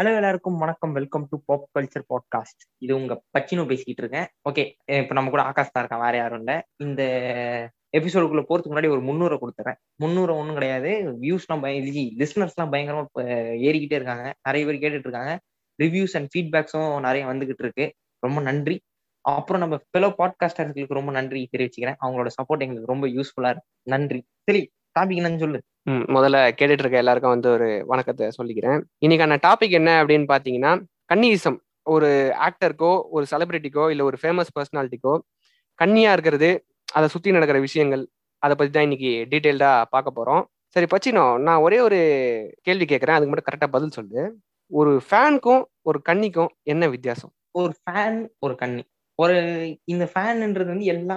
Hello எல்லாருக்கும் வணக்கம். Welcome to pop culture podcast இது உங்க பச்சினோ பேசிக்கிட்டு இருக்கேன். ஓகே இப்போ நம்ம கூட ஆகாஷ் தான் இருக்கான் வேற யாரும் இல்லை. இந்த எபிசோடுக்குள்ள போறதுக்கு முன்னாடி ஒரு முன்னூரை கொடுத்துறேன். முன்னூறு ஒன்றும் கிடையாது. வியூஸ்லாம் பய லிஸ்னர்ஸ்லாம் பயங்கரமா ஏறிக்கிட்டே இருக்காங்க. நிறைய பேர் கேட்டுட்டு இருக்காங்க. ரிவ்யூஸ் அண்ட் ஃபீட்பேக்ஸும் நிறைய வந்துகிட்டு இருக்கு. ரொம்ப நன்றி. அப்புறம் நம்ம ஃபெலோ பாட்காஸ்டர்களுக்கு ரொம்ப நன்றி தெரிவிச்சுக்கிறேன். அவங்களோட சப்போர்ட் எங்களுக்கு ரொம்ப யூஸ்ஃபுல்லா இருக்கு. நன்றி. சரி டாபிக் என்னன்னு சொல்லு முதல்ல கேட்டுட்டு இருக்க எல்லாருக்கும் வந்து ஒரு வணக்கத்தை சொல்லிக்கிறேன். இன்னைக்கான டாபிக் என்ன அப்படின்னு பாத்தீங்கன்னா கன்னியிசம். ஒரு ஆக்டருக்கோ ஒரு செலிபிரிட்டிக்கோ இல்ல ஒரு ஃபேமஸ் பர்சனாலிட்டிக்கோ கன்னியா இருக்கிறது அதை சுத்தி நடக்கிற விஷயங்கள் அதை பத்தி தான் இன்னைக்கு டீட்டெயில்டா பார்க்க போறோம். சரி பச்சினோ நான் ஒரே ஒரு கேள்வி கேட்கறேன் அதுக்கு மட்டும் கரெக்டா பதில் சொல்லு. ஒரு ஃபேனுக்கும் ஒரு கன்னிக்கும் என்ன வித்தியாசம்? ஒரு ஃபேன் ஒரு கண்ணி ஒரு இந்த ஃபேன்ன்றது வந்து எல்லா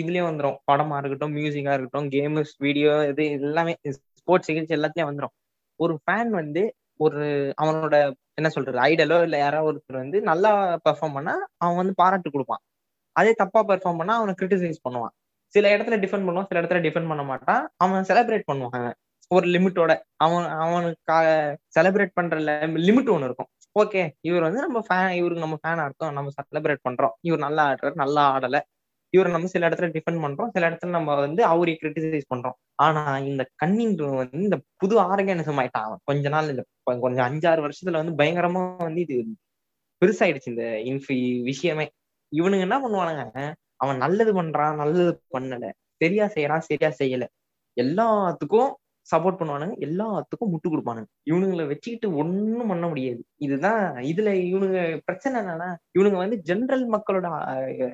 இதுலயும் வந்துடும் படமா இருக்கட்டும் மியூசிக்கா இருக்கட்டும் கேம்ஸ் வீடியோ இது எல்லாமே ஸ்போர்ட்ஸ் நிகழ்ச்சி எல்லாத்துலயும் வந்துடும் ஒரு ஃபேன் வந்து ஒரு அவனோட என்ன சொல்றது ஐடலோ இல்ல யாராவது ஒருத்தர் வந்து நல்லா பெர்ஃபார்ம் பண்ணா அவன் வந்து பாராட்டு கொடுப்பான். அதே தப்பா பெர்ஃபார்ம் பண்ணா அவனை கிரிட்டிசைஸ் பண்ணுவான். சில இடத்துல டிஃபெண்ட் பண்ணுவான் சில இடத்துல டிஃபெண்ட் பண்ண மாட்டான். அவன் செலிப்ரேட் பண்ணுவான். ஒரு லிமிட்டோட அவன் அவனுக்கு செலிப்ரேட் பண்ற லிமிட் ஒன்று இருக்கும். ஓகே இவர் வந்து நம்ம ஃபேன் இவருக்கு நம்ம ஃபேனா இருக்கோம். நம்ம செலிப்ரேட் பண்றோம். இவர் நல்லா ஆடுறாரு நல்லா ஆடல. இவரை நம்ம சில இடத்துல டிஃபெண்ட் பண்றோம். சில இடத்துல நம்ம வந்து அவரை கிரிட்டிசைஸ் பண்றோம். ஆனா இந்த கண்ணின்ற வந்து இந்த புது ஆரோக்கியானிசம் ஆயிட்டான் அவன். கொஞ்ச நாள் இந்த கொஞ்சம் அஞ்சாறு வருஷத்துல வந்து பயங்கரமா வந்து இது பெருசாயிடுச்சு இந்த இன்ஃபி விஷயமே. இவனுங்க என்ன பண்ணுவானுங்க? அவன் நல்லது பண்றான் நல்லது பண்ணல. சரியா செய்யறான் சரியா செய்யல. எல்லாத்துக்கும் சப்போர்ட் பண்ணுவானுங்க. எல்லாத்துக்கும் முட்டு கொடுப்பானுங்க. இவனுங்களை வச்சுக்கிட்டு ஒன்னும் பண்ண முடியாது. இதுதான் இதுல இவனுங்க பிரச்சனை என்னன்னா இவனுங்க வந்து ஜென்ரல் மக்களோட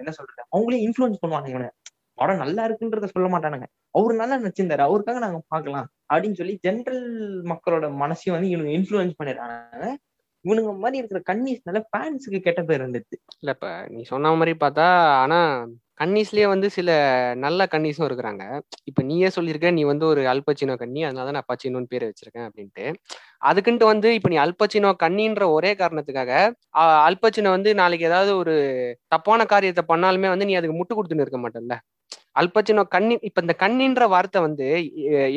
என்ன சொல்றது அவங்களே இன்ஃபுளுன்ஸ் பண்ணுவானுங்க இவனுங்க படம் நல்லா இருக்குன்றத சொல்ல மாட்டானுங்க. அவரு நல்லா நடிச்சிருந்தாரு. அவருக்காக நாங்க பாக்கலாம் அப்படின்னு சொல்லி ஜென்ரல் மக்களோட மனசையும் வந்து இவனுங்க இன்ஃபுளுன்ஸ் பண்ணிடுறாங்க இவனுங்க மாதிரி இருக்கிற கன்னிஸ்னால ஃபேன்ஸுக்கு கெட்ட பேர் இருந்துச்சு இல்ல இப்ப நீ சொன்ன மாதிரி பார்த்தா ஆனா கன்னிஸ்லயே வந்து சில நல்ல கன்னிஸும் இருக்கிறாங்க. இப்ப நீயே சொல்லியிருக்க நீ வந்து ஒரு அல்பச்சினோ கன்னி அதனால நான் பச்சினோன்னு பேர் வச்சிருக்கேன் அப்படின்ட்டு. அதுக்குன்ட்டு வந்து இப்ப நீ அல்பச்சினோ கன்னின்ற ஒரே காரணத்துக்காக அல்பச்சினோ வந்து நாளைக்கு ஏதாவது ஒரு தப்பான காரியத்தை பண்ணாலுமே வந்து நீ அதுக்கு முட்டு கொடுத்துன்னு இருக்க மாட்டேன்ல அல்பச்சினோ கண்ணி இப்ப இந்த கண்ணின்ற வார்த்தை வந்து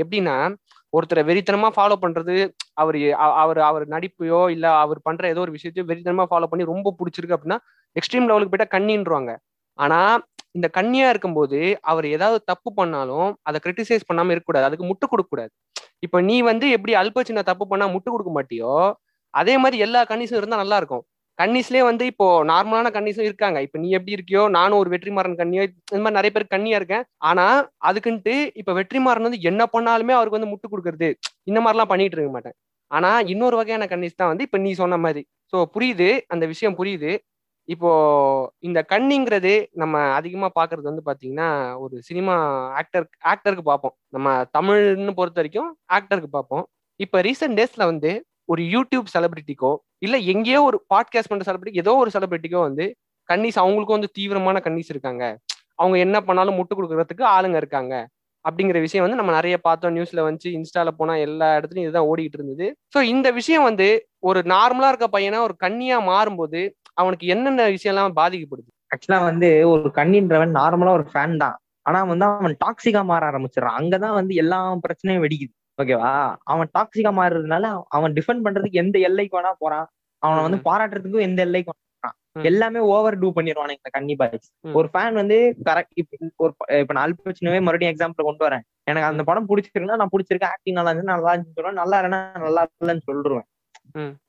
எப்படின்னா ஒருத்தரை வெறித்தனமா ஃபாலோ பண்றது அவர் அவர் அவர் நடிப்பையோ இல்ல அவர் பண்ற ஏதோ ஒரு விஷயத்தையோ வெறித்தனமா ஃபாலோ பண்ணி ரொம்ப பிடிச்சிருக்கு அப்படின்னா எக்ஸ்ட்ரீம் லெவலுக்கு போயிட்டா கண்ணின்றாங்க ஆனா இந்த கண்ணியா இருக்கும்போது அவர் ஏதாவது தப்பு பண்ணாலும் அதை கிரிட்டிசைஸ் பண்ணாம இருக்கக்கூடாது. அதுக்கு முட்டு கொடுக்க கூடாது இப்ப நீ வந்து எப்படி அல்பச்சின்ன தப்பு பண்ணா முட்டு கொடுக்க மாட்டியோ அதே மாதிரி எல்லா கன்னிஸும் இருந்தா நல்லா இருக்கும். கன்னிஸ்லயே வந்து இப்போ நார்மலான கன்னிஸும் இருக்காங்க. இப்ப நீ எப்படி இருக்கியோ நானும் ஒரு வெற்றிமாறன் கண்ணியோ இந்த மாதிரி நிறைய பேர் கண்ணியா இருக்கேன். ஆனா அதுக்குன்ட்டு இப்ப வெற்றிமாறன் வந்து என்ன பண்ணாலுமே அவருக்கு வந்து முட்டு கொடுக்கறது இந்த மாதிரிலாம் பண்ணிட்டு இருக்க மாட்டேன். ஆனா இன்னொரு வகையான கன்னிஸ் தான் வந்து இப்ப நீ சொன்ன மாதிரி. சோ புரியுது அந்த விஷயம் புரியுது. இப்போ இந்த கண்ணிங்கிறது நம்ம அதிகமா பாக்குறது வந்து பாத்தீங்கன்னா ஒரு சினிமா ஆக்டர் ஆக்டருக்கு பார்ப்போம் நம்ம தமிழ்னு பொறுத்த வரைக்கும் ஆக்டருக்கு பார்ப்போம் இப்ப ரீசெண்ட் டேஸ்ல வந்து ஒரு யூடியூப் செலிபிரிட்டிக்கோ இல்ல எங்கேயோ ஒரு பாட்காஸ்ட் பண்ற செலிபிரிட்டி ஏதோ ஒரு செலிபிரிட்டிக்கோ வந்து கன்னிஸ் அவங்களுக்கும் வந்து தீவிரமான கன்னிஸ் இருக்காங்க. அவங்க என்ன பண்ணாலும் முட்டு கொடுக்கறதுக்கு ஆளுங்க இருக்காங்க. அப்படிங்கிற விஷயம் வந்து நம்ம நிறைய பார்த்தோம். நியூஸ்ல வந்து இன்ஸ்டால போனா எல்லா இடத்துலயும் இதுதான் ஓடிக்கிட்டு இருந்தது. ஸோ இந்த விஷயம் வந்து ஒரு நார்மலா இருக்க பையனா ஒரு கண்ணியா மாறும்போது அவனுக்கு என்னென்ன விஷயம் எல்லாம் பாதிக்கப்படுது ஆக்சுவலா வந்து ஒரு கண்ணின்றவன் நார்மலா ஒரு ஃபேன் தான். ஆனா வந்து அவன் டாக்ஸிக்கா மாற ஆரம்பிச்சிடறான். அங்கதான் வந்து எல்லா பிரச்சனையும் வெடிக்குது. ஓகேவா அவன் டாக்ஸிக்கா மாறுறதுனால அவன் டிஃபெண்ட் பண்றதுக்கு எந்த எல்லைக்கு வேணா போறான். அவனை வந்து பாராட்டுறதுக்கும் எந்த எல்லைக்கு எல்லாமே ஓவர் டூ பண்ணிடுவானுங்க இந்த கன்னி பாய்ஸ் ஒரு ஃபேன் வந்து கரெக்ட் இப்ப ஒரு இப்ப நான் அல்பச்சினவே மறுபடியும் எக்ஸாம்பிள் கொண்டு வரேன். எனக்கு அந்த படம் பிடிச்சிருக்குன்னா நான் பிடிச்சிருக்கேன். ஆக்டிங் நல்லா இருந்து நல்லா இருந்துச்சு சொல்லுவேன். நல்லா இல்லைன்னா நல்லா இல்லைன்னு சொல்லிடுவேன்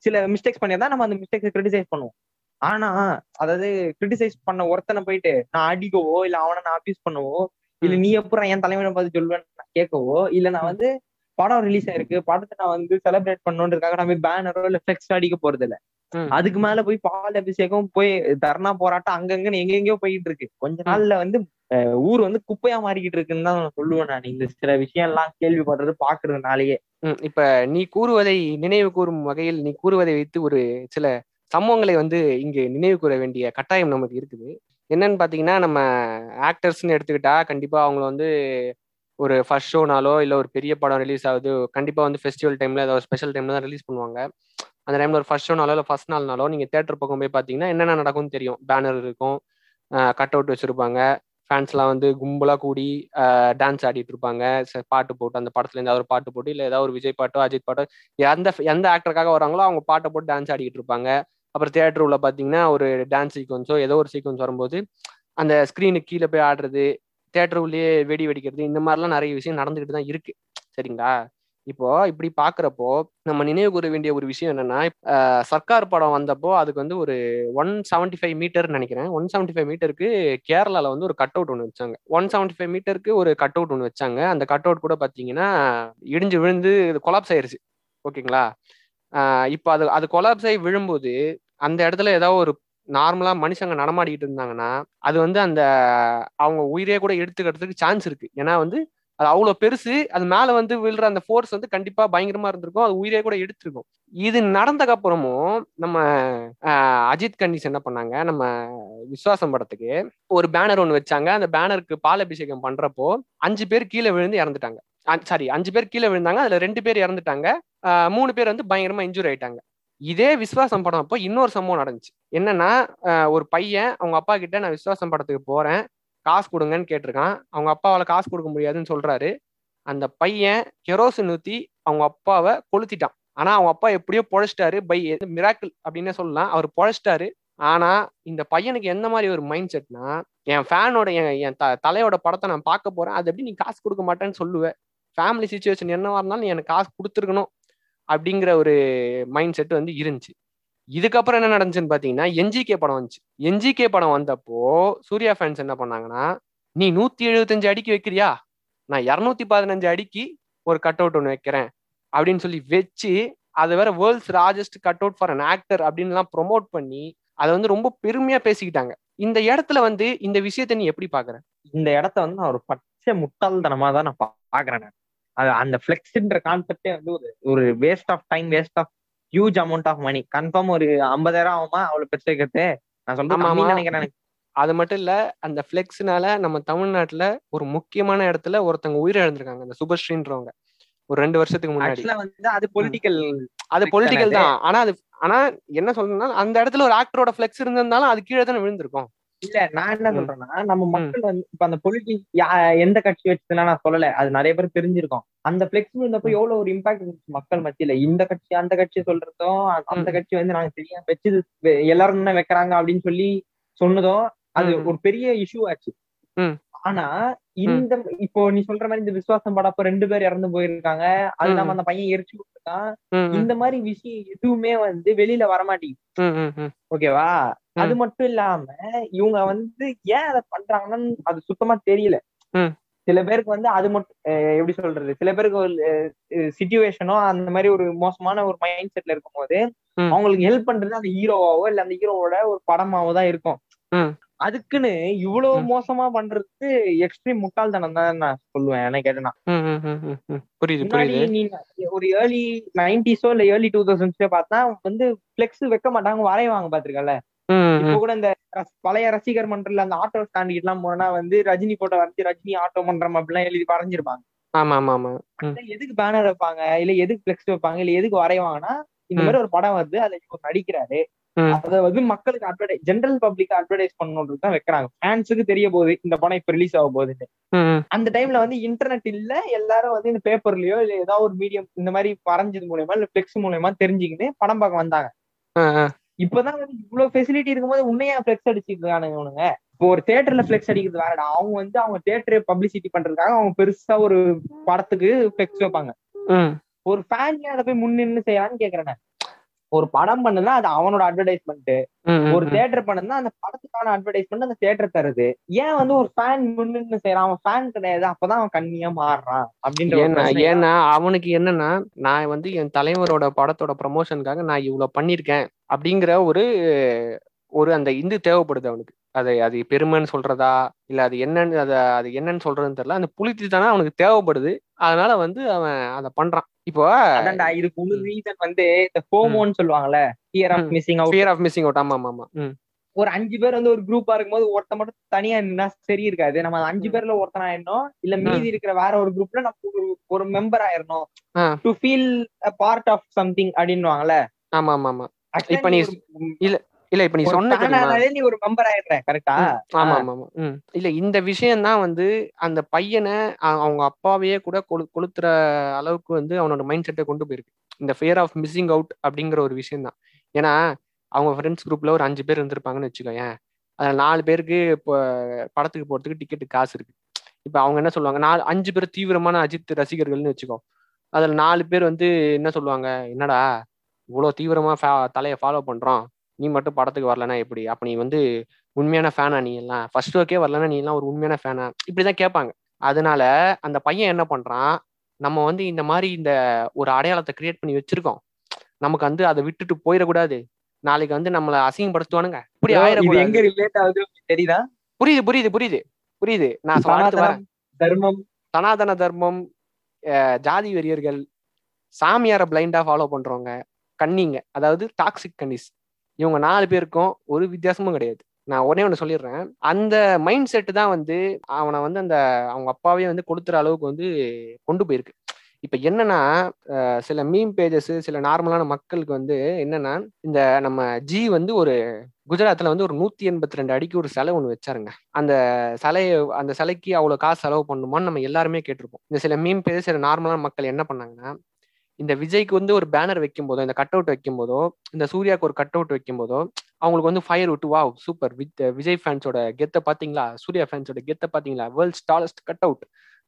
சில மிஸ்டேக்ஸ் பண்ணியிருந்தா நம்ம அந்த மிஸ்டேக்ஸ் கிரிட்டிசைஸ் பண்ணுவோம். ஆனா அதாவது கிரிட்டிசைஸ் பண்ண ஒருத்தனை போயிட்டு நான் அடிக்கவோ இல்ல அவனை நான் அபியூஸ் பண்ணவோ இல்ல நீ எப்பறம் என் தலைவனை பார்த்து சொல்லுவேன்னு கேட்கவோ இல்ல நான் வந்து படம் ரிலீஸ் ஆயிருக்கு படத்தை நான் வந்து செலிப்ரேட் பண்ணணுன்றதுக்காக நான் போய் பேனரோ இல்ல ஃபிளெக்ஸ் அடிக்க போறது இல்ல அதுக்கு மேல போய் பால் அபிஷேகம் போய் தர்ணா போராட்டம் அங்கங்கன்னு எங்கெங்கயோ போயிட்டு இருக்கு. கொஞ்ச நாள்ல வந்து ஊர் வந்து குப்பையா மாறிக்கிட்டு இருக்குன்னு தான் நான் சொல்லுவேன் நான். இந்த சில விஷயம் எல்லாம் கேள்விப்படுறது பாக்குறதுனாலயே. இப்ப நீ கூறுவதை நினைவு கூறும் வகையில் நீ கூறுவதை வைத்து ஒரு சில சம்பவங்களை வந்து இங்கு நினைவு கூற வேண்டிய கட்டாயம் நமக்கு இருக்குது. என்னன்னு பார்த்தீங்கன்னா நம்ம ஆக்டர்ஸ்னு எடுத்துக்கிட்டா கண்டிப்பாக அவங்கள வந்து ஒரு ஃபர்ஸ்ட் ஷோனாலோ இல்லை ஒரு பெரிய படம் ரிலீஸ் ஆகுது கண்டிப்பாக வந்து ஃபெஸ்டிவல் டைமில் ஏதாவது ஸ்பெஷல் டைமில் தான் ரிலீஸ் பண்ணுவாங்க. அந்த டைமில் ஒரு ஃபர்ஸ்ட் ஷோனாலோ இல்லை ஃபர்ஸ்ட் நாள்னாலோ நீங்கள் தேட்டர் பக்கம் போய் என்னென்ன நடக்கும்னு தெரியும். பேனர் இருக்கும் கட் அவுட் வச்சுருப்பாங்க. ஃபேன்ஸ்லாம் வந்து கும்பலாக கூடி டான்ஸ் ஆடிட்டு இருப்பாங்க. ச- பாட்டு போட்டு அந்த படத்துல ஏதாவது ஒரு பாட்டு போட்டு இல்லை ஏதாவது ஒரு விஜய் பாட்டோ அஜித் பாட்டோ எந்த எந்த ஆக்டருக்காக வராங்களோ அவங்க பாட்டை போட்டு டான்ஸ் ஆடிக்கிட்டு இருப்பாங்க. அப்புறம் தியேட்டர் உள்ள பார்த்தீங்கன்னா ஒரு டான்ஸ் சீக்வன்ஸோ ஏதோ ஒரு சீக்வன்ஸ் வரும்போது அந்த ஸ்க்ரீனுக்கு கீழே போய் ஆடுறது தேட்டர் உள்ளேயே வெடி வெடிக்கிறது இந்த மாதிரிலாம் நிறைய விஷயம் நடந்துகிட்டு தான் இருக்கு. சரிங்களா? இப்போ இப்படி பாக்குறப்போ நம்ம நினைவு கூற வேண்டிய ஒரு விஷயம் என்னன்னா சர்க்கார் படம் வந்தப்போ அதுக்கு வந்து ஒரு ஒன் செவன்டி ஃபைவ் மீட்டர் நினைக்கிறேன். ஒன் செவன்டி ஃபைவ் மீட்டருக்கு கேரளால வந்து ஒரு கட் அவுட் ஒன்று வச்சாங்க. ஒன் செவன்டி ஃபைவ் மீட்டருக்கு ஒரு கட் அவுட் ஒன்று வச்சாங்க. அந்த கட் அவுட் கூட பாத்தீங்கன்னா இடிஞ்சு விழுந்து கொலாப்ஸ் ஆயிருச்சு. ஓகேங்களா? இப்போ அது அது கொலாப்ஸ் ஆகி விழும்போது அந்த இடத்துல ஏதாவது ஒரு நார்மலா மனுஷங்க நடமாடிக்கிட்டு இருந்தாங்கன்னா அது வந்து அந்த அவங்க உயிரே கூட எடுத்துக்கிறதுக்கு சான்ஸ் இருக்கு. ஏன்னா வந்து அது அவ்வளவு பெருசு அது மேல வந்து விழுற அந்த ஃபோர்ஸ் வந்து கண்டிப்பா பயங்கரமா இருந்திருக்கும். அது உயிரே கூட எடுத்திருக்கும். இது நடந்தக்கு அப்புறமும் நம்ம அஜித் கண்டிஸ் என்ன பண்ணாங்க? நம்ம விஸ்வாசம் படத்துக்கு ஒரு பேனர் ஒன்று வச்சாங்க. அந்த பேனருக்கு பால் அபிஷேகம் பண்றப்போ அஞ்சு பேர் கீழே விழுந்து இறந்துட்டாங்க. சாரி அஞ்சு பேர் கீழே விழுந்தாங்க. அதுல ரெண்டு பேர் இறந்துட்டாங்க. மூணு பேர் வந்து பயங்கரமா இன்ஜூரி ஆயிட்டாங்க. இதே விஸ்வாசம் படம் அப்போ இன்னொரு சம்பவம் நடந்துச்சு. என்னன்னா ஒரு பையன் அவங்க அப்பா கிட்ட நான் விஸ்வாசம் படத்துக்கு போறேன் காசு கொடுங்கன்னு கேட்டிருக்கான். அவங்க அப்பாவால காசு கொடுக்க முடியாதுன்னு சொல்றாரு. அந்த பையன் கெரோசின் ஊத்தி அவங்க அப்பாவை கொளுத்திட்டான். ஆனா அவங்க அப்பா எப்படியோ பொழைச்சிட்டாரு. பை மிராக்கிள் அப்படின்னே சொல்லலாம். அவர் பொழைச்சிட்டாரு. ஆனா இந்த பையனுக்கு எந்த மாதிரி ஒரு மைண்ட் செட்னா என் ஃபேனோட என் என் த தலையோட படத்தை நான் பார்க்க போறேன். அது எப்படி நீ காசு கொடுக்க மாட்டேன்னு சொல்லுவேன் ஃபேமிலி சுச்சுவேஷன் என்னவா இருந்தாலும் நீ எனக்கு காசு கொடுத்துருக்கணும். அப்படிங்கிற ஒரு மைண்ட் செட் வந்து இருந்துச்சு. இதுக்கப்புறம் என்ன நடந்துச்சுன்னு பாத்தீங்கன்னா என்ஜிகே படம் வந்துச்சு. என்ஜிகே படம் வந்தப்போ சூர்யா ஃபேன்ஸ் என்ன பண்ணாங்கன்னா நீ நூத்தி எழுபத்தஞ்சு அடிக்கு வைக்கிறியா? நான் இரநூத்தி பதினஞ்சு அடிக்கு ஒரு கட் அவுட் ஒன்று வைக்கிறேன். அப்படின்னு சொல்லி வச்சு அதை வேற world's largest cut out for an actor அப்படின்லாம் ப்ரொமோட் பண்ணி அதை வந்து ரொம்ப பெருமையா பேசிக்கிட்டாங்க. இந்த இடத்துல வந்து இந்த விஷயத்த நீ எப்படி பாக்குற? இந்த இடத்த வந்து நான் ஒரு பச்சை முட்டாள்தனமா தான் நான் பாக்குறேன் அந்த ஃபிளெக்ஸ்ன்ற கான்செப்டே வந்து ஒரு ஒரு waste of time waste of huge amount of money confirm ஒரு ஐம்பதாயிரம் ஆகுமா? அவ்வளவு பெருசு வைக்கிறது நான் ஆமா. நினைக்கிறேன். அது மட்டும் இல்ல அந்த ஃபிளெக்ஸ்னால நம்ம தமிழ்நாட்டுல ஒரு முக்கியமான இடத்துல ஒருத்தவங்க உயிரிழந்திருக்காங்க அந்த சுபஸ்ரீன்றவங்க. ஒரு ரெண்டு வருஷத்துக்கு முன்னாடி. வந்து அது பொலிட்டிக்கல் அது பொலிட்டிக்கல் தானே ஆனா அது ஆனா என்ன சொல்றேன்னா அந்த இடத்துல ஒரு ஆக்டரோட ஃபிளெக்ஸ் இருந்திருந்தாலும் அது கீழே தானே விழுந்திருக்கும். இல்ல நான் என்ன. சொல்றேன்னா நம்ம மக்கள் வந்து இப்ப அந்த பொலிட்டிக்ஸ் எந்த கட்சி வச்சதுலாம் நான் சொல்லல அது நிறைய பேர் தெரிஞ்சிருக்கும் அந்த பிளெக்ஸ் இருந்தப்ப. எவ்வளவு ஒரு இம்பாக்ட் இருந்துச்சு மக்கள் மத்தியில இந்த கட்சி அந்த கட்சி சொல்றதும் அந்த-. கட்சி வந்து நாங்க சரியா வச்சது வெ- எல்லாரும் என்ன வைக்கிறாங்க அப்படின்னு சொல்லி சொன்னதும் அது. ஒரு பெரிய இஷ்யூ ஆச்சு. ஆனா இந்த இப்போ நீ சொல்ற மாதிரி இந்த விசுவாசம் படப்ப ரெண்டு பேர் இறந்து போயிருக்காங்க அது. நம்ம அந்த பையன் எரிச்சு விட்டுருக்கான் ம், இந்த மாதிரி விஷயம் எதுவுமே வந்து வெளியில வரமாட்டேங்குது. ஓகேவா. அது மட்டும் இல்லாம இவங்க வந்து ஏன் அதை பண்றாங்கன்னு அது சுத்தமா தெரியல. சில பேருக்கு வந்து அது மட்டும் எப்படி சொல்றது சில பேருக்கு ஒரு சுச்சுவேஷனோ அந்த மாதிரி ஒரு மோசமான ஒரு மைண்ட் செட்ல இருக்கும்போது. அவங்களுக்கு ஹெல்ப் பண்றது அந்த ஹீரோவாவோ இல்ல அந்த ஹீரோவோட ஒரு படமாவோ தான் இருக்கும். அதுக்குன்னு இவ்வளவு. மோசமா பண்றதுக்கு எக்ஸ்ட்ரீம் முட்டாள்தனம் தான் நான் சொல்லுவேன் என்ன கேட்டேன்னா. புரியுது நீ ஒரு ஏர்லி நைன்டிஸோ இல்ல ஏர்லி டூ தௌசண்ட்ஸ்ல பார்த்தா வந்து பிளெக்ஸ் வைக்க மாட்டாங்க வரைவாங்க பாத்திருக்கல இப்போ. கூட இந்த பழைய ரசிகர் மன்றத்துல அந்த ஆட்டோ ஸ்டாண்ட் எல்லாம் போனா வந்து ரஜினி போட்டோ வரைஞ்சி ரஜினி ஆட்டோ மன்றம் அப்படிலாம் எழுதி வரைஞ்சிருப்பாங்க ஆமா ஆமா ஆமா எதுக்கு பேனர் வைப்பாங்க இல்ல எதுக்கு பிளெக்ஸ் வைப்பாங்க இல்ல எதுக்கு வரைவாங்கன்னா இந்த. மாதிரி ஒரு படம் வருது அதுல இவர் நடிக்கிறாரு. அத வந்து மக்களுக்கு அட்வர்டைஸ் ஜென்ரல் பப்ளிக் அட்வர்டைஸ் பண்ணணுன்றது தான் வைக்கிறாங்க ஃபேன்ஸுக்கு தெரிய போகுது இந்த படம் இப்ப ரிலீஸ் ஆக போகுதுன்னு. அந்த டைம்ல வந்து இன்டர்நெட் இல்ல எல்லாரும் வந்து இந்த பேப்பர்லயோ இல்ல ஏதாவது ஒரு மீடியம் இந்த மாதிரி வரைஞ்சது மூலயமா இல்ல பிளெக்ஸ் மூலயமா தெரிஞ்சுக்கிட்டு படம் பார்க்க வந்தாங்க. இப்பதான் வந்து இவ்வளவு ஃபெசிலிட்டி இருக்கும்போது உன்னையா ஃபிளெக்ஸ் அடிச்சிருக்கானுங்க இவனுங்க? இப்போ ஒரு தியேட்டர்ல ஃபிளெக்ஸ் அடிக்கிறது வேறடா. அவங்க வந்து அவங்க தியேட்டரை பப்ளிசிட்டி பண்றதுக்காக அவங்க பெருசா ஒரு படத்துக்கு ஃபிளெக்ஸ் வைப்பாங்க. ஒரு ஃபேன் அதை போய் முன்னின்னு செய்யறான்னு கேக்குறேன். ஒரு படம் பண்ணுனா அது அவனோட அட்வர்டைஸ்மெண்ட் ஒரு ம். தியேட்டர் பண்ணுனா அந்த படத்துக்கான அட்வர்டைஸ்மெண்ட் அந்த தியேட்டர் தருது. ஏன் வந்து ஒரு ஃபேன் முன்னின்னு செய்யறான் அவன் ஃபேன் கிடையாது. அப்பதான் அவன் கண்ணியா மாறுறான் அப்படின்ற ஏன்னா அவனுக்கு என்னன்னா நான் வந்து என் தலைவரோட படத்தோட ப்ரமோஷனுக்காக நான் இவ்வளவு பண்ணிருக்கேன் அப்படிங்கிற ஒரு ஒரு அந்த இது தேவைப்படுது அவனுக்கு. அதை அது பெருமைன்னு சொல்றதா? இல்ல அது என்னன்னு அத அது என்னன்னு சொல்றதுன்னு தெரியல. அந்த புளித்தி தானே அவனுக்கு தேவைப்படுது. அதனால வந்து அவன் அதை பண்றான். இப்போ அதான்டா இதுக்கு முழு ரீசன் வந்து இந்த ஃபோமோன்னு சொல்லுவாங்கல்ல fear of. Missing out fear of missing out ஆமா ஆமா ஒரு அஞ்சு பேர் வந்து ஒரு குரூப்பா இருக்கும்போது ஒருத்த மட்டும் தனியா நின்னா சரி இருக்காது. நம்ம அஞ்சு பேர்ல ஒருத்தன் ஆயிடணும். இல்ல மீதி இருக்கிற வேற ஒரு குரூப்ல நம்ம ஒரு ஒரு மெம்பர் ஆயிரணும் ஆ. To feel part of something அப்படின்னுவாங்கல்ல. ஆமா ஆமா ஆமா. இப்ப நீ ஒரு- இல்ல இல்ல இப்ப நீ சொன்ன நீ ஒரு மெம்பர் ஆயிடுற கரெக்டா ஆமா ஆமா ஆமா. இல்ல இந்த விஷயம் தான் வந்து அந்த பையனை அவங்க அப்பாவையே கூட கொளு கொளுத்துற அளவுக்கு வந்து அவனோட மைண்ட் செட்டை கொண்டு போயிருக்கு. இந்த ஃபியர் ஆஃப் மிஸ்ஸிங் அவுட் அப்படிங்கிற ஒரு விஷயம் தான். ஏன்னா அவங்க ஃப்ரெண்ட்ஸ் குரூப்ல ஒரு அஞ்சு பேர் இருந்திருப்பாங்கன்னு வச்சுக்கோயேன். அதில் நாலு பேருக்கு இப்போ படத்துக்கு போறதுக்கு டிக்கெட்டு காசு இருக்கு. இப்போ அவங்க என்ன சொல்லுவாங்க? நாலு அஞ்சு பேர் தீவிரமான அஜித் ரசிகர்கள்னு வச்சுக்கோ. அதில் நாலு பேர் வந்து என்ன சொல்லுவாங்க? என்னடா இவ்வளோ தீவிரமா fa- தலையை ஃபாலோ பண்றோம். நீ மட்டும் படத்துக்கு வரலன்னா எப்படி? அப்ப நீ வந்து உண்மையான ஃபேனா நீ எல்லாம். ஃபர்ஸ்ட் ஒர்க்கே வரலன்னா நீ எல்லாம் ஒரு உண்மையான ஃபேனா இப்படிதான் கேட்பாங்க. அதனால அந்த பையன் என்ன பண்றான்? நம்ம வந்து இந்த மாதிரி இந்த ஒரு அடையாளத்தை கிரியேட் பண்ணி வச்சிருக்கோம். நமக்கு வந்து அதை விட்டுட்டு போயிடக்கூடாது. நாளைக்கு வந்து நம்மள அசிங்கப்படுத்துவானுங்க. இப்படி எங்க ரிலேட் ஆகுது உங்களுக்கு தெரியுதா? புரியுது புரியுது புரியுது புரியுது. நான் அடுத்து வரேன் தர்மம். சனாதன தர்மம் ஜாதி வெறியர்கள் சாமியாரை பிளைண்டா ஃபாலோ பண்றவங்க கன்னிங்க அதாவது டாக்ஸிக் கன்னிஸ். இவங்க நாலு பேருக்கும் ஒரு வித்தியாசமும் கிடையாது. நான் உடனே ஒன்று சொல்லிடுறேன். அந்த மைண்ட் செட்டு தான் வந்து அவனை வந்து அந்த அவங்க அப்பாவே வந்து கொடுத்துற அளவுக்கு வந்து கொண்டு போயிருக்கு. இப்போ என்னன்னா சில மீம் பேஜஸ் சில நார்மலான மக்களுக்கு வந்து என்னன்னா இந்த நம்ம ஜி வந்து ஒரு குஜராத்தில் வந்து ஒரு நூத்தி எண்பத்தி ரெண்டு அடிக்கு ஒரு சிலை ஒன்று வச்சாருங்க. அந்த சிலையை அந்த சிலைக்கு அவ்வளோ காசு செலவு பண்ணுமான்னு நம்ம எல்லாருமே கேட்டிருப்போம். இந்த சில மீம் பேஜஸ் சில நார்மலான மக்கள் என்ன பண்ணாங்கன்னா இந்த விஜய்க்கு வந்து ஒரு பேனர் வைக்கும் போதோ இந்த கட் அவுட் வைக்கும் போதோ இந்த சூர்யாவுக்கு ஒரு கட் அவுட் வைக்கும் போதோ அவங்களுக்கு வந்து ஃபயர் விட்டு வா சூப்பர் வித் விஜய் ஃபேன்ஸோட கெத்தை பார்த்தீங்களா சூர்யா ஃபேன்ஸோட கெத்தை பார்த்தீங்களா வேர்ல்ட்ஸ் டாலஸ்ட் கட் அவுட்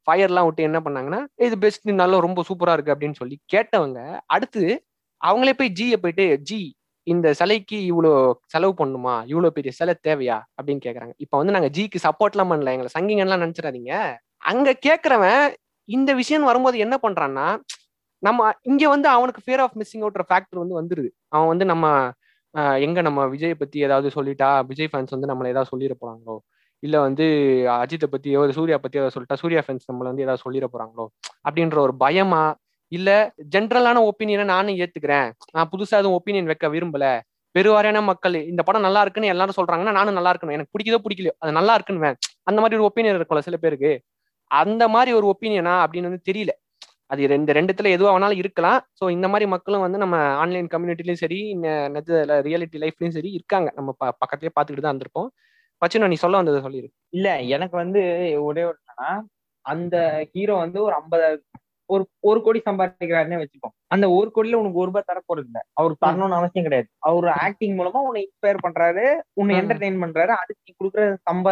ஃபயர்லாம் விட்டு என்ன பண்ணாங்கன்னா இது பெஸ்ட் நல்லா ரொம்ப சூப்பராக இருக்கு அப்படின்னு சொல்லி கேட்டவங்க அடுத்து அவங்களே போய் ஜியை போயிட்டு ஜி இந்த சிலைக்கு இவ்வளோ செலவு பண்ணுமா இவ்வளோ பெரிய சிலை தேவையா? அப்படின்னு கேட்குறாங்க இப்போ வந்து நாங்கள் ஜிக்கு சப்போர்ட்லாம் பண்ணல. எங்களை சங்கிங்கன்லாம் நினச்சிடாதீங்க. அங்கே கேட்குறவன் இந்த விஷயம் வரும்போது என்ன பண்ணுறான்னா நம்ம இங்க வந்து அவனுக்கு ஃபியர் ஆஃப் மிஸ்ஸிங் அவுட்ற ஃபேக்டர் வந்து வந்துருது. அவன் வந்து நம்ம எங்க நம்ம விஜய் பத்தி ஏதாவது சொல்லிட்டா விஜய் ஃபேன்ஸ் வந்து நம்மளை ஏதாவது சொல்லிட போறாங்களோ? இல்ல வந்து அஜித்தை பத்தியோ சூர்யா பத்தியோ ஏதாவது சொல்லிட்டா சூர்யா ஃபேன்ஸ் நம்மள வந்து ஏதாவது சொல்லிட போறாங்களோ? அப்படின்ற ஒரு பயமா? இல்ல ஜென்ரலான ஒப்பீனியனை நானும் ஏத்துக்கிறேன். நான் புதுசா எதுவும் ஒப்பீனியன் வைக்க விரும்பல. பெருவாரியான மக்கள் இந்த படம் நல்லா இருக்குன்னு எல்லாரும் சொல்றாங்கன்னா நானும் நல்லா இருக்கணும். எனக்கு பிடிக்குதோ பிடிக்கலையோ அது நல்லா இருக்குன்னு அந்த மாதிரி ஒரு ஒப்பீனியன் இருக்கும்ல சில பேருக்கு. அந்த மாதிரி ஒரு ஒப்பீனியனா அப்படின்னு வந்து தெரியல. அது ரெண்டு ரெண்டுத்துல எதுவா வேணாலும் இருக்கலாம். ஸோ இந்த மாதிரி மக்களும் வந்து நம்ம ஆன்லைன் கம்யூனிட்டிலையும் சரி ரியாலிட்டி லைஃப்லயும் சரி இருக்காங்க. நம்ம ப- பக்கத்துலயே பார்த்துக்கிட்டு தான் இருந்திருப்போம். பச்சினோ நீ சொல்ல வந்ததை சொல்லிடு இல்ல எனக்கு வந்து ஒரே ஒரு அந்த ஹீரோ வந்து ஒரு ஐம்பது ஒரு ஒரு கோடி சம்பாதிக்கிறாருன்னே வச்சுப்போம் அந்த ஒரு கோடியில உனக்கு ஒரு ரூபாய் தர போறது இல்ல. அவர் தரணும்னு அவசியம் கிடையாது. அவர் ஆக்டிங் மூலமா உன்னை இன்ஸ்பயர் பண்றாரு உன்னை. என்டர்டெயின் பண்றாரு அதுக்கு நீ கொடுக்குற சம்ப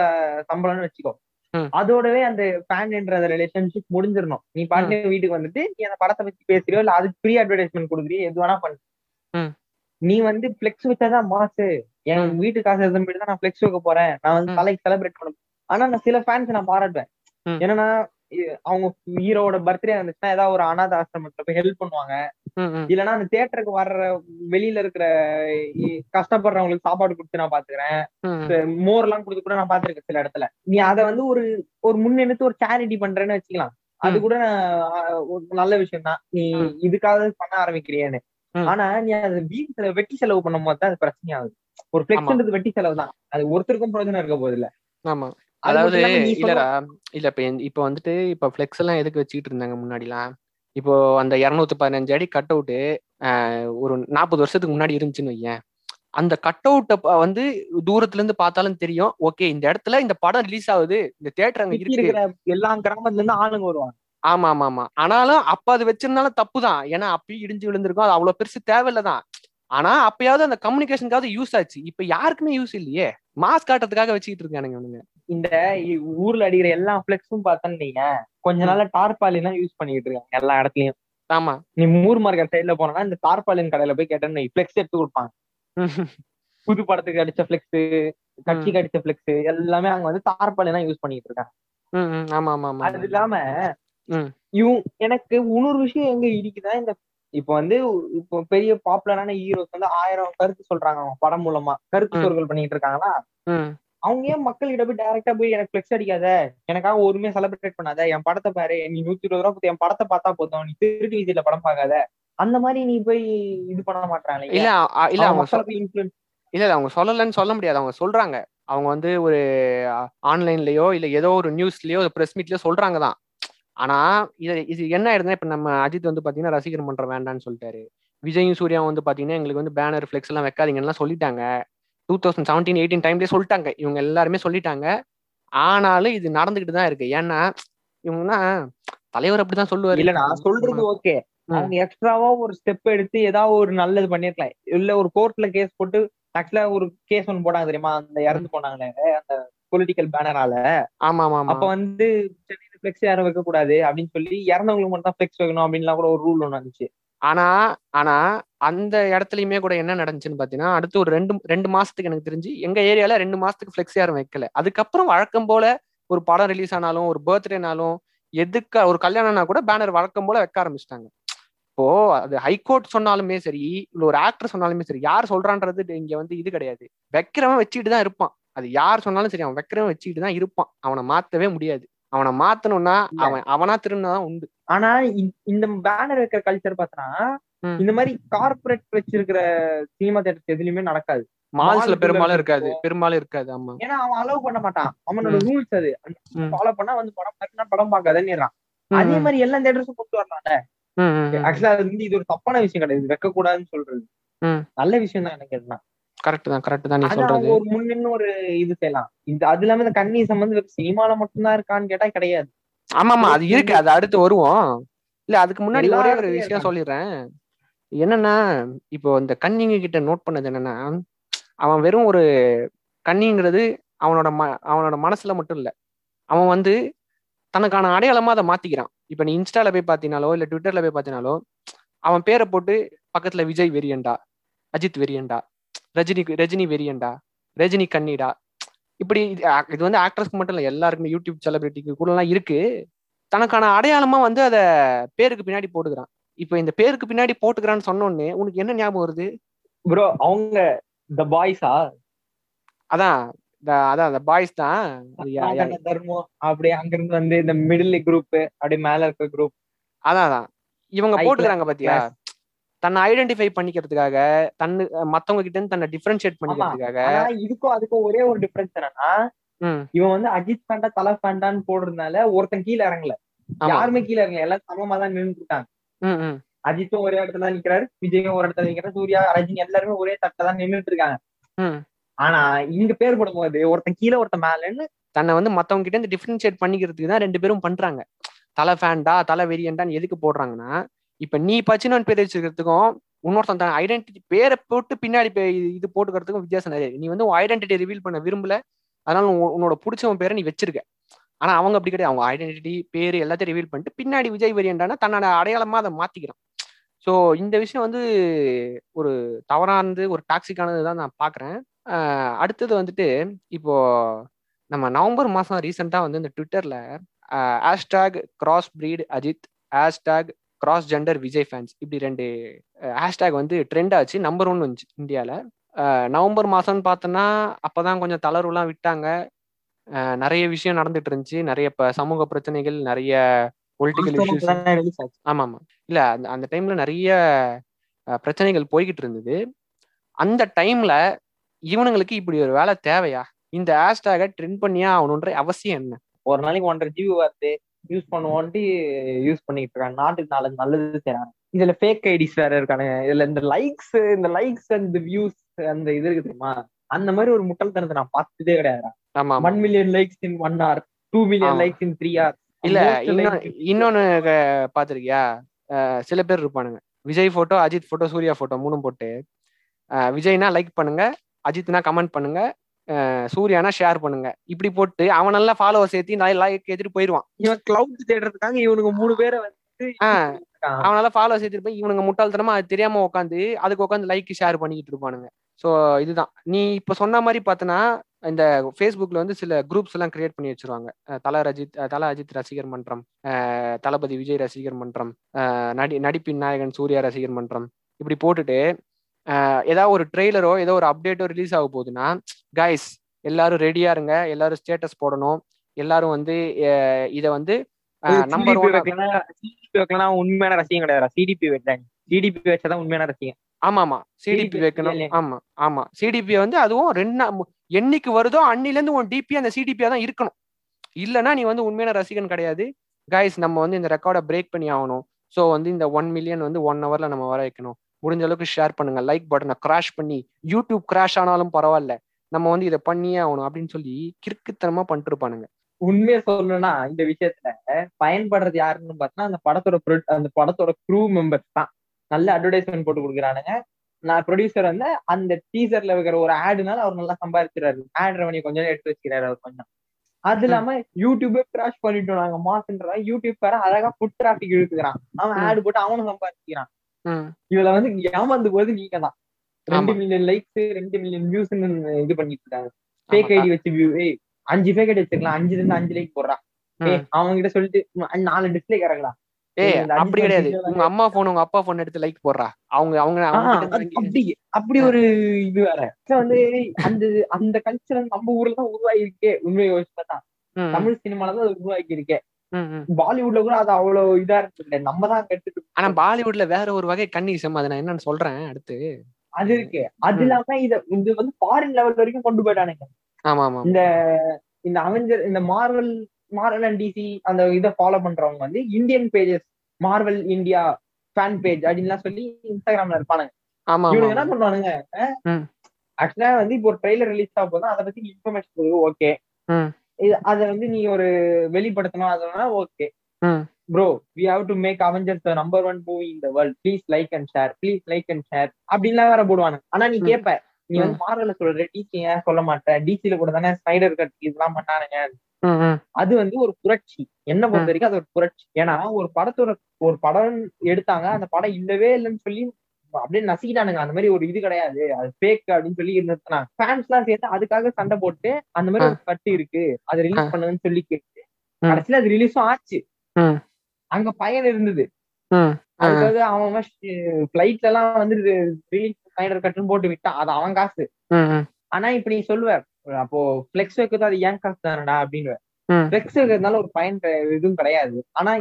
சம்பளம்னு வச்சுக்கோ. அதோடவே அந்த ஃபேன் என்ற அந்த ரிலேஷன்ஷிப் முடிஞ்சிடணும். நீ பாட்டு வீட்டுக்கு வந்துட்டு நீ அந்த படத்தை பத்தி பேசுறியோ இல்ல அதுக்கு ஃப்ரீ அட்வர்டைஸ்மெண்ட் கொடுக்குறியோ எது வேணா பண்ணு. நீ வந்து பிளெக்ஸ் வச்சாதான் மாசு. என். வீட்டு காசு எதுவும் தான் நான் பிளெக்ஸ் வைக்க போறேன். நான் வந்து. தலைக்கு செலிப்ரேட் பண்ண ஆனா நான் சில ஃபேன்ஸ் நான் பாராட்டுவேன். என்னன்னா அவங்க ஹீரோவோட பர்த்டே வந்துச்சுன்னா ஏதாவது ஒரு அனாத ஆசிரமத்துல போய் ஹெல்ப் பண்ணுவாங்க. இல்லைன்னா அந்த தியேட்டருக்கு வர்ற வெளியில இருக்கிற கஷ்டப்படுறவங்களுக்கு சாப்பாடு கொடுத்து நான் பாத்துக்கிறேன். மோர் எல்லாம் கொடுத்து கூட நான் பாத்திருக்கேன் சில இடத்துல. நீ அதை வந்து ஒரு ஒரு முன்னெடுத்து ஒரு சேரிட்டி பண்றேன்னு வச்சுக்கலாம். அது. கூட ஒரு நல்ல விஷயம் தான். நீ. இதுக்காக பண்ண ஆரம்பிக்கிறியேன்னு. ஆனா நீ அது செலவு வெட்டி செலவு பண்ணும் போது தான் அது பிரச்சனை ஆகுது ஒரு பிளெக்ஸ்ன்றது வெட்டி செலவு தான். அது ஒருத்தருக்கும் பிரயோஜனம் இருக்க இல்ல ஆமா. அது அதாவது இல்லடா இல்ல இப்ப இப்ப வந்துட்டு இப்ப ஃபிளெக்ஸ் எல்லாம் எதுக்கு வச்சுக்கிட்டு இருந்தாங்க முன்னாடிலாம்? இப்போ அந்த இருநூத்தி பதினஞ்சு அடி கட் அவுட்டு ஒரு நாற்பது வருஷத்துக்கு முன்னாடி இருந்துச்சுன்னு வையேன். அந்த கட் அவுட்டை வந்து தூரத்துல இருந்து பார்த்தாலும் தெரியும். ஓகே இந்த இடத்துல இந்த படம் ரிலீஸ் ஆகுது. இந்த தியேட்டர் அங்க இருக்கு. எல்லா கிராமத்துல இருந்து ஆளுங்க வருவாங்க. ஆமா ஆமா ஆமா ஆனாலும் அப்ப அது வச்சிருந்தாலும் தப்பு தான் ஏன்னா அப்பயும் இடிஞ்சு விழுந்திருக்கும். அது அவ்வளவு பெருசு தேவையில்லதான். ஆனா அப்பயாவது அந்த கம்யூனிகேஷனுக்காவது யூஸ் ஆச்சு. இப்ப யாருக்குமே யூஸ் இல்லையே. மாஸ் காட்டுறதுக்காக வச்சுக்கிட்டு இருக்கானுங்க அவனுங்க இந்த ஊர்ல அடிக்கிற எல்லா பிளெக்ஸும் பார்த்தோன்னு நீங்க கொஞ்ச நாளா டார்பாலின் யூஸ் பண்ணிட்டு இருக்காங்க எல்லா இடத்துலயும். ஆமா. நீ மூர் மார்க்கெட் சைடுல போனா இந்த டார்பாலின் கடையில போய் கேட்டேன்னு பிளெக்ஸ் எடுத்து கொடுப்பாங்க. புது படத்துக்கு அடிச்ச பிளெக்ஸ் கட்சிக்கு அடிச்ச பிளெக்ஸ் எல்லாமே அங்க வந்து டார்பாலின் தான் யூஸ் பண்ணிட்டு இருக்காங்க. ஆமா ஆமா ஆமா அது இல்லாம. இவங்க எனக்கு இன்னொரு விஷயம் எங்க இடிக்குதா இந்த இப்ப வந்து இப்போ பெரிய பாப்புலரான ஹீரோஸ் வந்து ஆயிரம் கருத்து சொல்றாங்க அவங்க படம் மூலமா. கருத்து. சொற்கள் பண்ணிட்டு இருக்காங்களா? அவங்க ஏன் மக்கள் கிட்ட போய் டைரக்டா போய் எனக்கு பிளெக்ஸ் அடிக்காத? எனக்காக ஒருமே செலிப்ரேட் பண்ணாத? என் படத்தை பாரு. நீ நூத்தி இருபது ரூபா கொடுத்து என் படத்தை பார்த்தா போதும். நீ திருட்டு வீதியில படம் பார்க்காத. அந்த மாதிரி நீ போய் இது பண்ண மாட்டாங்க இல்ல இல்ல அவங்க இல்ல இல்ல அவங்க சொல்லலன்னு சொல்ல முடியாது. அவங்க சொல்றாங்க. அவங்க வந்து ஒரு ஆன்லைன்லயோ இல்ல ஏதோ ஒரு நியூஸ்லயோ பிரஸ் மீட்லயோ சொல்றாங்க தான். ஆனா இது இது என்ன ஆயிடுதுன்னா இப்ப நம்ம அஜித் வந்து பாத்தீங்கன்னா ரசிகர் மன்றம் வேண்டாம்னு சொல்லிட்டாரு. விஜயும் சூர்யாவும் வந்து பாத்தீங்கன்னா எங்களுக்கு வந்து பேனர் ஃபிளெக்ஸ் எல்லாம் வைக்காதீங்கன்னு சொல்லிட்டாங்க. டூ தௌசண்ட் செவன்டீன் எயிட்டீன் டைம்லேயே சொல்லிட்டாங்க. இவங்க எல்லாருமே சொல்லிட்டாங்க. ஆனாலும் இது நடந்துகிட்டு தான் இருக்கு. ஏன்னா இவங்கன்னா தலைவர் அப்படிதான் சொல்லுவாரு. இல்ல நான் சொல்றது ஓகே. அவங்க எக்ஸ்ட்ராவா ஒரு ஸ்டெப் எடுத்து ஏதாவது ஒரு நல்லது பண்ணிருக்கலாம். இல்ல ஒரு கோர்ட்ல கேஸ் போட்டு ஆக்சுவலா ஒரு கேஸ் ஒன்னு போட்டாங்க தெரியுமா? அந்த இறந்து போனாங்களே அந்த பொலிட்டிக்கல் பேனரால ஆமா ஆமா அப்ப வந்து சென்னையில பிளெக்ஸ் யாரும் வைக்க கூடாது அப்படின்னு சொல்லி இறந்தவங்களுக்கு மட்டும் தான் பிளெக்ஸ் வைக்கணும் அப்படின்லாம் கூட ஒரு ரூல் ஒண்ணு இருந்துச்சு ஆனா ஆனா அந்த இடத்துலயுமே கூட என்ன நடந்துச்சுன்னு பாத்தீங்கன்னா அடுத்து ஒரு ரெண்டு ரெண்டு மாசத்துக்கு எனக்கு தெரிஞ்சு எங்க ஏரியால ரெண்டு மாசத்துக்கு ஃபிளெக்ஸ் யாரும் வைக்கல. அதுக்கப்புறம் வழக்கம் போல ஒரு படம் ரிலீஸ் ஆனாலும் ஒரு பர்த்டேனாலும் எதுக்கு ஒரு கல்யாணம்னா கூட பேனர் வழக்கம் போல வைக்க ஆரம்பிச்சிட்டாங்க. இப்போ அது ஹைகோர்ட் சொன்னாலுமே சரி இல்ல ஒரு ஆக்டர் சொன்னாலுமே சரி யார் சொல்றான்றது இங்க வந்து இது கிடையாது. வைக்கிறவன் வச்சுக்கிட்டு தான் இருப்பான். அது யார் சொன்னாலும் சரி அவன் வைக்கிறவன் வச்சுக்கிட்டு தான் இருப்பான். அவனை மாத்தவே முடியாது. அவனை மாத்தணும்னா. அவன் அவனா திரும்பினாதான் உண்டு. ஆனா இந்த- பேனர் வைக்கிற கல்ச்சர் பார்த்தனா ம். இந்த மாதிரி கார்பரேட் வச்சிருக்கிற சினிமா தேட்டர்ஸ் எதுலயுமே நடக்காது. மால்ஸ்ல பெரும்பாலும் இருக்காது. பெரும்பாலும் இருக்காது ஆமா. ஏன்னா அவன் அலோவ் பண்ண மாட்டான். அவனோட ரூல்ஸ் அது. ஃபாலோ பண்ணா வந்து படம் பார்க்கணும் படம் பார்க்காதேன்னுறான் ம், அதே. மாதிரி எல்லா தேட்டர்ஸும் கொண்டு வரலாம்ல. ஆக்சுவலா அது வந்து இது ஒரு தப்பான விஷயம் கிடையாது. வைக்க கூடாதுன்னு சொல்றது. நல்ல விஷயம் தான் எனக்கு என்ன கரெக்ட் தான் கரெக்ட் தான் நீ சொல்றது. ஒரு முன்னின்னு ஒரு இது செய்யலாம். இந்த அது இல்லாம இந்த கன்னிசம் வந்து சினிமால மட்டும்தான் இருக்கான்னு கேட்டா கிடையாது. ஆமா ஆமா அது இருக்கு. அது அடுத்து வருவோம். இல்ல அதுக்கு முன்னாடி ஒரே ஒரு விஷயம். சொல்லிடுறேன். என்னன்னா இப்போ இந்த கன்னிங்க கிட்ட நோட் பண்ணது என்னன்னா அவன் வெறும் ஒரு கன்னிங்கிறது அவனோட ம அவனோட மனசுல மட்டும் இல்ல. அவன் வந்து தனக்கான அடையாளமா அதை மாத்திக்கிறான். இப்ப நீ இன்ஸ்டால போய் பாத்தீனாலோ இல்ல ட்விட்டர்ல போய் பாத்தீனாலோ அவன் பேரை போட்டு பக்கத்துல விஜய் வெரியண்டா அஜித் வெரியண்டா ரஜினி ரஜினி வெரியண்டா ரஜினி கன்னிடா இப்படி இது வந்து ஆக்ட்ரஸ்க்கு மட்டும் இல்ல எல்லாருக்குமே யூடியூப் செலிபிரிட்டிக்கு கூட எல்லாம் இருக்கு. தனக்கான அடையாளமா வந்து அத பேருக்கு பின்னாடி போட்டுக்கிறான். இப்போ இந்த பேருக்கு பின்னாடி போட்டுக்கிறான்னு சொன்ன உடனே உனக்கு என்ன ஞாபகம் வருது? ப்ரோ அவங்க த பாய்ஸா அதான் அதான் அந்த பாய்ஸ் தான். தர்மம் அப்படியே அங்க இருந்து வந்து இந்த மிடில் குரூப் அப்படியே மேல இருக்க குரூப் அதான் அதான். இவங்க போட்டுக்கிறாங்க பாத்தியா. தன்னை ஐடென்டிஃபை பண்ணிக்கிறதுக்காக தன்னு மத்தவங்க கிட்ட இருந்து தன்னை டிஃபரன்ஷியேட் பண்ணிக்கிறதுக்காக. இதுக்கும் அதுக்கும் ஒரே ஒரு டிஃபரன்ஸ் என்னன்னா இவன் வந்து அஜித் ஃபேண்டா தலை ஃபேண்டான்னு போடுறதுனால ஒருத்தன் கீழே இறங்கல. யாருமே கீழே இறங்கல. எல்லாம் சமமா தான் நின்று இருக்காங்க. ம் ம். அஜித்தும் ஒரே இடத்துல தான் நிக்கிறாரு விஜயும் ஒரு இடத்துல நிக்கிறாரு சூர்யா ரஜினி எல்லாருமே ஒரே தட்டில தான் நின்னுட்டு இருக்காங்க. ஆனா இங்க பேர் போடும்போது ஒருத்தன் கீழே ஒருத்தன் மேலன்னு தன்னை வந்து மத்தவங்க கிட்ட இருந்து டிஃபரன்ஷியேட் பண்ணிக்கிறதுக்கு தான் ரெண்டு பேரும் பண்றாங்க. தலை ஃபேண்டா தலை வெறியண்டான்னு எதுக்கு போடுறாங்கன்னா இப்ப நீ பச்சினோன் பேர் வச்சுக்கிறதுக்கும் இன்னொருத்தன் தன் ஐடென்டிட்டி பேரை போட்டு பின்னாடி இது- போட்டுக்கிறதுக்கும் வித்தியாசம் நிறைய நீ வந்து உன் ஐடென்டிட்டி ரிவீல் பண்ண விரும்பல. அதனால உன்னோட பிடிச்சவன் பேரை நீ வச்சிருக்க. ஆனா அவங்க அப்படி கிடையாது. அவங்க ஐடென்டிட்டி பேர் எல்லாத்தையும் ரிவீல் பண்ணிட்டு பின்னாடி விஜய் வெறியண்டானா தன்னோட அடையாளமா அதை மாத்திக்கிறான். ஸோ இந்த விஷயம் வந்து ஒரு தவறானது ஒரு டாக்ஸிக்கானது தான் நான் பாக்குறேன் அடுத்தது வந்துட்டு இப்போ நம்ம நவம்பர் மாசம் ரீசெண்டா வந்து இந்த ட்விட்டர்ல hashtag cross breed Ajith hashtag cross gender Vijay fans இப்படி ரெண்டு ஹேஷ்டாக் வந்து ட்ரெண்ட் ஆச்சு. நம்பர் ஒன் வந்துச்சு இந்தியாவில் நவம்பர் மாசம்னு பார்த்தோன்னா அப்பதான் கொஞ்சம் தளர்வுலாம் விட்டாங்க. நிறைய விஷயம் நடந்துட்டு இருந்துச்சு. நிறைய இப்ப சமூக பிரச்சனைகள் நிறைய பொலிட்டிக்கல் இஷ்யூஸ் ரிலீஸ் ஆச்சு. ஆமா ஆமா இல்ல அந்த அந்த டைம்ல நிறைய பிரச்சனைகள் போய்கிட்டு இருந்தது. அந்த டைம்ல இவனுங்களுக்கு இப்படி ஒரு வேலை தேவையா? இந்த ஹேஷ்டாக ட்ரெண்ட் பண்ணியா ஆகணுன்ற அவசியம் என்ன? ஒரு நாளைக்கு ஒன்றரை ஜிபி வருது. யூஸ் பண்ணுவோன்ட்டு யூஸ் பண்ணிட்டு இருக்காங்க நாட்டுக்கு நாலு நல்லது செய்றாங்க. இதுல ஃபேக் ஐடிஸ் வேற இருக்கானுங்க. இதுல இந்த லைக்ஸ் இந்த லைக்ஸ் அந்த வியூஸ் அந்த இது இருக்கு தெரியுமா? அந்த மாதிரி ஒரு முட்டாள்தனத்தை நான் பார்த்ததே கிடையாது. ஆமா one million likes in one hour two million. Likes in three hours. இல்ல இன்னொன்னு பாத்திருக்கியா சில பேர் இருப்பானுங்க. Vijay photo Ajith photo Suriya photo மூணும் போட்டு. விஜய்னா லைக் பண்ணுங்க அஜித்னா கமெண்ட் பண்ணுங்க சூர்யானா ஷேர் பண்ணுங்க. இப்படி போட்டு அவன் நல்லா ஃபாலோவர் சேர்த்து லைக் ஏத்திட்டு போயிடுவான் இவன் கிளவுட் தேடுறதுக்காக இவனுக்கு மூணு பேரை வந்து. அவனால ஃபாலோ சேர்த்துட்டு போய் இவனுங்க முட்டாள்தனமா அது தெரியாம உட்காந்து அதுக்கு உட்காந்து லைக் ஷேர் பண்ணிக்கிட்டு இருப்பானுங்க. ஸோ இதுதான். நீ இப்ப சொன்ன மாதிரி பார்த்தனா இந்த ஃபேஸ்புக்ல வந்து சில குரூப்ஸ் எல்லாம் கிரியேட் பண்ணி வச்சிருவாங்க. தல ரஜித் தல அஜித் ரசிகர் மன்றம் தளபதி விஜய் ரசிகர் மன்றம் நடி நடிப்பின் நாயகன் சூர்யா ரசிகர் மன்றம் இப்படி போட்டுட்டு ஏதாவது ஒரு ட்ரெய்லரோ ஏதோ ஒரு அப்டேட்டோ ரிலீஸ் ஆக போகுதுன்னா கைஸ் எல்லாரும் ரெடியா இருங்க. எல்லாரும் ஸ்டேட்டஸ் போடணும். எல்லாரும் வந்து இதை வந்து நம்பர் உண்மையான ரசிகம் கிடையாது சிடிபி வச்சாங்க சிடிபி வச்சாதான் உண்மையான ரசிகம் ஆமா ஆமா சிடிபி வைக்கணும்? ஆமா ஆமா. சிடிபி வந்து அதுவும் ரெண்டு என்னைக்கு வருதோ அன்னில இருந்து உன் டிபி அந்த சிடிபியா தான் இருக்கணும். இல்லனா நீ வந்து உண்மையான ரசிகன் கிடையாது. கைஸ் நம்ம வந்து இந்த ரெக்கார்டை பிரேக் பண்ணி ஆகணும். ஸோ வந்து இந்த ஒன் மில்லியன் வந்து ஒன் ஹவர்ல நம்ம வர வைக்கணும். முடிஞ்ச அளவுக்கு ஷேர் பண்ணுங்க. லைக் பட்டனை கிராஷ் பண்ணி யூடியூப் கிராஷ் ஆனாலும் பரவாயில்ல. நம்ம வந்து இதை பண்ணியே ஆகணும் அப்படின்னு சொல்லி கிறுக்குத்தனமா பண்ணிட்டு இருப்பானுங்க. உண்மையை சொல்லணும்னா இந்த விஷயத்துல பயன்படுறது யாருன்னு பார்த்தா அந்த படத்தோட அந்த படத்தோட க்ரூ மெம்பர்ஸ் தான். நல்ல அட்வர்டைஸ்மெண்ட் போட்டு கொடுக்குறானுங்க. நான் ப்ரொடியூசர் வந்து அந்த டீசர்ல வைக்கிற ஒரு ஆடுனால அவர் நல்லா சம்பாதிக்கிறாரு ஆட் ரெவன்யூ கொஞ்சம் எடுத்து வச்சுக்கிறாரு அவர் கொஞ்சம். அது இல்லாம யூடியூபே கிராஷ் பண்ணிட்டோம் நாங்க மாசுன்றா யூடியூப் கார அழகா ஃபுட் டிராபிக் இழுத்துக்கிறான். அவன். ஆடு போட்டு அவனும் சம்பாதிக்கிறான். இதுல வந்து ஏமாந்து போது நீங்க தான் ரெண்டு. மில்லியன் லைக்ஸ் ரெண்டு மில்லியன் வியூஸ் இது பண்ணிட்டு இருக்காங்க. ஃபேக். ஐடி வச்சு வியூ ஏய் அஞ்சு ஃபேக் ஐடி வச்சுக்கலாம். அஞ்சுல இருந்து அஞ்சு லைக் போடுறா. ஏய் அவங்க கிட்ட சொல்லிட்டு "உம், நாலு டிஸ்பிளே இறங்கடா ஏய் அப்படி கிடையாது. உங்க அம்மா போன் உங்க அப்பா போன் எடுத்து லைக் போடுறா. அவங்க அவங்க அப்படி அப்படி ஒரு இது வேற. வந்து அந்த அந்த கல்ச்சர் நம்ம ஊர்ல தான் உருவாகி இருக்கே உண்மையை யோசிச்சு பார்த்தா. தமிழ் சினிமால தான் அது உருவாக்கி இருக்கே ம், ம். பாலிவுட்ல கூட அது அவ்வளவு இதா இருக்கு நம்ம தான் கெட்டுட்டு ஆனா பாலிவுட்ல வேற ஒரு வகை கன்னிசம் அதை நான் என்னன்னு சொல்றேன் அடுத்து. அது இருக்கு. அது. இல்லாம இத இது வந்து ஃபாரின் லெவல் வரைக்கும் கொண்டு போயிட்டானுங்க. ஆமா ஆமா இந்த இந்த அவெஞ்சர் இந்த மார்வல் மார்வல் அண்ட் டிசி அந்த இதை ஃபாலோ பண்றவங்க வந்து Indian pages Marvel India fan page அப்படின்லாம் சொல்லி இன்ஸ்டாகிராம்ல இருப்பானுங்க. ஆமா இவனுங்க என்ன பண்ணுவானுங்க. ஆக்சுவலா வந்து இப்போ ஒரு ட்ரெய்லர் ரிலீஸ் ஆக போதும் அதை பத்தி இன்ஃபர்மேஷன் ஓகே. அதை வந்து நீ ஒரு வெளிப்படுத்தணும். அதனால okay. Bro we have to make Avengers the number one movie in the world please like and share please like and share அப்படின்லாம் வேற போடுவானுங்க. ஆனா நீ. கேப்ப நீ வந்து மார்வல்ல சொல்ற டிசி ஏன் சொல்ல மாட்ட? டிசில கூட தானே ஸ்னைடர் கட் இதெல்லாம் பண்ணானுங்க. அது வந்து ஒரு புரட்சி. என்ன பொறுத்த. வரைக்கும் அது ஒரு புரட்சி. ஏன்னா ஒரு படத்தோட ஒரு படம் எடுத்தாங்க. அந்த படம் இல்லவே இல்லைன்னு சொல்லி அப்படியே நசிக்கிட்டானுங்க அந்த மாதிரி ஒரு இது கிடையாது அது ஃபேக் அப்படின்னு சொல்லி நிறுத்தினாங்க ஃபேன்ஸ் எல்லாம் சேர்த்து அதுக்காக சண்டை போட்டு அந்த மாதிரி. ஒரு கட்டு இருக்கு அதை. ரிலீஸ் பண்ணுங்கன்னு சொல்லி கேட்டு. கடைசியில அது ரிலீஸும் ஆச்சு. அங்க பயன் இருந்தது. அதுக்காக அவன் பிளைட்ல எல்லாம் வந்து ரிலீஸ் ஸ்னைடர் கட்டுன்னு போட்டு விட்டான் அது அவன் காசு. ஆனா இப்ப நீ சொல்லுவ அப்போ பிளெக்ஸ் வைக்கிறது அது ஏன் காசு தானடா அப்படின்னு ம். பிளெக்ஸ் வைக்கிறதுனால ஒரு பயன் இதுவும் கிடையாது ஆனா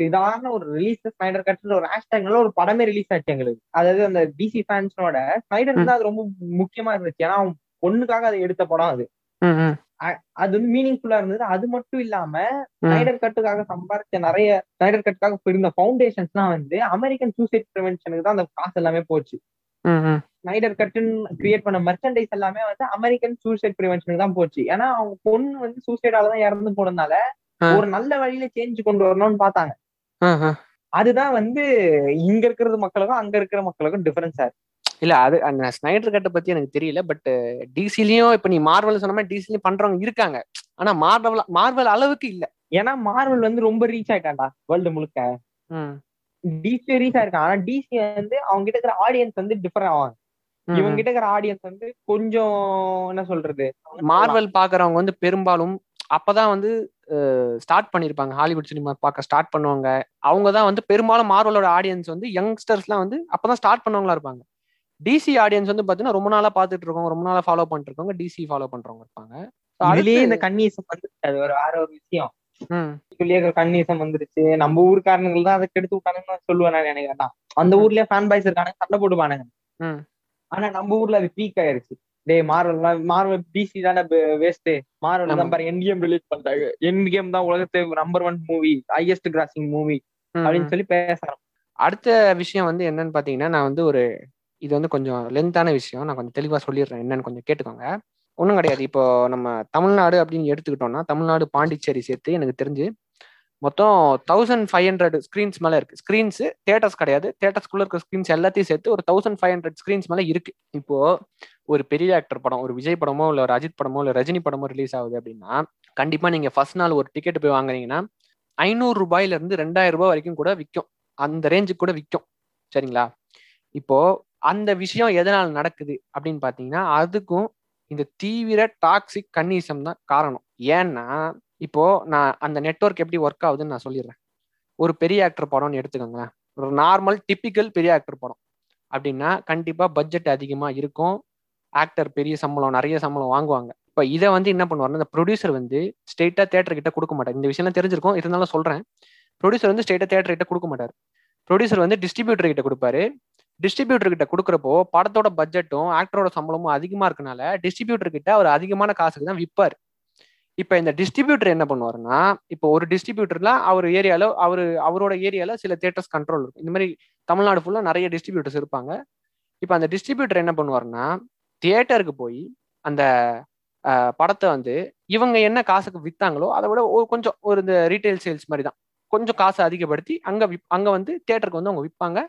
இதான ஒரு ரிலீஸ் ஸ்னைடர் கட்ன்ற ஒரு ஹேஷ்டேக்னால ஒரு படமே ரிலீஸ் ஆச்சு எங்களுக்கு அதாவது அந்த டிசி ஃபேன்ஸோட ஸ்னைடர் தான் அது ரொம்ப முக்கியமா இருந்துச்சு ஏன்னா அவன் பொண்ணுக்காக அதை எடுத்த படம் அது. அது வந்து மீனிங்ஃபுல்லா இருந்தது அது மட்டும் இல்லாம ம். ஸ்னைடர் கட்டுக்காக சம்பாரிச்ச நிறைய ஸ்னைடர் கட்டுக்காக இருந்த ஃபவுண்டேஷன்ஸ்லாம் வந்து அமெரிக்கன் சூசைட் ப்ரிவென்ஷனுக்கு தான் அந்த காசு எல்லாமே போச்சு. ஸ்னைடர் கட்டுன்னு கிரியேட் பண்ண மெர்ச்சன்டைஸ் எல்லாமே வந்து அமெரிக்கன் சூசைட் ப்ரிவென்ஷனுக்கு தான் போச்சு. ஏன்னா அவங்க பொண்ணு வந்து சூசைடால தான் இறந்து போனதுனால. ஒரு நல்ல வழியில சேஞ்ச் கொண்டு வரணும்னு பார்த்தாங்க. அதுதான் வந்து இங்க இருக்கிறது மக்களுக்கும் அங்க இருக்கிற மக்களுக்கும் டிஃபரன்ஸா இருக்கு. இல்ல அது அந்த ஸ்னைடர் கட்டை பத்தி எனக்கு தெரியல பட் டிசிலயும் இப்ப நீ மார்வல் சொன்ன மாதிரி டிசிலயும் பண்றவங்க இருக்காங்க. ஆனா மார்வல் மார்வல் அளவுக்கு இல்ல. ஏன்னா மார்வல் வந்து ரொம்ப ரீச் ஆயிட்டான்டா வேர்ல்டு முழுக்க. டிசி ரீச் ஆயிருக்கான் ஆனா டிசி வந்து அவங்க கிட்ட இருக்கிற ஆடியன்ஸ் வந்து டிஃபரெண்ட் ஆவாங்க. இவங்க. கிட்ட இருக்கிற ஆடியன்ஸ் வந்து கொஞ்சம் என்ன சொல்றது? மார்வல் பாக்குறவங்க வந்து பெரும்பாலும் அப்பதான் வந்து ஸ்டார்ட் பண்ணிருப்பாங்க. ஹாலிவுட் சினிமா பார்க்க ஸ்டார்ட் பண்ணுவாங்க. அவங்க தான் வந்து பெரும்பாலும் மார்வலோட ஆடியன்ஸ் வந்து யங்ஸ்டர்ஸ்லாம் வந்து அப்பதான் ஸ்டார்ட் பண்ணவங்களா இருப்பாங்க. டிசி ஆடியன்ஸ் வந்து பாத்தீங்கன்னா ரொம்ப நாளா பாத்துட்டு இருக்கவங்க ரொம்ப நாளா ஃபாலோ பண்ணிட்டு இருக்கவங்க டிசி ஃபாலோ பண்றவங்க இருப்பாங்க. அடுத்து- இந்த கன்னியசம் வந்து அது ஒரு வேற ஒரு விஷயம். ம், இதுலயே கன்னியசம் வந்துருச்சு. நம்ம ஊருக்காரனுங்க தான் அதை கெடுத்து விட்டானுங்கன்னு சொல்லுவேன் நான் நினைக்கிறேன் நான். அந்த ஊர்லயே ஃபேன் பாய்ஸ் இருக்கானுங்க சண்டை போட்டுப்பானுங்க. ஆனா நம்ம ஊர்ல அது பீக் ஆயிருச்சு. டேய் மார்வல் மார்வல் டிசி தானே வேஸ்ட் மார்வல். தான் பாருங்க என் கேம் ரிலீஸ் பண்ணிட்டாங்க என் கேம் தான் உலகத்தை number one movie highest grossing movie அப்படின்னு சொல்லி பேச அடுத்த விஷயம் வந்து என்னன்னு பாத்தீங்கன்னா நான் வந்து ஒரு இது வந்து கொஞ்சம் லென்த்தான விஷயம். நான் கொஞ்சம் தெளிவா சொல்லிடுறேன் என்னன்னு கொஞ்சம் கேட்டுக்கோங்க. ஒன்றும் கிடையாது. இப்போ நம்ம தமிழ்நாடு அப்படின்னு எடுத்துக்கிட்டோம்னா தமிழ்நாடு பாண்டிச்சேரி சேர்த்து எனக்கு தெரிஞ்சு மொத்தம் தௌசண்ட் ஃபைவ் ஹண்ட்ரட் ஸ்க்ரீன்ஸ் மேலே இருக்கு. ஸ்க்ரீன்ஸ் தேட்டர்ஸ் கிடையாது. தேட்டர்ஸ்குள்ள இருக்க ஸ்க்ரீன்ஸ் எல்லாத்தையும் சேர்த்து ஒரு தௌசண்ட் ஃபைவ் ஹண்ட்ரட் ஸ்க்ரீன்ஸ் மேலே இருக்கு. இப்போ ஒரு பெரிய ஆக்டர் படம் ஒரு விஜய் படமோ இல்லை ஒரு அஜித் படமோ இல்லை ரஜினி படமோ ரிலீஸ் ஆகுது அப்படின்னா கண்டிப்பாக நீங்கள் ஃபர்ஸ்ட் நாள் ஒரு டிக்கெட் போய் வாங்குறீங்கன்னா ஐநூறு ரூபாயிலிருந்து ரெண்டாயிரம் ரூபாய் வரைக்கும் கூட விற்கும் அந்த ரேஞ்சுக்கு கூட விற்கும் சரிங்களா? இப்போ அந்த விஷயம் எதனால் நடக்குது அப்படின்னு பார்த்தீங்கன்னா அதுக்கும் இந்த தீவிர டாக்ஸிக் கன்னிசம் தான் காரணம். ஏன்னா இப்போ நான் அந்த நெட்வொர்க் எப்படி ஒர்க் ஆகுதுன்னு நான் சொல்லிடுறேன். ஒரு பெரிய ஆக்டர் படம்னு எடுத்துக்கோங்களேன். ஒரு நார்மல் டிப்பிக்கல் பெரிய ஆக்டர் படம். அப்படின்னா கண்டிப்பா பட்ஜெட் அதிகமா இருக்கும். ஆக்டர் பெரிய சம்பளம் நிறைய சம்பளம் வாங்குவாங்க. இப்போ இதை வந்து என்ன பண்ணுவாருன்னா இந்த ப்ரொடியூசர் வந்து ஸ்ட்ரெயிட்டா தேட்டர் கிட்ட கொடுக்க மாட்டார். இந்த விஷயம்லாம் தெரிஞ்சிருக்கும். இருந்தாலும் சொல்றேன். ப்ரொடியூசர் வந்து ஸ்ட்ரெயிட்டா தேட்டர் கிட்ட கொடுக்க மாட்டார். ப்ரொடியூசர் வந்து டிஸ்ட்ரிபியூட்டர் கிட்ட கொடுப்பாரு. டிஸ்ட்ரிபியூட்டர் கிட்ட கொடுக்குறப்போ படத்தோட பட்ஜெட்டும் ஆக்டரோட சம்பளமும் அதிகமா இருக்கனால டிஸ்ட்ரிபியூட்டர் கிட்ட அவர் அதிகமான காசுக்கு தான் விற்பார் இப்ப இந்த டிஸ்ட்ரிபியூட்டர் என்ன பண்ணுவாருன்னா இப்போ ஒரு டிஸ்ட்ரிபியூட்டர்ல அவர் ஏரியால அவரு அவரோட ஏரியால சில தியேட்டர்ஸ் கண்ட்ரோல் இருக்கும். இந்த மாதிரி தமிழ்நாடு ஃபுல்லா நிறைய டிஸ்ட்ரிபியூட்டர்ஸ் இருப்பாங்க. இப்போ அந்த டிஸ்ட்ரிபியூட்டர் என்ன பண்ணுவாருன்னா தியேட்டருக்கு போய் அந்த படத்தை வந்து இவங்க என்ன காசுக்கு வித்தாங்களோ அதை விட ஒரு கொஞ்சம் ஒரு இந்த ரீட்டைல் சேல்ஸ் மாதிரி தான். கொஞ்சம் காசை அதிகப்படுத்தி அங்க விப் அங்க வந்து தியேட்டருக்கு வந்து அவங்க விற்பாங்க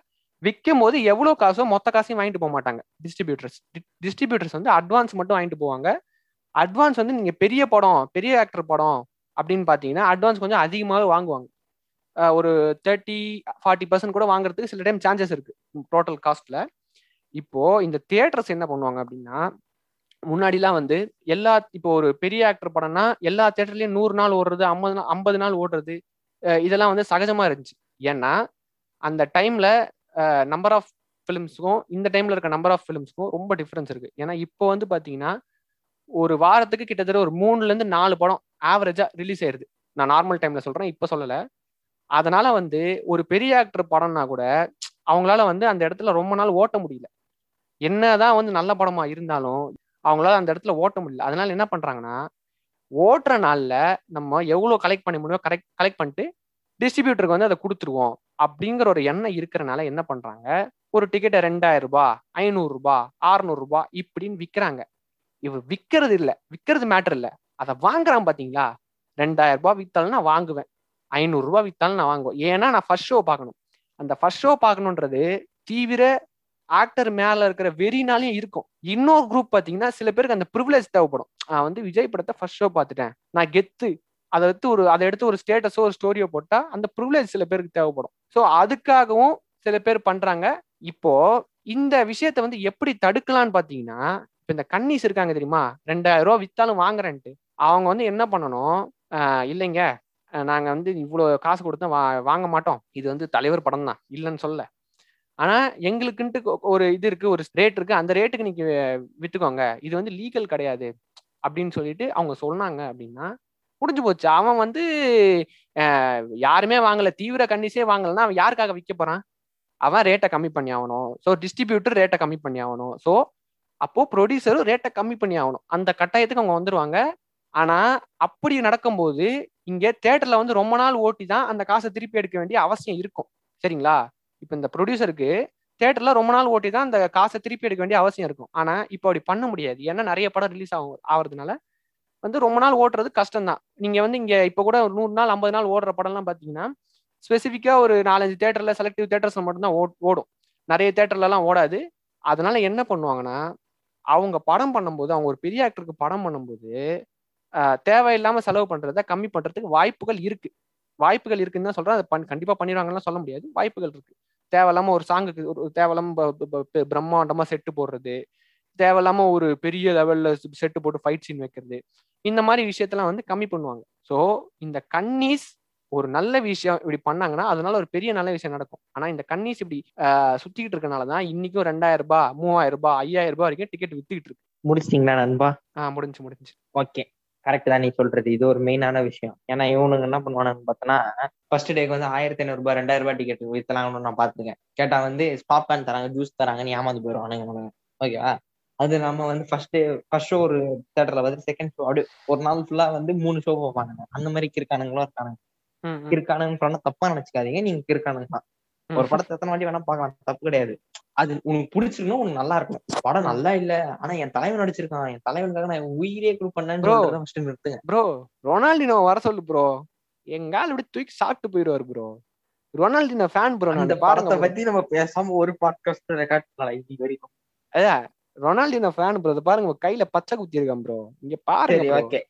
விற்கும் போது எவ்வளோ காசோ மொத்த காசையும் வாங்கிட்டு போக மாட்டாங்க. டிஸ்ட்ரிபியூட்டர்ஸ் டிஸ்ட்ரிபியூட்டர்ஸ் வந்து அட்வான்ஸ் மட்டும் வாங்கிட்டு போவாங்க. அட்வான்ஸ் வந்து நீங்க பெரிய படம் பெரிய ஆக்டர் படம் அப்படின்னு பாத்தீங்கன்னா அட்வான்ஸ் கொஞ்சம் அதிகமாகவே வாங்குவாங்க. ஒரு தேர்ட்டி ஃபார்ட்டி பர்சன்ட் கூட வாங்குறதுக்கு சில டைம் சான்சஸ் இருக்கு டோட்டல் காஸ்ட்ல இப்போ இந்த தியேட்டர்ஸ் என்ன பண்ணுவாங்க அப்படின்னா முன்னாடிலாம் வந்து எல்லா இப்போ ஒரு பெரிய ஆக்டர் படம்னா எல்லா தேட்டர்லேயும் நூறு நாள் ஓடுறது ஐம்பது நாள் ஐம்பது நாள் ஓடுறது இதெல்லாம் வந்து சகஜமா இருந்துச்சு. ஏன்னா அந்த டைம்ல நம்பர் ஆஃப் ஃபிலிம்ஸ்க்கும் இந்த டைம்ல இருக்க நம்பர் ஆஃப் ஃபிலிம்ஸ்க்கும் ரொம்ப டிஃப்ரென்ஸ் இருக்கு. ஏன்னா இப்போ வந்து பாத்தீங்கன்னா ஒரு வாரத்துக்கு கிட்டத்தட்ட ஒரு மூணுல இருந்து நாலு படம் ஆவரேஜா ரிலீஸ் ஆயிருது. நான் நார்மல் டைம்ல சொல்றேன் இப்போ சொல்லல. அதனால வந்து ஒரு பெரிய ஆக்டர் படம்னா கூட அவங்களால வந்து அந்த இடத்துல ரொம்ப நாள் ஓட்ட முடியல. என்னதான் வந்து நல்ல படமா இருந்தாலும் அவங்களால அந்த இடத்துல ஓட்ட முடியல. அதனால என்ன பண்றாங்கன்னா ஓட்டுற நாள்ல நம்ம எவ்வளவு கலெக்ட் பண்ண முடியுமோ கரெக்ட் கலெக்ட் பண்ணிட்டு டிஸ்ட்ரிபியூட்டருக்கு வந்து அதை கொடுத்துருவோம். அப்படிங்கிற ஒரு எண்ணம் இருக்கிறனால என்ன பண்றாங்க ஒரு டிக்கெட்டை ரெண்டாயிரம் ரூபாய் ஐநூறு ரூபாய் ஆறுநூறு ரூபாய் இப்படின்னு விற்கிறாங்க இவ விற்கிறது இல்ல விற்கிறது மேட்டர் இல்ல. அதை வாங்குறான் பாத்தீங்களா? ரெண்டாயிரம் ரூபாய் வித்தாலும் நான் வாங்குவேன். ஐநூறு ரூபாய் வித்தாலும் நான் வாங்குவேன். ஏன்னா நான் ஃபர்ஸ்ட் ஷோ பார்க்கணும். அந்த ஃபர்ஸ்ட் ஷோ பார்க்கணுன்றது தீவிர ஆக்டர் மேல இருக்கிற வெறினாலையும் இருக்கும். இன்னொரு குரூப் பாத்தீங்கன்னா சில பேருக்கு அந்த ப்ரிவிலேஜ் தேவைப்படும். நான் வந்து விஜய் படத்தை ஃபர்ஸ்ட் ஷோ பார்த்துட்டேன். நான் கெத்து. அதை எடுத்து ஒரு அதை எடுத்து ஒரு ஸ்டேட்டஸோ ஒரு ஸ்டோரியோ போட்டா அந்த ப்ரிவிலேஜ் சில பேருக்கு தேவைப்படும். ஸோ அதுக்காகவும் சில பேர் பண்றாங்க. இப்போ இந்த விஷயத்த வந்து எப்படி தடுக்கலாம்னு பாத்தீங்கன்னா இப்ப இந்த கன்னிஸ் இருக்காங்க தெரியுமா? ரெண்டாயிரம் ரூபா வித்தாலும் வாங்குறேன்ட்டு. அவங்க வந்து என்ன பண்ணணும்? இல்லைங்க. நாங்கள் நாங்க வந்து இவ்வளவு காசு கொடுத்தா வா வாங்க மாட்டோம். இது வந்து தலைவர் படம் தான். இல்லைன்னு சொல்ல. ஆனா எங்களுக்குன்ட்டு ஒரு இது இருக்கு ஒரு ரேட் இருக்கு. அந்த ரேட்டுக்கு நீங்க விற்றுக்கோங்க வித்துக்கோங்க. இது வந்து லீகல் கிடையாது. அப்படின்னு சொல்லிட்டு அவங்க சொன்னாங்க அப்படின்னா முடிஞ்சு போச்சு. அவன் வந்து யாருமே வாங்கல. தீவிர கண்டிஸே வாங்கலைன்னா அவன் யாருக்காக விற்க போறான்? அவன் ரேட்டை கம்மி பண்ணி ஆகணும். ஸோ டிஸ்ட்ரிபியூட்டர் ரேட்டை கம்மி பண்ணி ஆகணும். ஸோ அப்போ ப்ரொடியூசரும் ரேட்டை கம்மி பண்ணி ஆகணும். அந்த கட்டாயத்துக்கு அவங்க வந்துருவாங்க. ஆனா அப்படி நடக்கும்போது இங்க தேட்டர்ல வந்து ரொம்ப நாள் ஓட்டி தான் அந்த காசை திருப்பி எடுக்க வேண்டிய அவசியம் இருக்கும். சரிங்களா? இப்போ இந்த ப்ரொடியூசருக்கு தேட்டர்ல ரொம்ப நாள் ஓட்டி தான் அந்த காசை திருப்பி எடுக்க வேண்டிய அவசியம் இருக்கும். ஆனா இப்போ அப்படி பண்ண முடியாது. ஏன்னா நிறைய படம் ரிலீஸ் ஆகும் ஆகிறதுனால. வந்து ரொம்ப நாள் ஓட்டுறது கஷ்டம் தான். நீங்க வந்து இங்க இப்போ கூட ஒரு நூறு நாள் ஐம்பது நாள் ஓடுற படம்லாம் பாத்தீங்கன்னா ஸ்பெசிஃபிக்கா ஒரு நாலஞ்சு தேட்டர்ல செலக்டிவ் தேட்டர்ஸ்ல மட்டும்தான் ஓடும். நிறைய தேட்டர்ல எல்லாம் ஓடாது. அதனால என்ன பண்ணுவாங்கன்னா அவங்க படம் பண்ணும்போது அவங்க ஒரு பெரிய ஆக்டருக்கு படம் பண்ணும்போது தேவையில்லாம செலவு பண்றத கம்மி பண்றதுக்கு வாய்ப்புகள் இருக்கு. வாய்ப்புகள் இருக்குன்னு தான் சொல்றேன். அதை கண்டிப்பா பண்ணிடுவாங்கன்னு சொல்ல முடியாது. வாய்ப்புகள் இருக்கு. தேவையில்லாம ஒரு சாங்குக்கு ஒரு தேவையில்லாம ப- பிரம்மாண்டமா செட்டு போடுறது. தேவையில்லாம ஒரு பெரிய லெவல்ல செட்டு போட்டு ஃபைட் சீன் வைக்கிறது. இந்த மாதிரி விஷயத்தெல்லாம் வந்து கம்மி பண்ணுவாங்க. ஸோ இந்த கன்னீஸ் ஒரு நல்ல விஷயம் இப்படி பண்ணாங்கன்னா அதனால ஒரு பெரிய நல்ல விஷயம் நடக்கும். ஆனா இந்த கன்னீஸ் இப்படி ஆஹ், சுத்திக்கிட்டு இருக்கனால தான் இன்னைக்கும் ரெண்டாயிரம் ரூபாய் மூவாயிரம் ரூபாய் ஐயாயிரம் ரூபாய் வரைக்கும் டிக்கெட் வித்துக்கிட்டு இருக்கு. முடிச்சிட்டீங்களா நண்பா? ஆஹ் முடிஞ்சு முடிஞ்சு. ஓகே. கரெக்ட் தான் நீ சொல்றது. இது ஒரு மெயினான விஷயம். ஏன்னா இவனுங்க என்ன பண்ணுவானுன்னு பார்த்தோன்னா ஃபர்ஸ்ட் டேக்கு வந்து ஆயிரத்தி ஐநூறு ரூபாய் ரெண்டாயிரம் ரூபாய் டிக்கெட் வித்தலாம்னு நான் பாத்துருக்கேன். கேட்டா வந்து பாப்கார்ன் தராங்க ஜூஸ் தராங்க நீ ஏமாந்து போயிடுவானுங்க இவனுங்க. ஓகேவா? அது நம்ம வந்து ஃபர்ஸ்ட் டே ஃபர்ஸ்ட் ஷோ ஒரு தேட்டர்ல வந்து செகண்ட் ஷோ அப்படி ஒரு நாள் ஃபுல்லா வந்து மூணு ஷோ வைப்பாங்க அந்த மாதிரி கிறுக்கானுங்களும் இருக்கானுங்க. கிறுக்கானுங்க சொன்னா தப்பா நினைச்சுக்காதீங்க. நீங்க கிறுக்கானுங்க தான். ஒரு படத்தை எத்தனை வாட்டி வேணா பார்க்கலாம். தப்பு கிடையாது. அது உனக்கு பிடிச்சிருக்கணும் உனக்கு நல்லா இருக்கும் படம் நல்லா இல்ல. ஆனா என் தலைவன் நடிச்சிருக்கான். என் தலைவனுக்காக நான் உயிரே குரூப் நிறுத்துங்க. ப்ரோ ரொனால்டினோ வர சொல்லு ப்ரோ. எங்கால் இப்படி தூக்கி சாப்பிட்டு போயிடுவாரு ப்ரோ. Ronaldinho fan bro. அந்த படத்தை bro. பத்தி நம்ம பேசாம ஒரு பாட்காஸ்ட் ரெக்கார்ட் பண்ணலாம் இன்னைக்கு வரைக்கும். அதான் ரொனால்டினோ ஃபேன் ப்ரோ. இதை பாருங்க கையில பச்சை குத்தி இருக்கான் ப்ரோ. இங்க பாருங்க. ஓகே.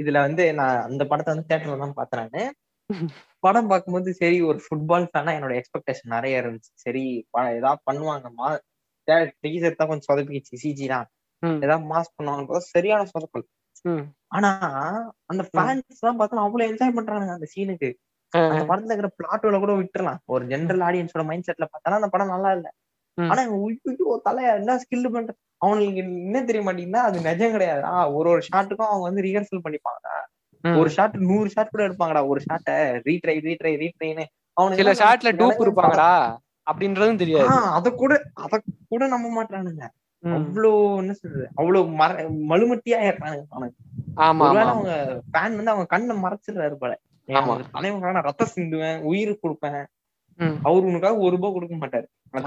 இதுல வந்து நான் அந்த படத்தை வந்து தேட்டர்ல தான் பார்த்தேன் நானு. படம் பார்க்கும்போது சரி ஒரு ஃபுட்பால் ஃபேனா என்னோட எக்ஸ்பெக்டேஷன் நிறைய இருந்துச்சு. சரி ஏதாவது பண்ணுவாங்கம்மா டீசர் தான் கொஞ்சம் சொதப்பிச்சு சிஜி தான். ஏதாவது மாஸ் பண்ணுவாங்க பார்த்தா சரியான சொதப்பல். ஆனா அந்த ஃபேன்ஸ் தான் பார்த்தா அவ்வளவு என்ஜாய் பண்றாங்க அந்த சீனுக்கு அந்த படத்துல இருக்கிற பிளாட்டோல கூட விட்டுறலாம். ஒரு ஜென்ரல் ஆடியன்ஸோட மைண்ட் செட்ல பார்த்தானா அந்த படம் நல்லா இல்ல. ஆனா உய்யோ தலையா என்ன ஸ்கில் பண்ற? அவனுக்கு என்ன தெரிய மாட்டேங்குதுன்னா அது நிஜம் கிடையாது. ஒரு ஒரு ஷாட்டுக்கும் அவங்க வந்து ரிஹர்சல் பண்ணிப்பாங்க. ஒரு ஷாட் நூறு ஷாட் கூட எடுப்பாங்கடா. ஒரு ஷாட்டை ரீட்ரை ரீட்ரை ரீட்ரைன்னு அவனுக்கு சில ஷாட்ல டூப் இருப்பாங்கடா. அப்படின்றதும் தெரியாது. அத கூட அத கூட நம்ப மாட்டானுங்க ம். அவ்வளவு என்ன சொல்றது? அவ்வளவு மர மழுமட்டியா ஏறானுங்க அவனுக்கு ஆமா அவங்க ஃபேன் வந்து அவங்க கண்ணை மறைச்சிடுறாரு போல. தலைவனுக்காக நான் ரத்தம் சிந்துவேன் உயிர் கொடுப்பேன். அவர் உனக்காக ஒரு ரூபாய் கொடுக்க மாட்டாரு. நான்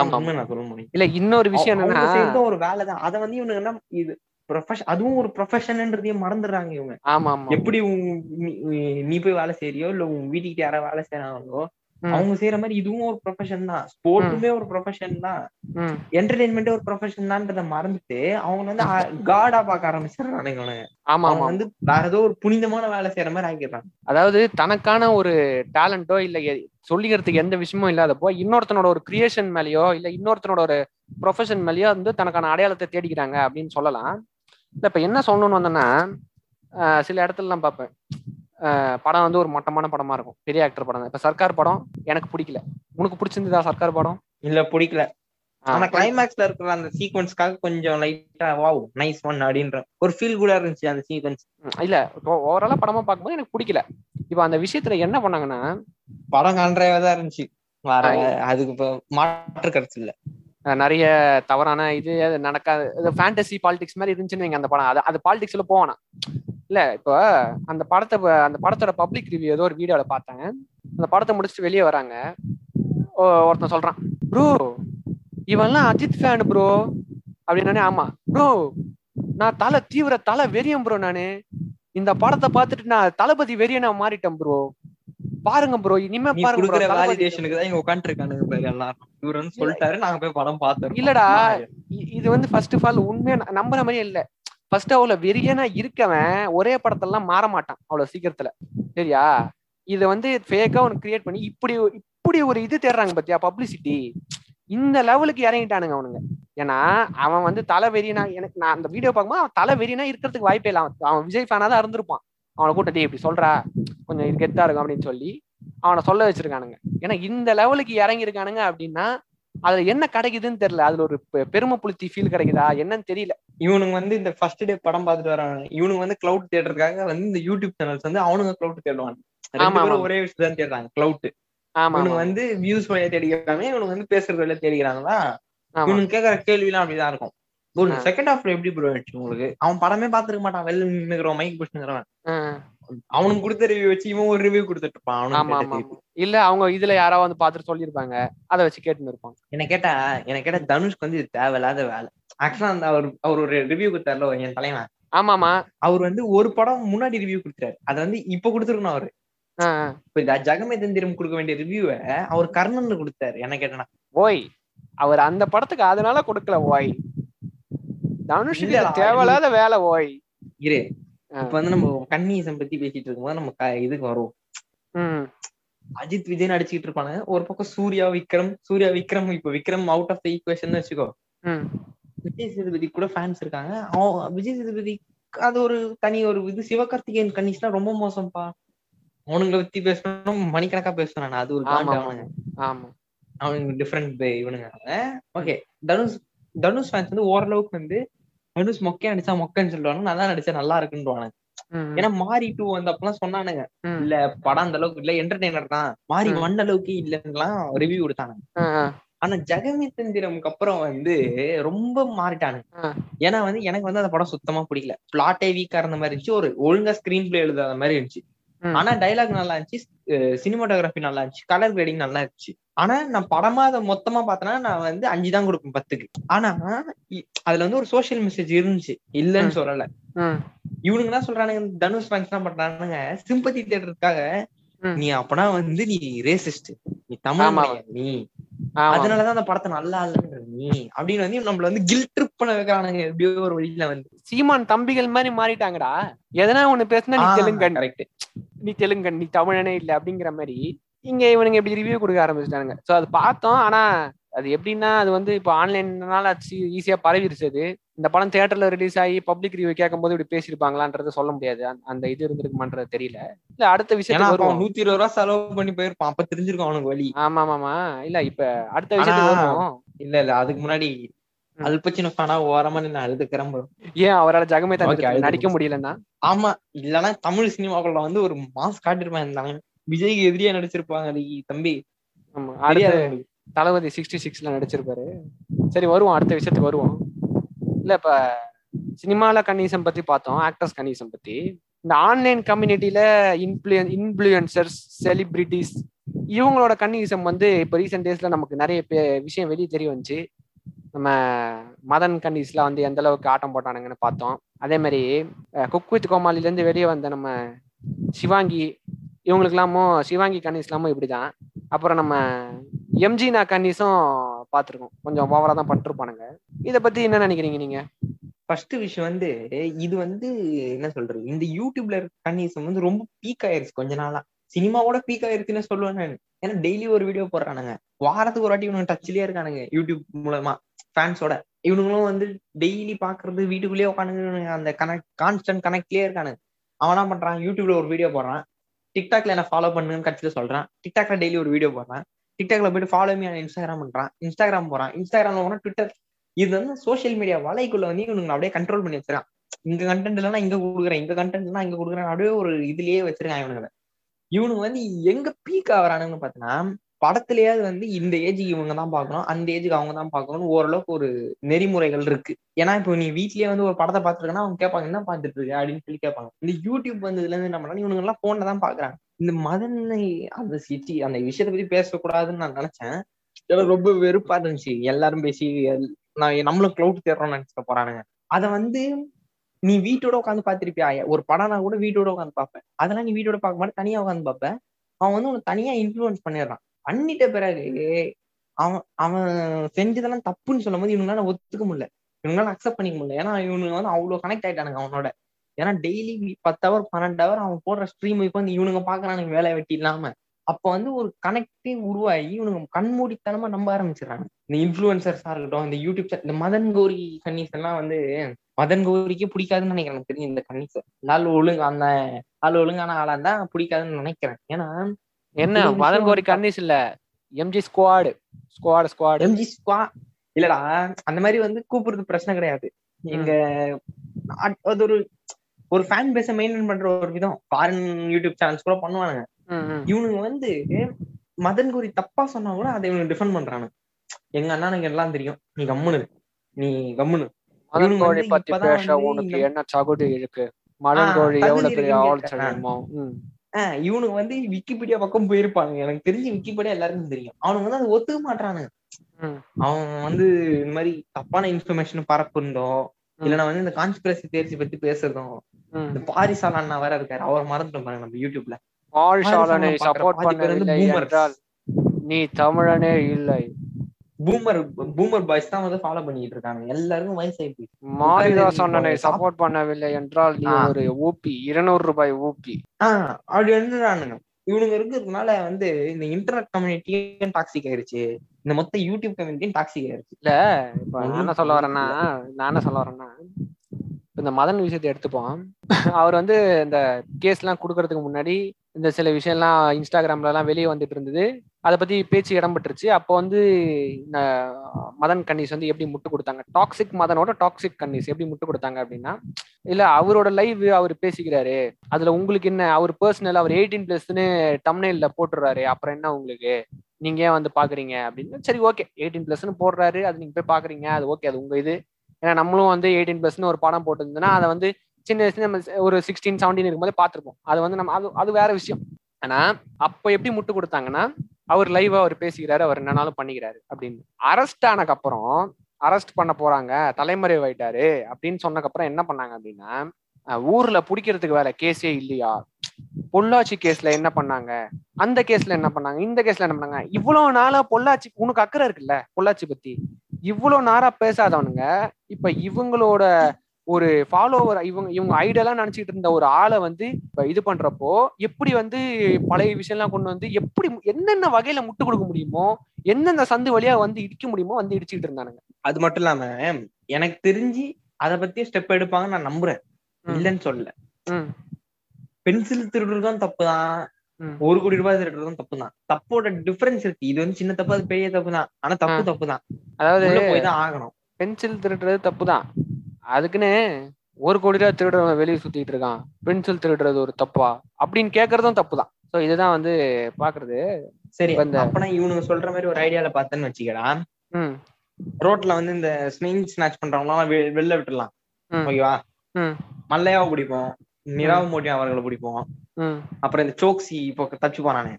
சொல்ல முடியும். இல்ல இன்னொரு விஷயம் என்னன்னா ஒரு வேலை தான் அதை வந்து இவனுக்கு என்ன இது ப்ரொஃபஷன் அதுவும் ஒரு ப்ரொஃபஷன்ன்றதையும் மறந்துடுறாங்க இவங்க. ஆமா எப்படி நீ- போய் வேலை செய்யறியோ இல்ல உன் வீட்டுக்கு யாராவது வேலை செய்யறாங்களோ அவங்க செய்யற மாதிரி இதுவும் ஒரு ப்ரொஃபஷன் தான். ஸ்போர்ட்டுமே ஒரு ப்ரொஃபஷன் தான். என்டர்டைன்மெண்ட்டே ஒரு ப்ரொஃபஷன் தான்றத மறந்துட்டு அவங்க வந்து காடா பார்க்க ஆரம்பிச்சிடறாங்க இவனுங்க ஆமா அவங்க ஆமா. வந்து வேற ஏதோ ஒரு புனிதமான வேலை செய்யற மாதிரி ஆக்கிடுறாங்க. அதாவது தனக்கான ஒரு டேலண்டோ இல்ல சொல்லிக்கிறதுக்கு எந்த விஷயமும் இல்லாதப்போ இன்னொருத்தனோட ஒரு கிரியேஷன் மேலயோ இல்ல இன்னொருத்தனோட ஒரு ப்ரொஃபஷன் மேலயோ வந்து தனக்கான அடையாளத்தை தேடிக்கிறாங்க அப்படின்னு சொல்லலாம். இல்ல இப்ப என்ன சொல்லணும்னு வந்தோம்னா ஆஹ் சில இடத்துலலாம் பார்ப்பேன். படம் வந்து ஒரு மட்டமான படமா இருக்கும். பெரிய ஆக்டர் படம் இப்ப சர்க்கார் படம் எனக்கு பிடிக்கல. உனக்கு பிடிச்சிருந்ததா சர்க்கார் படம்? இல்ல பிடிக்கல. ஆனா கிளைமேக்ஸ்ல இருக்கிற அந்த சீக்வன்ஸ்க்காக கொஞ்சம் லைட்டா வாவ் நைஸ் ஒன் அப்படின்ற ஒரு ஃபீல் கூட இருந்துச்சு அந்த சீக்வன்ஸ் இல்ல ஓவராலா படமா பார்க்கும்போது எனக்கு பிடிக்கல. இப்ப அந்த விஷயத்துல என்ன பண்ணாங்கன்னா படம் கன்றாவே தான் இருந்துச்சு. அதுக்கு மாற்று கருத்து இல்ல. நிறைய தவறான இது நடக்காது. ஃபேண்டசி பாலிடிக்ஸ் மாதிரி இருந்துச்சுன்னு வைங்க அந்த படம். அது அது பாலிடிக்ஸ்ல போவானா இல்ல இப்போ அந்த படத்தை அந்த படத்தோட பப்ளிக் ரிவ்யூ ஏதோ ஒரு வீடியோல பார்த்தேன். அந்த படத்தை முடிச்சுட்டு வெளியே வராங்க. ஒருத்தன் சொல்றான் ப்ரோ இவன்லாம் அஜித் ஃபேன் ப்ரோ அப்படின்னானே ஆமா. ப்ரோ நான் தலை தீவிர தலை வெறியம் ப்ரோ நானு. இந்த படத்தை பார்த்துட்டு நான் தளபதி வெறியனா மாறிட்டேன் ப்ரோ பாருங்க ப்ரோ இனிமே பாருங்க தளபதி வேலிடேஷனுக்கு தான் இங்க உட்காந்துட்டு இருக்கானுங்க பாரு எல்லாரும். இவர் வந்து சொல்லிட்டாரு நாங்க போய் படம் பார்த்தோம். இல்லடா. இது வந்து ஃபர்ஸ்ட் ஆஃப் ஆல் உண்மையா நம்புற மாதிரியே இல்ல. ஃபர்ஸ்ட் அவ்வளவு வெறியனா இருக்கவன் ஒரே படத்தெல்லாம் மாற மாட்டான் அவ்வளவு சீக்கிரத்துல. சரியா? இத வந்து ஃபேக்கா ஒன்று கிரியேட் பண்ணி இப்படி இப்படி ஒரு இது தேடுறாங்க பாத்தியா பப்ளிசிட்டி இந்த லெவலுக்கு இறங்கிட்டானுங்க அவனுங்க. ஏன்னா அவன் வந்து தலை வெறியனா எனக்கு நான் அந்த வீடியோ பார்க்கும்போது அவன் தலை வெறியனா இருக்கிறதுக்கு வாய்ப்பே இல்லை. அவன் அவன் விஜய் ஃபேனா தான் இருந்திருப்பான். அவனை கூட்டட்டி இப்படி சொல்றா. கொஞ்சம் இது கெத்தா இருக்கும் அப்படின்னு சொல்லி அவனை சொல்ல வச்சிருக்கானுங்க. ஏன்னா இந்த லெவலுக்கு இறங்கி இருக்கானுங்க அப்படின்னா அதுல என்ன கிடைக்குதுன்னு தெரியல. அதுல ஒரு பெருமை புளுத்தி ஃபீல் கிடைக்குதா? என்னன்னு தெரியல. இவனுங்க வந்து இந்த ஃபர்ஸ்ட் டே படம் பார்த்துட்டு வராங்க. இவனுங்க வந்து கிளவுட் தேடுறதுக்காக வந்து இந்த யூடியூப் சேனல்ஸ் வந்து அவனுங்க கிளவுட் தேடுவாங்க. ஒரே விஷயம் தான் தேடுறாங்க கிளவுட் இவனுங்க வந்து வியூஸ் வழியா தேடிக்கிறாங்க இவனுங்க வந்து பேசுறது வழியா தேடிக்கிறாங்களா? இவனுக்கு கேக்குற கேள்வி எல்லாம் அப்படிதான் இருக்கும். ஆ. செகண்ட் ஹாஃப்ல எப்படி ப்ரோ ஆயிடுச்சு உங்களுக்கு? அவன் படமே பாத்துருக்க மாட்டான். வெளில நின்னுக்கிறவன் மைக் பிடிச்சுங்கிறவன் ஆ, அவனுக்கு கொடுத்த ரிவ்யூ வச்சு இவன் ஒரு ரிவ்யூ கொடுத்துட்டு இருப்பான் ஆமா. இல்ல அவங்க இதுல யாராவது வந்து பாத்துட்டு சொல்லியிருப்பாங்க. அதை வச்சு கேட்டுன்னு இருப்பாங்க. என்ன கேட்டா என்ன கேட்டா தனுஷ்க்கு வந்து இது தேவையில்லாத வேலை. ஆக்சுவலா அந்த அவர் அவர் ஒரு ரிவ்யூ கொடுத்தாருல என் தலைவன். ஆமா ஆமா. அவர் வந்து ஒரு படம் முன்னாடி ரிவ்யூ கொடுத்தாரு அதை வந்து இப்ப கொடுத்துருக்கணும் அவரு. ஜெகமே தந்திரம் கொடுக்க வேண்டிய ரிவ்யூவை அவர் கர்ணன் கொடுத்தாரு. என்ன கேட்டனா ஓய் அவர் அந்த படத்துக்கு அதனால கொடுக்கல ஓய். தனுஷுக்கு தேவையில்லாத வேலை ஓய். இரு. இப்ப வந்து நம்ம கன்னியசம் பத்தி பேசிட்டு இருக்கும்போது நம்ம இதுக்கு வரும் அஜித் விஜய் நடிச்சுக்கிட்டு இருப்பானுங்க ஒரு பக்கம் சூர்யா விக்ரம் சூர்யா விக்ரம் இப்ப Vikram out of the equation வச்சுக்கோ. விஜய் சேதுபதி கூட ஃபேன்ஸ் இருக்காங்க. விஜய் சேதுபதி அது ஒரு தனி ஒரு இது சிவகார்த்திகேயன் கண்டிஷனா ரொம்ப மோசம்ப்பா. அவனுங்களை பத்தி பேசணும் மணிக்கணக்கா பேசுறான் அது ஒரு ஆமா அவனுங்க. ஆமா. அவனுங்க டிஃப்ரெண்ட் இவனுங்க. ஓகே தனுஷ் தனுஷ் ஃபேன்ஸ் வந்து ஓரளவுக்கு வந்து தனுஷ் மொக்கையா நடிச்சா மொக்கன்னு சொல்லுவாங்க நல்லா நடிச்சா நல்லா இருக்குன்றானுங்க ம், ஏன்னா மாரி டூ வந்து அப்பெல்லாம் சொன்னானுங்க. இல்ல படம் அந்த அளவுக்கு இல்ல என்டர்டைனர் தான் மாறி. ஒன் அளவுக்கு இல்லன்னுலாம் ரிவ்யூ கொடுத்தானுங்க. ஆனா ஜெகமே தந்திரமுக்கு அப்புறம் வந்து ரொம்ப மாறிட்டானுங்க ஆ. ஏன்னா வந்து எனக்கு வந்து அந்த படம் சுத்தமா பிடிக்கல பிளாட்டே வீக்கா இருந்த மாதிரி இருந்துச்சு ஒரு ஒழுங்கா ஸ்கிரீன் பிளே எழுதாத மாதிரி இருந்துச்சு. ஆனா டைலாக் நல்லா இருந்துச்சு சினிமாட்டோகிராஃபி நல்லா இருந்துச்சு கலர் கிரேடிங் நல்லா இருந்துச்சு ஆனா நான் படமா அதை மொத்தமா பார்த்தேன்னா நான் வந்து அஞ்சு தான் கொடுப்பேன் பத்துக்கு. ஆனா அதுல வந்து ஒரு சோஷியல் மெசேஜ் இருந்துச்சு. இல்லைன்னு சொல்லல. இவனுங்க என்ன சொல்றானுங்க தனுஷ் ஃபேன்ஸ் என்ன பண்றானுங்க சிம்பத்தி தேடுறதுக்காக ம். நீ அப்பனா வந்து நீ ரேசிஸ்ட் நீ தமிழ் நீ. அதனாலதான் அந்த படத்தை நல்லா இல்லைன்ற நீ. அப்படின்னு வந்து நம்மள வந்து கில் ட்ரிப் பண்ண வைக்கிறானுங்க எப்படியோ ஒரு வழியில வந்து. சீமான் தம்பிகள் மாதிரி மாறிட்டாங்கடா. எதனா ஒண்ணு பேசுனா நீ தெலுங்கன் கரெக்ட் நீ தெலுங்கன் நீ தமிழனே இல்ல அப்படிங்கிற மாதிரி இங்க இவனுங்க இப்படி ரிவ்யூ கொடுக்க ஆரம்பிச்சிட்டானுங்க. சோ அது பார்த்தோம். ஆனா அது எப்படின்னா அது வந்து இப்போ ஆன்லைன்னால ஈஸியா பரவிருச்சு அது. இந்த படம் தியேட்டர்ல ரிலீஸ் ஆகி பப்ளிக் ரிவ்யூ கேட்கும் போது இப்படி பேசியிருப்பாங்களான்றது சொல்ல முடியாது. அந்த- இது இருந்திருக்குமான்றது தெரியல. இல்ல அடுத்த வருவோம். நூத்தி இருபது ரூபா செலவு பண்ணி போயிருப்பான். அப்ப தெரிஞ்சிருக்கும் அவனுக்கு வழி ஆமா ஆமாமா இல்ல இப்ப அடுத்த விஷயத்துக்கு வருவோம். இல்ல இல்ல. அதுக்கு முன்னாடி. அல்பச்சின ஃபேனா ஓரமா நின்று bro. ஏன் அவரால் ஜெகமே அழுது நடிக்க முடியலன்னா? ஆமா. இல்லன்னா தமிழ் சினிமாக்குள்ள வந்து ஒரு மாஸ் காட்டிருப்பான் இருந்தாங்க விஜய்க்கு எதிரியா நடிச்சிருப்பாங்க தம்பி. ஆமா. தளபதி சிக்ஸ்டி சிக்ஸ்ல நடிச்சிருப்பாரு. சரி வருவோம். அடுத்த விஷயத்துக்கு வருவோம். இல்ல இப்ப சினிமால கன்னிசம் பத்தி பார்த்தோம். ஆக்டர்ஸ் கன்னிசம் பத்தி. இந்த ஆன்லைன் கம்யூனிட்டியில இன்ஃபுளுயன் இன்ஃபுளுசர்ஸ் செலிபிரிட்டிஸ் இவங்களோட கன்னிசம் வந்து இப்போ ரீசெண்ட் டேஸ்ல நமக்கு நிறைய விஷயம் வெளியே தெரிய வந்துச்சு. நம்ம மதன் கன்னிஸ்ல வந்து எந்த அளவுக்கு ஆட்டம் போட்டானுங்கன்னு பார்த்தோம். அதே மாதிரி குக் வித் கோமாளிலேருந்து வெளியே வந்த நம்ம சிவாங்கி இவங்களுக்கெல்லாமோ சிவாங்கி கன்னிஸ்லாமோ இப்படிதான். அப்புறம் நம்ம எம்ஜினா கன்னிஸும் பார்த்துருக்கோம். கொஞ்சம் ஓவரா தான் பண்ணிருப்பானுங்க இதை பத்தி என்ன நினைக்கிறீங்க நீங்க? ஃபர்ஸ்ட் விஷயம் வந்து இது வந்து என்ன சொல்றது? இந்த யூடியூப்ல இருக்க கன்னிசம் வந்து ரொம்ப பீக் ஆயிருச்சு கொஞ்ச நாளா. சினிமாவோட பீக் ஆயிருச்சுன்னு சொல்லுவேன் நான். ஏன்னா டெய்லி ஒரு வீடியோ போடுறானுங்க. வாரத்துக்கு ஒரு வாட்டி இவனுங்க டச்லயே இருக்கானுங்க யூடியூப் மூலமா. ஃபேன்ஸோட இவனுங்களும் வந்து டெய்லி பாக்குறது வீட்டுக்குள்ளேயே உட்காந்து அந்த கனெக்ட் கான்ஸ்டன்ட் கனெக்ட்லயே இருக்கானுங்க. அவனா பண்றான்? யூடியூப்ல ஒரு வீடியோ போடுறான். டிக்டாக்ல என்ன ஃபாலோ பண்ணுங்கன்னு கட்சியில சொல்றான். டிக்டாக்ல டெய்லி ஒரு வீடியோ போடுறான். டிக்டாக்ல போயிட்டு ஃபாலோ மீ இன்ஸ்டாகிராம் பண்றான். இன்ஸ்டாகிராம் போறான். இன்ஸ்டாகிராம்ல போனா ட்விட்டர் இது வந்து சோஷியல் மீடியா வலைக்குள்ள வந்து இவனுங்க அப்படியே கண்ட்ரோல் பண்ணி வச்சிருக்கான் இங்க கண்டென்ட் இல்லைன்னா இங்க கொடுக்குறேன். இங்க கண்டென்ட் இல்லைன்னா இங்க கொடுக்குறேன். அப்படியே ஒரு இதுலயே வச்சிருக்கான் இவனுங்களை. இவனுங்க வந்து எங்க பீக் ஆகிறானுங்கன்னு பாத்தீங்கன்னா படத்துலயாவது வந்து இந்த ஏஜுக்கு இவங்க தான் பார்க்கணும் அந்த ஏஜுக்கு அவங்க தான் பார்க்கணும் ஓரளவுக்கு ஒரு நெறிமுறைகள் இருக்கு. ஏன்னா இப்போ நீ வீட்லயே வந்து ஒரு படத்தை பார்த்துருக்கனா அவங்க கேட்பாங்க என்ன பார்த்துட்டு இருக்கு? அப்படின்னு சொல்லி கேட்பாங்க. இந்த யூடியூப் வந்ததுல இருந்து என்ன பண்ணா இவனுங்க எல்லாம் போன்ல தான் பாக்குறாங்க இந்த மதனை அந்த சிட்டி அந்த விஷயத்தை பத்தி பேசக்கூடாதுன்னு நான் நினைச்சேன். எனக்கு ரொம்ப வெறுப்பா இருந்துச்சு. எல்லாரும் பேசி நான் நம்மளும் கிளவுட் தேடுறோம்னு நினைச்சிட்டு போறானுங்க. அதை வந்து நீ வீட்டோட உட்காந்து பாத்திருப்பியா ஒரு படம்னா கூட வீட்டோட உட்காந்து பார்ப்பேன். அதெல்லாம் நீ வீட்டோட பார்க்க மாட்டேன் தனியா உட்காந்து பாப்பேன் அவன் வந்து உனக்கு தனியா இன்ஃபுளுன்ஸ் பண்ணிடுறான். பண்ணிட்ட பிறகு அவன் அவன் செஞ்சதெல்லாம் தப்புன்னு சொல்லும் போது இவங்களால ஒத்துக்க முடியல. இவங்களால அக்செப்ட் பண்ணிக்க முடியல. ஏன்னா இவனுங்க வந்து அவ்வளவு கனெக்ட் ஆயிட்டானுங்க அவனோட. ஏன்னா டெய்லி பத்து ஹவர் பன்னெண்டு ஹவர் அவன் போடுற ஸ்ட்ரீம் இப்போ வந்து இவனுங்க பாக்குறானுங்க வேலை வெட்டி இல்லாம. அப்ப வந்து ஒரு கனெக்டே உருவாகி இவனுங்க கண்மூடித்தனமா நம்ப ஆரம்பிச்சிடறாங்க. இந்த இன்ஃபுளுசர்ஸா இருக்கட்டும் இந்த யூடியூப் இந்த மதன் கௌரி கன்னிஸ் எல்லாம் வந்து மதன் கௌரிக்கே பிடிக்காதுன்னு நினைக்கிறேன் தெரியும் இந்த கன்னிஸ் நாள் ஒழுங்கு அந்த ஆள் ஒழுங்கான ஆளா இருந்தா பிடிக்காதுன்னு நினைக்கிறேன். ஏன்னா என்ன மதன் கோரி கன்னிஸ் இல்ல? MG squad squad squad MG squad இல்லடா அந்த மாதிரி வந்து கூப்பிடுறது பிரச்சனை கிடையாது. எங்க அது ஒரு ஒரு ஃபேன் பேஸ மெயின்டைன் பண்ற ஒரு விதம். ஃபாரின் யூடியூப் சேனல்ஸ் கூட பண்ணுவானுங்க. இவனுங்க வந்து மதன் குறி தப்பா சொன்னா கூட அதை இவனுக்கு டிஃபெண்ட் பண்றானு எங்க அண்ணனுக்கு எல்லாம் தெரியும். நீ கம்முனு நீ கம்முனு மதன் கோழி பத்தி பேச உனக்கு என்ன தகுதி இருக்கு? மதன் கோழி எவ்வளவு பெரிய ஆள் கேட்டேன். இவனுக்கு வந்து விக்கிபீடியா பக்கம் போயிருப்பானுங்க எனக்கு தெரிஞ்சு விக்கிபீடியா எல்லாருக்கும் தெரியும். அவனுங்க வந்து அதை ஒத்துக்க மாட்டானுங்க. அவன் வந்து இந்த மாதிரி தப்பான இன்ஃபர்மேஷன் பரப்புந்தோ இல்லைன்னா வந்து இந்த கான்ஸ்பிரசி தேர்ச்சி பத்தி பேசுறதும். இந்த பாரிசால் அண்ணா வேற இருக்காரு. அவர் மறந்துட்டோம் பாருங்க நம்ம யூடியூப்ல பாரிசாலனை சப்போர்ட். என்றால் நீ தமிழனே இல்லை. பூமர் பூமர் பாய்ஸ் தான் வந்து ஃபாலோ பண்ணிட்டு இருக்காங்க எல்லாருக்கும் வயசாகி மாரிதாஸ் அண்ணனை சப்போர்ட் பண்ணவில்லை என்றால் நீ. ஒரு ஊபி இருநூறு ரூபாய் ஊபி. ஆஹ் அப்படி வந்துடுறானுங்க இவனுங்க இருக்கிறதுனால வந்து இந்த இன்டர்நெட் கம்யூனிட்டியும் டாக்ஸிக் ஆயிருச்சு. இந்த மொத்த யூடியூப் கம்யூனிட்டியும் டாக்ஸிக் ஆயிருச்சு. இல்ல இப்ப நான் என்ன சொல்ல வரேன்னா நான் என்ன சொல்ல வரேன்னா இப்ப இந்த மதன் விஷயத்தை எடுத்துப்போம். அவர் வந்து இந்த கேஸ் எல்லாம் கொடுக்கறதுக்கு முன்னாடி இந்த சில விஷயம்லாம் இன்ஸ்டாகிராம்லலாம் வெளியே வந்துட்டு இருந்தது அதை பத்தி பேச்சு இடம்பெற்றுச்சு. அப்போ வந்து மதன் கன்னிஸ் வந்து எப்படி முட்டு கொடுத்தாங்க? டாக்ஸிக் மதனோட டாக்ஸிக் கன்னிஸ் எப்படி முட்டு கொடுத்தாங்க அப்படின்னா இல்ல அவரோட லைவ் அவர் பேசிக்கிறாரு. அதுல உங்களுக்கு என்ன அவர் பர்சனல் அவர் எயிட்டீன் பிளஸ்ன்னு டம்னைல போட்டுறாரு அப்புறம் என்ன உங்களுக்கு? நீங்க ஏன் வந்து பாக்குறீங்க? அப்படின்னு. சரி ஓகே எயிட்டீன் பிளஸ்னு போடுறாரு. அது நீங்க போய் பாக்குறீங்க. அது ஓகே அது உங்க இது. ஏன்னா நம்மளும் வந்து எயிட்டீன் பிளஸ்னு ஒரு படம் போட்டிருந்தோம்னா அதை வந்து சின்ன வயசுல நம்ம ஒரு சிக்ஸ்டீன் செவன்டீன் இருக்கும்போது பார்த்துருப்போம். அது வந்து நம்ம அது அது வேற விஷயம். ஆனா அப்ப எப்படி முட்டு கொடுத்தாங்கன்னா அவர் லைவா அவர் பேசிக்கிறாரு அவர் என்னனாலும் பண்ணிக்கிறாரு அப்படின்னு. அரெஸ்ட் ஆனக்கு அப்புறம் அரெஸ்ட் பண்ண போறாங்க தலைமறைவாயிட்டாரு அப்படின்னு சொன்னக்கு அப்புறம் என்ன பண்ணாங்க அப்படின்னா ஊர்ல பிடிக்கிறதுக்கு வேற கேஸே இல்லையா? பொள்ளாச்சி கேஸ்ல என்ன பண்ணாங்க? அந்த கேஸ்ல என்ன பண்ணாங்க? இந்த கேஸ்ல என்ன பண்ணாங்க? இவ்வளவு நாளா பொள்ளாச்சி உனக்கு அக்கறை இருக்குல்ல பொள்ளாச்சி பத்தி. இவ்வளவு நாளா பேசாதவனுங்க. இப்ப இவங்களோட ஒரு ஃபாலோவர் இவங்க இவங்க ஐடியலா நினைச்சிட்டு இருந்த ஒரு ஆளை வந்து இது பண்றப்போ எப்படி வந்து பழைய விஷயம்லாம் கொண்டு வந்து எப்படி என்னென்ன வகையில முட்டு கொடுக்க முடியுமோ எந்தெந்த சந்து வழியா வந்து இடிக்க முடியுமோ வந்து இடிச்சுக்கிட்டு இருந்தானுங்க. அது மட்டும் இல்லாம எனக்கு தெரிஞ்சு அத பத்தி ஸ்டெப் எடுப்பாங்க நான் நம்புறேன். இல்லைன்னு சொல்லல. பென்சில் திருடுறதும் தப்பு தான். ஒரு கோடி ரூபாய் திருடுறதும் தப்பு தான் தப்போட டிஃபரன்ஸ் இருக்கு. இது வந்து சின்ன தப்பு அது பெரிய தப்பு தான் ஆனா தப்பு. தப்பு தான் அதாவது போய் தான் ஆகணும். பென்சில் திருடுறது தப்பு தான் அதுக்குன்னு ஒரு கோடி ரூபா திருடுறவன் வெளியே சுத்திட்டு இருக்கான். பென்சில் திருடுறது ஒரு தப்பா? அப்படின்னு கேக்குறதும் தப்பு தான் ஸோ இதுதான் வந்து பாக்குறது. சரி அப்பனா இவனுங்க சொல்ற மாதிரி ஒரு ஐடியால பார்த்தேன்னு வச்சுக்கடா. ரோட்ல வந்து இந்த ஸ்னெயின் ஸ்நாச் பண்றவங்க எல்லாம் வெ- வெளில விட்டுறலாம் ம். ஓகேவா. மல்லையாவை பிடிப்போம். நிராவ் மோடி அவர்களை பிடிப்போம். அப்புறம் இந்த சோக்சி இப்போ தச்சு போனானே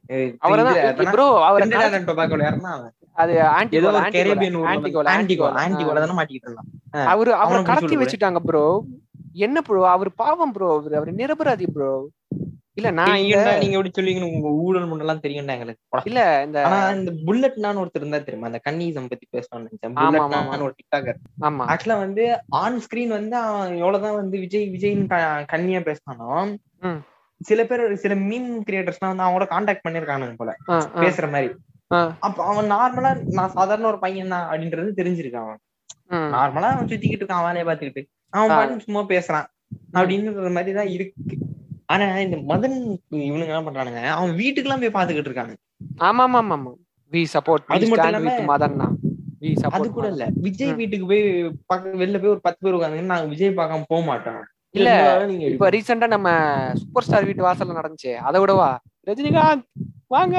அவன். அது ஆன்டிகோல ஆன்டிகோல ஆன்டிகோ ஆன்டிகோல ஆன்டிகோல தானே மாட்டிக்கிட்டு இருந்தான் அவரு அவரை கடத்தி. வச்சுட்டாங்க ப்ரோ என்ன ப்ரோ அவர் பாவம் ப்ரோ அவர் அவர் நிரபராதி ப்ரோ இல்ல நான் நீங்க எப்படி சொல்லுவீங்க உங்க ஊழல் முன்னெல்லாம் தெரியும்டா எங்களுக்கு. இல்ல இந்த இந்த புல்லட் நான் ஒருத்தர் இருந்தா தெரியுமா? அந்த கன்னிசம் பத்தி பேசணும்னு நினைச்சேன். புல்லட். நான் ஒரு டிக்டாக்கர் ஆமா. ஆக்சுவலா வந்து ஆன் ஸ்கிரீன் வந்து அவன் எவ்வளவுதான் வந்து விஜய் விஜய்னு கன்னியா பேசினானோ. சில பேர் சில மீம் கிரியேட்டர்ஸ்லாம் வந்து அவங்களோட காண்டாக்ட் பண்ணிருக்கானுங்க போல. பேசுற மாதிரி. அப்ப அவன் நார்மலா நான் சாதாரண ஒரு பையன் தான் அப்படின்றது தெரிஞ்சிருக்கான் அவன். நார்மலா அவன் சுத்திக்கிட்டு இருக்கான் வேலையை பார்த்துக்கிட்டு. அவன் ஆ. பாட்டுக்கு சும்மா பேசுறான். அப்படின்ற மாதிரி தான் இருக்கு. ஆனா இந்த மதன் இவனுங்க என்ன பண்றானுங்க? அவன் வீட்டுக்கு எல்லாம் போய் பாத்துக்கிட்டு இருக்காங்க. ஆமா ஆமா ஆமா வி சப்போர்ட் அது மட்டும் இல்லாம- மதன்னா அது கூட இல்ல. விஜய். வீட்டுக்கு போய் பக்க வெளில போய் ஒரு பத்து பேர் உட்காந்து நாங்க விஜய் பார்க்காம போக மாட்டோம். இல்ல, இப்ப ரீசெண்டா நம்ம சூப்பர் ஸ்டார் வீட்டு வாசல்ல நடந்துச்சு. அதை விடவா? ரஜினிகாந்த் வாங்க.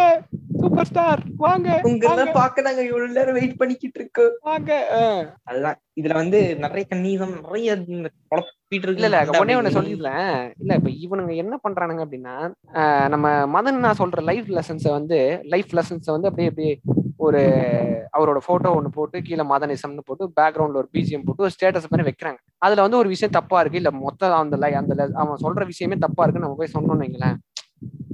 சூப்பர் ஸ்டார் வாங்க வாங்க, பாக்க நாங்க இவ்வளவு நேரம் வெயிட் பண்ணிக்கிட்டு இருக்கோம் வாங்க. அதுதான் இதுல வந்து நிறைய கண்ணீசம் நிறைய குழப்பிட்டு இருக்கு. இல்ல இல்ல ஒன்னே ஒண்ணு சொல்லிடுறேன். இல்ல இப்ப இவனுங்க என்ன பண்றானுங்க அப்படின்னா ஆஹ் நம்ம மதன் நான் சொல்ற லைஃப் லெசன்ஸை வந்து லைஃப் லெசன்ஸை வந்து அப்படியே அப்படியே ஒரு அவரோட போட்டோ ஒண்ணு போட்டு கீழே மதனிசம்னு போட்டு பேக்ரவுண்ட்ல ஒரு பிஜிஎம் போட்டு ஒரு ஸ்டேட்டஸ் பண்ணி வைக்கிறாங்க. அதுல வந்து ஒரு விஷயம் தப்பா இருக்கு. இல்ல மொத்த அந்த லை- அந்த அவன் சொல்ற விஷயமே தப்பா இருக்குன்னு நம்ம போய் சொன்னோம்னு வைங்களேன்.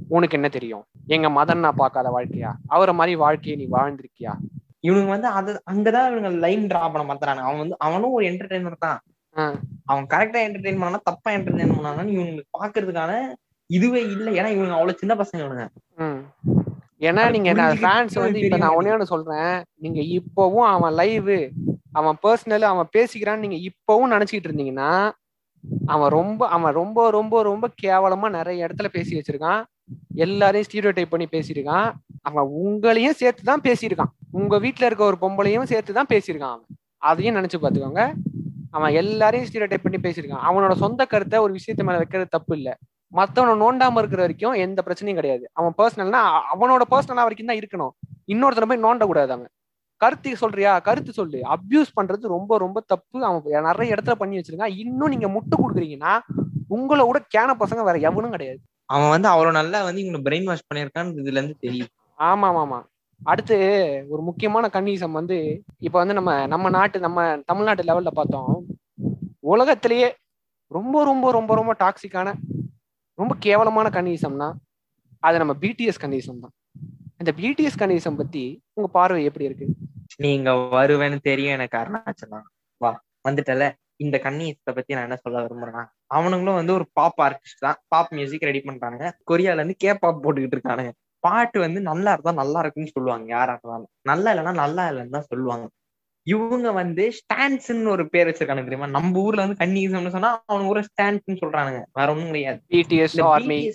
உனக்கு என்ன தெரியும்? எங்க மதன் நான் பார்க்காத வாழ்க்கையா? அவரை மாதிரி வாழ்க்கையை நீ வாழ்ந்திருக்கியா? இவனுங்க வந்து அது அங்கதான் இவனுங்க லைன் டிரா பண்ண மாத்துறானுங்க அவன் வந்து அவனும் ஒரு என்டர்டைனர் தான். அவன் கரெக்டா என்டர்டைன் பண்ணா தப்பா என்டர்டைன் பண்ணானா இவனுக்கு பாக்குறதுக்கான இதுவே இல்ல. ஏன்னா இவங்க அவ்வளவு சின்ன பசங்க இவனுங்க. ஏன்னா நீங்க ஃபேன்ஸ் வந்து இப்ப நான் ஒன்னே ஒண்ணு சொல்றேன். நீங்க இப்பவும் அவன் லைவ் அவன் பர்சனல் அவன் பேசிக்கிறான்னு நீங்க இப்பவும் நினைச்சிட்டு இருந்தீங்கன்னா அவன் ரொம்ப அவன் ரொம்ப ரொம்ப ரொம்ப கேவலமா நிறைய இடத்துல பேசி வச்சிருக்கான். எல்லாரையும் ஸ்டீரியோ டைப் பண்ணி பேசியிருக்கான். அவன் உங்களையும் சேர்த்து தான் பேசியிருக்கான். உங்க வீட்டுல இருக்க ஒரு பொம்பளையும் சேர்த்து தான் பேசியிருக்கான் அவன். அதையும் நினைச்சு பாத்துக்கோங்க அவன் எல்லாரையும் ஸ்டீரியோ டைப் பண்ணி பேசியிருக்கான். அவனோட சொந்த கருத்தை ஒரு விஷயத்தை மேல வைக்கிறது தப்பு இல்லை. மத்தவனை நோண்டாம இருக்கிற வரைக்கும் எந்த பிரச்சனையும் கிடையாது. அவன் பர்சனல்னா அவனோட பர்சனலா வரைக்கும் தான் இருக்கணும். இன்னொருத்தனை போய் நோண்ட கூடாது அவன். கருத்து சொல்றியா? கருத்து சொல்லு. அபியூஸ் பண்றது ரொம்ப ரொம்ப தப்பு. அவன் நிறைய இடத்துல பண்ணி வச்சிருக்கான். இன்னும் நீங்க முட்டு கொடுக்குறீங்கன்னா உங்களை விட கேன பசங்க வேற எவனும் கிடையாது. அவன் வந்து அவ்வளவு நல்லா வந்து இவங்க பிரெயின் வாஷ் பண்ணிருக்கான்னு இதுல இருந்து தெரியும் ஆமா ஆமா ஆமா அடுத்து ஒரு முக்கியமான கன்னிசம் வந்து இப்ப வந்து நம்ம நம்ம நாட்டு நம்ம தமிழ்நாட்டு லெவல்ல பார்த்தோம். உலகத்திலேயே ரொம்ப ரொம்ப ரொம்ப ரொம்ப டாக்ஸிக்கான ரொம்ப கேவலமான கன்னிசம்னா அது நம்ம பிடிஎஸ் கன்னிசம் தான் இந்த பிடிஎஸ் கன்னிசம் பத்தி உங்க பார்வை எப்படி இருக்கு? நீங்க வருவேன்னு தெரியும் எனக்கு அருணாச்சலம் வா வந்துட்டல. இந்த கன்னியத்தை பத்தி நான் என்ன சொல்ல விரும்புறேன்னா அவனுங்களும் வந்து ஒரு பாப் ஆர்டிஸ்ட் தான். பாப் மியூசிக் ரெடி பண்றானுங்க. கொரியால இருந்து கே பாப் போட்டுக்கிட்டு இருக்கானுங்க. பாட்டு வந்து நல்லா இருந்தா நல்லா இருக்குன்னு சொல்லுவாங்க யாரா இருந்தாலும் நல்லா இல்லைன்னா நல்லா இல்லைன்னு தான் சொல்லுவாங்க. இவங்க வந்து ஸ்டான்ஸ்ன்னு ஒரு பேர் வச்சிருக்கானுங்க தெரியுமா? நம்ம ஊர்ல வந்து கன்னிசம்னு சொன்னா அவனுங்க ஊர ஸ்டான்ஸ்ன்னு சொல்றானுங்க. வேற ஒண்ணும் கிடையாது. BTS army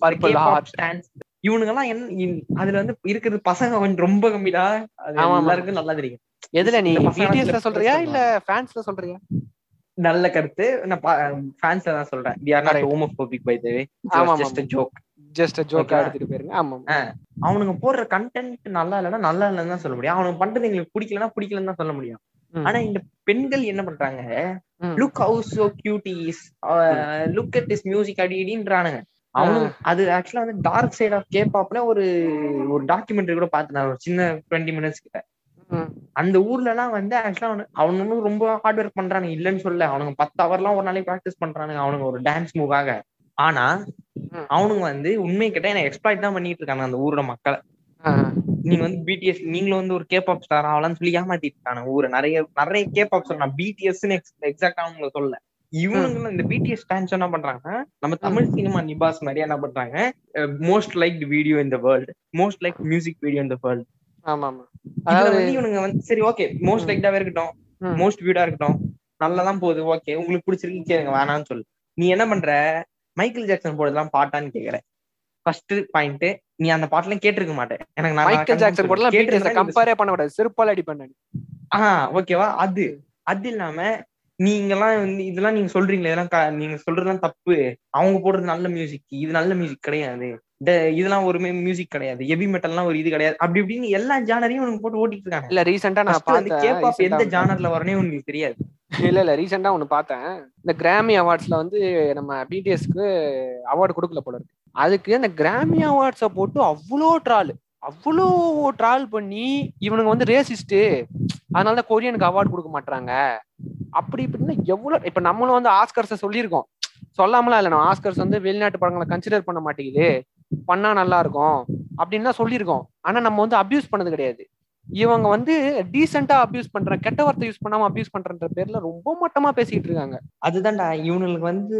Purple Heart. இவனுங்க எல்லாம் என்ன அதுல வந்து இருக்கிறது பசங்க கொஞ்சம் ரொம்ப கம்மிடா. அது. எல்லாருக்கும் நல்லா தெரியும். எதுல நீ பிடிஎஸ்ல சொல்றியா இல்ல ஃபேன்ஸ்ல சொல்றியா? நல்ல கருத்து. நான் ஃபேன்ஸ்ல தான் சொல்றேன். They are not. Homophobic by the way just joke just ஜோக்கா. எடுத்துட்டு போயிருங்க. ஆமா அவனுங்க போடுற கண்டென்ட் நல்லா இல்லைன்னா நல்லா இல்லைன்னு தான் சொல்ல முடியும். அவனுக்கு பண்றது எங்களுக்கு பிடிக்கலன்னா பிடிக்கலன்னு தான் சொல்ல முடியும். ஆனா இந்த பெண்கள் என்ன பண்றாங்க. Look how's so cuties look at this music அடி இடின்றானுங்க. அவனுங்க அது ஆக்சுவலா வந்து டார்க் சைட் ஆஃப் கேபாப்ல ஒரு ஒரு டாக்குமெண்ட்ரி கூட பார்த்தேன் ஒரு சின்ன டுவெண்ட்டி மினிட்ஸ் கிட்ட. அந்த ஊர்ல எல்லாம் வந்து ஆக்சுவலா அவனுங்க ரொம்ப ஹார்ட் ஒர்க் பண்றானுங்க. இல்லைன்னு சொல்ல அவனுங்க பத்து ஹவர்லாம் ஒரு நாளைக்கு ப்ராக்டிஸ் பண்றானுங்க. அவனுங்க ஒரு டான்ஸ் மூவாக ஆனா. அவனுங்க வந்து உண்மை கிட்ட என்ன எக்ஸ்ப்ளாய்ட் தான் பண்ணிட்டு இருக்காங்க அந்த ஊரோட மக்களை. நீங்க வந்து பிடிஎஸ் நீங்களும் வந்து ஒரு கேபாப் ஸ்டார் ஆகலாம்னு சொல்லி ஏமாத்திட்டு இருக்காங்க ஊரை. நிறைய நிறைய கேபாப் ஸ்டார் நான் பிடிஎஸ்ன்னு எக்ஸாக்டா அவங்கள சொல்ல இவனுங்களும் இந்த பிடிஎஸ் ஃபேன்ஸ் என்ன பண்றாங்க நம்ம தமிழ் சினிமா நிபாஸ் நிறைய என்ன பண்றாங்க? Most like video in the world most like music video in the world ஆமா ஆமா அதாவது இவனுங்க வந்து சரி ஓகே மோஸ்ட். லைக்டாவே இருக்கட்டும். மோஸ்ட் வியூடா இருக்கட்டும் நல்லாதான் போகுது ஓகே உங்களுக்கு பிடிச்சிருக்கு கேளுங்க வேணாம்னு சொல்லு. நீ என்ன பண்ற? மைக்கேல் ஜாக்சன் போடுறதுலாம் பாட்டான்னு கேக்குற. ஃபர்ஸ்ட் பாயிண்ட் நீ அந்த பாட்டுலாம் கேட்டிருக்க மாட்டேன். எனக்கு மைக்கேல் ஜாக்சன் நீ கம்பேரே பண்ண கூடாது. செருப்பால் அடி பண்ணாடி ஆஹ் ஓகேவா அது அது இல்லாம நீங்கெல்லாம் வந்து இதெல்லாம் நீங்க சொல்றீங்களே இதெல்லாம் நீங்க சொல்றதுலாம் தப்பு. அவங்க போடுறது நல்ல மியூசிக் இது நல்ல மியூசிக் கிடையாது. இதெல்லாம் ஒரு மியூசிக் கிடையாது. ஹெவி மெட்டல்லாம் ஒரு இது கிடையாது. அப்படி இப்படின்னு எல்லா ஜானரையும் உனக்கு போட்டு ஓட்டிட்டு இருக்காங்க இல்ல ரீசெண்டா நான் பார்த்தேன். கேபாப் எந்த ஜானர்ல வரனே உங்களுக்கு தெரியாது. இல்ல இல்ல ரீசெண்டா ஒண்ணு பார்த்தேன். இந்த கிராமி அவார்ட்ஸ்ல வந்து நம்ம பிடிஎஸ்க்கு அவார்டு கொடுக்கல போல இருக்கு. அதுக்கு அந்த கிராமி அவார்ட்ஸை போட்டு அவ்வளோ ட்ரால். அவ்வளோ ட்ராவல் பண்ணி இவனுங்க வந்து ரேசிஸ்ட்டு அதனால தான் கொரியனுக்கு அவார்டு கொடுக்க மாட்டாங்க அப்படி இப்படின்னா எவ்வளோ இப்போ நம்மளும் வந்து ஆஸ்கர்ஸை சொல்லியிருக்கோம். சொல்லாமலாம் இல்லை நம்ம ஆஸ்கர்ஸ் வந்து வெளிநாட்டு படங்களை கன்சிடர் பண்ண மாட்டேங்குது பண்ணா நல்லா இருக்கும் அப்படின்னு தான் சொல்லியிருக்கோம். ஆனா நம்ம வந்து அப்யூஸ் பண்ணது கிடையாது. இவங்க வந்து டீசெண்டா அபியூஸ் பண்ற கெட்ட வார்த்தை யூஸ் பண்ணாம அபியூஸ் பண்றன்ற பேர்ல ரொம்ப மட்டமா பேசிட்டு இருக்காங்க. அதுதான்டா இவனுக்கு வந்து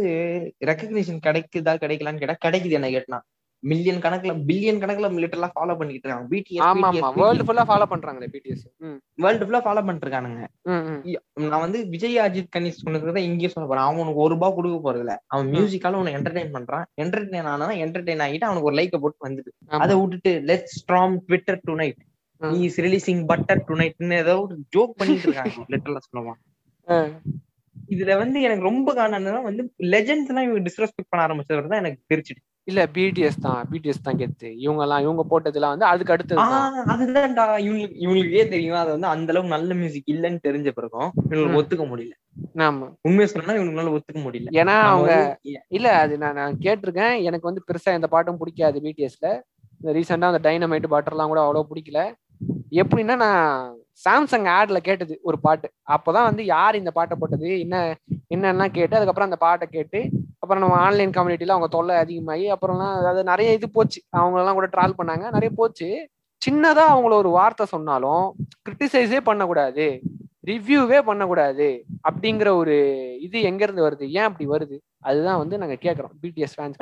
ரெக்கக்னிஷன் கிடைக்குதா கிடைக்கலான்னு கேட்டா கிடைக்குது என்ன கேட்டா மில்லியன் கணக்குல பில்லியன் கணக்குல லிட்டரலா ஃபாலோ பண்ணிட்டு இருக்காங்க. ஆமா ஆமா. வேர்ல்டு பிடிஎஸ் ஃபுல்லா ஃபாலோ பண்றாங்களே பிடிஎஸ் வேர்ல்டு ஃபுல்லா ஃபாலோ பண்ணிட்டு இருக்கானுங்க நான் வந்து விஜய் அஜித் கணேஷ் சொன்னதுக்கு தான் இங்கேயும் சொல்ல போறேன். அவன் உனக்கு ஒரு ரூபாய் கொடுக்க போறது இல்ல. அவன் மியூசிக்கால உனக்கு என்டர்டைன் பண்றான். என்டர்டைன் ஆனா என்டர்டைன் ஆகிட்டு அவனுக்கு ஒரு லைக்க போட்டு வந்துட்டு. அதை விட்டுட்டு let strong Twitter tonight is releasing butter to நைட்னு ஏதோ ஒரு ஜோக் பண்ணிட்டு இருக்காங்க. லிட்டரலா சொல்லுவான் இதுல வந்து எனக்கு ரொம்ப காரணம் வந்து லெஜெண்ட்ஸ் எல்லாம் இவங்க டிஸ்ரெஸ்பெக்ட் பண்ண ஆரம்பிச்சது தான் எனக்கு தெரிச்சிட்டு இல்ல பிடிஎஸ் தான். பிடிஎஸ் தான் கெத்து. இவங்க எல்லாம் இவங்க போட்டதுலாம் வந்து அதுக்கு அடுத்தது அதுதான்டா. இவங்களுக்கு இவங்களுக்கே தெரியும்? அது வந்து அந்த அளவுக்கு நல்ல மியூசிக் இல்லைன்னு தெரிஞ்ச பிறகும் இவங்களுக்கு. ஒத்துக்க முடியல. ஆமா. உண்மையை சொல்லணும்னா இவங்களால ஒத்துக்க முடியல. ஏன்னா அவங்க இல்ல அது நான் நான் கேட்டிருக்கேன். எனக்கு வந்து பெருசா இந்த பாட்டும் பிடிக்காது பிடிஎஸ்ல இந்த ரீசெண்டா அந்த டைனமைட் பாட்டர்லாம் கூட அவ்வளவு பிடிக்கல. எப்படின்னா நான் சாம்சங் ஆட்ல கேட்டது ஒரு பாட்டு. அப்பதான் வந்து யார் இந்த பாட்டை போட்டது? என்ன என்னெல்லாம் கேட்டு அதுக்கப்புறம் அந்த பாட்டை கேட்டு அப்புறம் நம்ம ஆன்லைன் கம்யூனிட்டில அவங்க தொல்லை அதிகமாகி அப்புறம்லாம் அதாவது நிறைய இது போச்சு. அவங்க எல்லாம் கூட ட்ரால் பண்ணாங்க. நிறைய போச்சு. சின்னதா அவங்கள ஒரு வார்த்தை சொன்னாலும் கிரிட்டிசைஸே பண்ணக்கூடாது. ரிவ்யூவே பண்ணக்கூடாது அப்படிங்கிற ஒரு இது எங்க இருந்து வருது? ஏன் அப்படி வருது? அதுதான் வந்து நாங்க கேக்குறோம் பிடிஎஸ் ஃபேன்ஸ்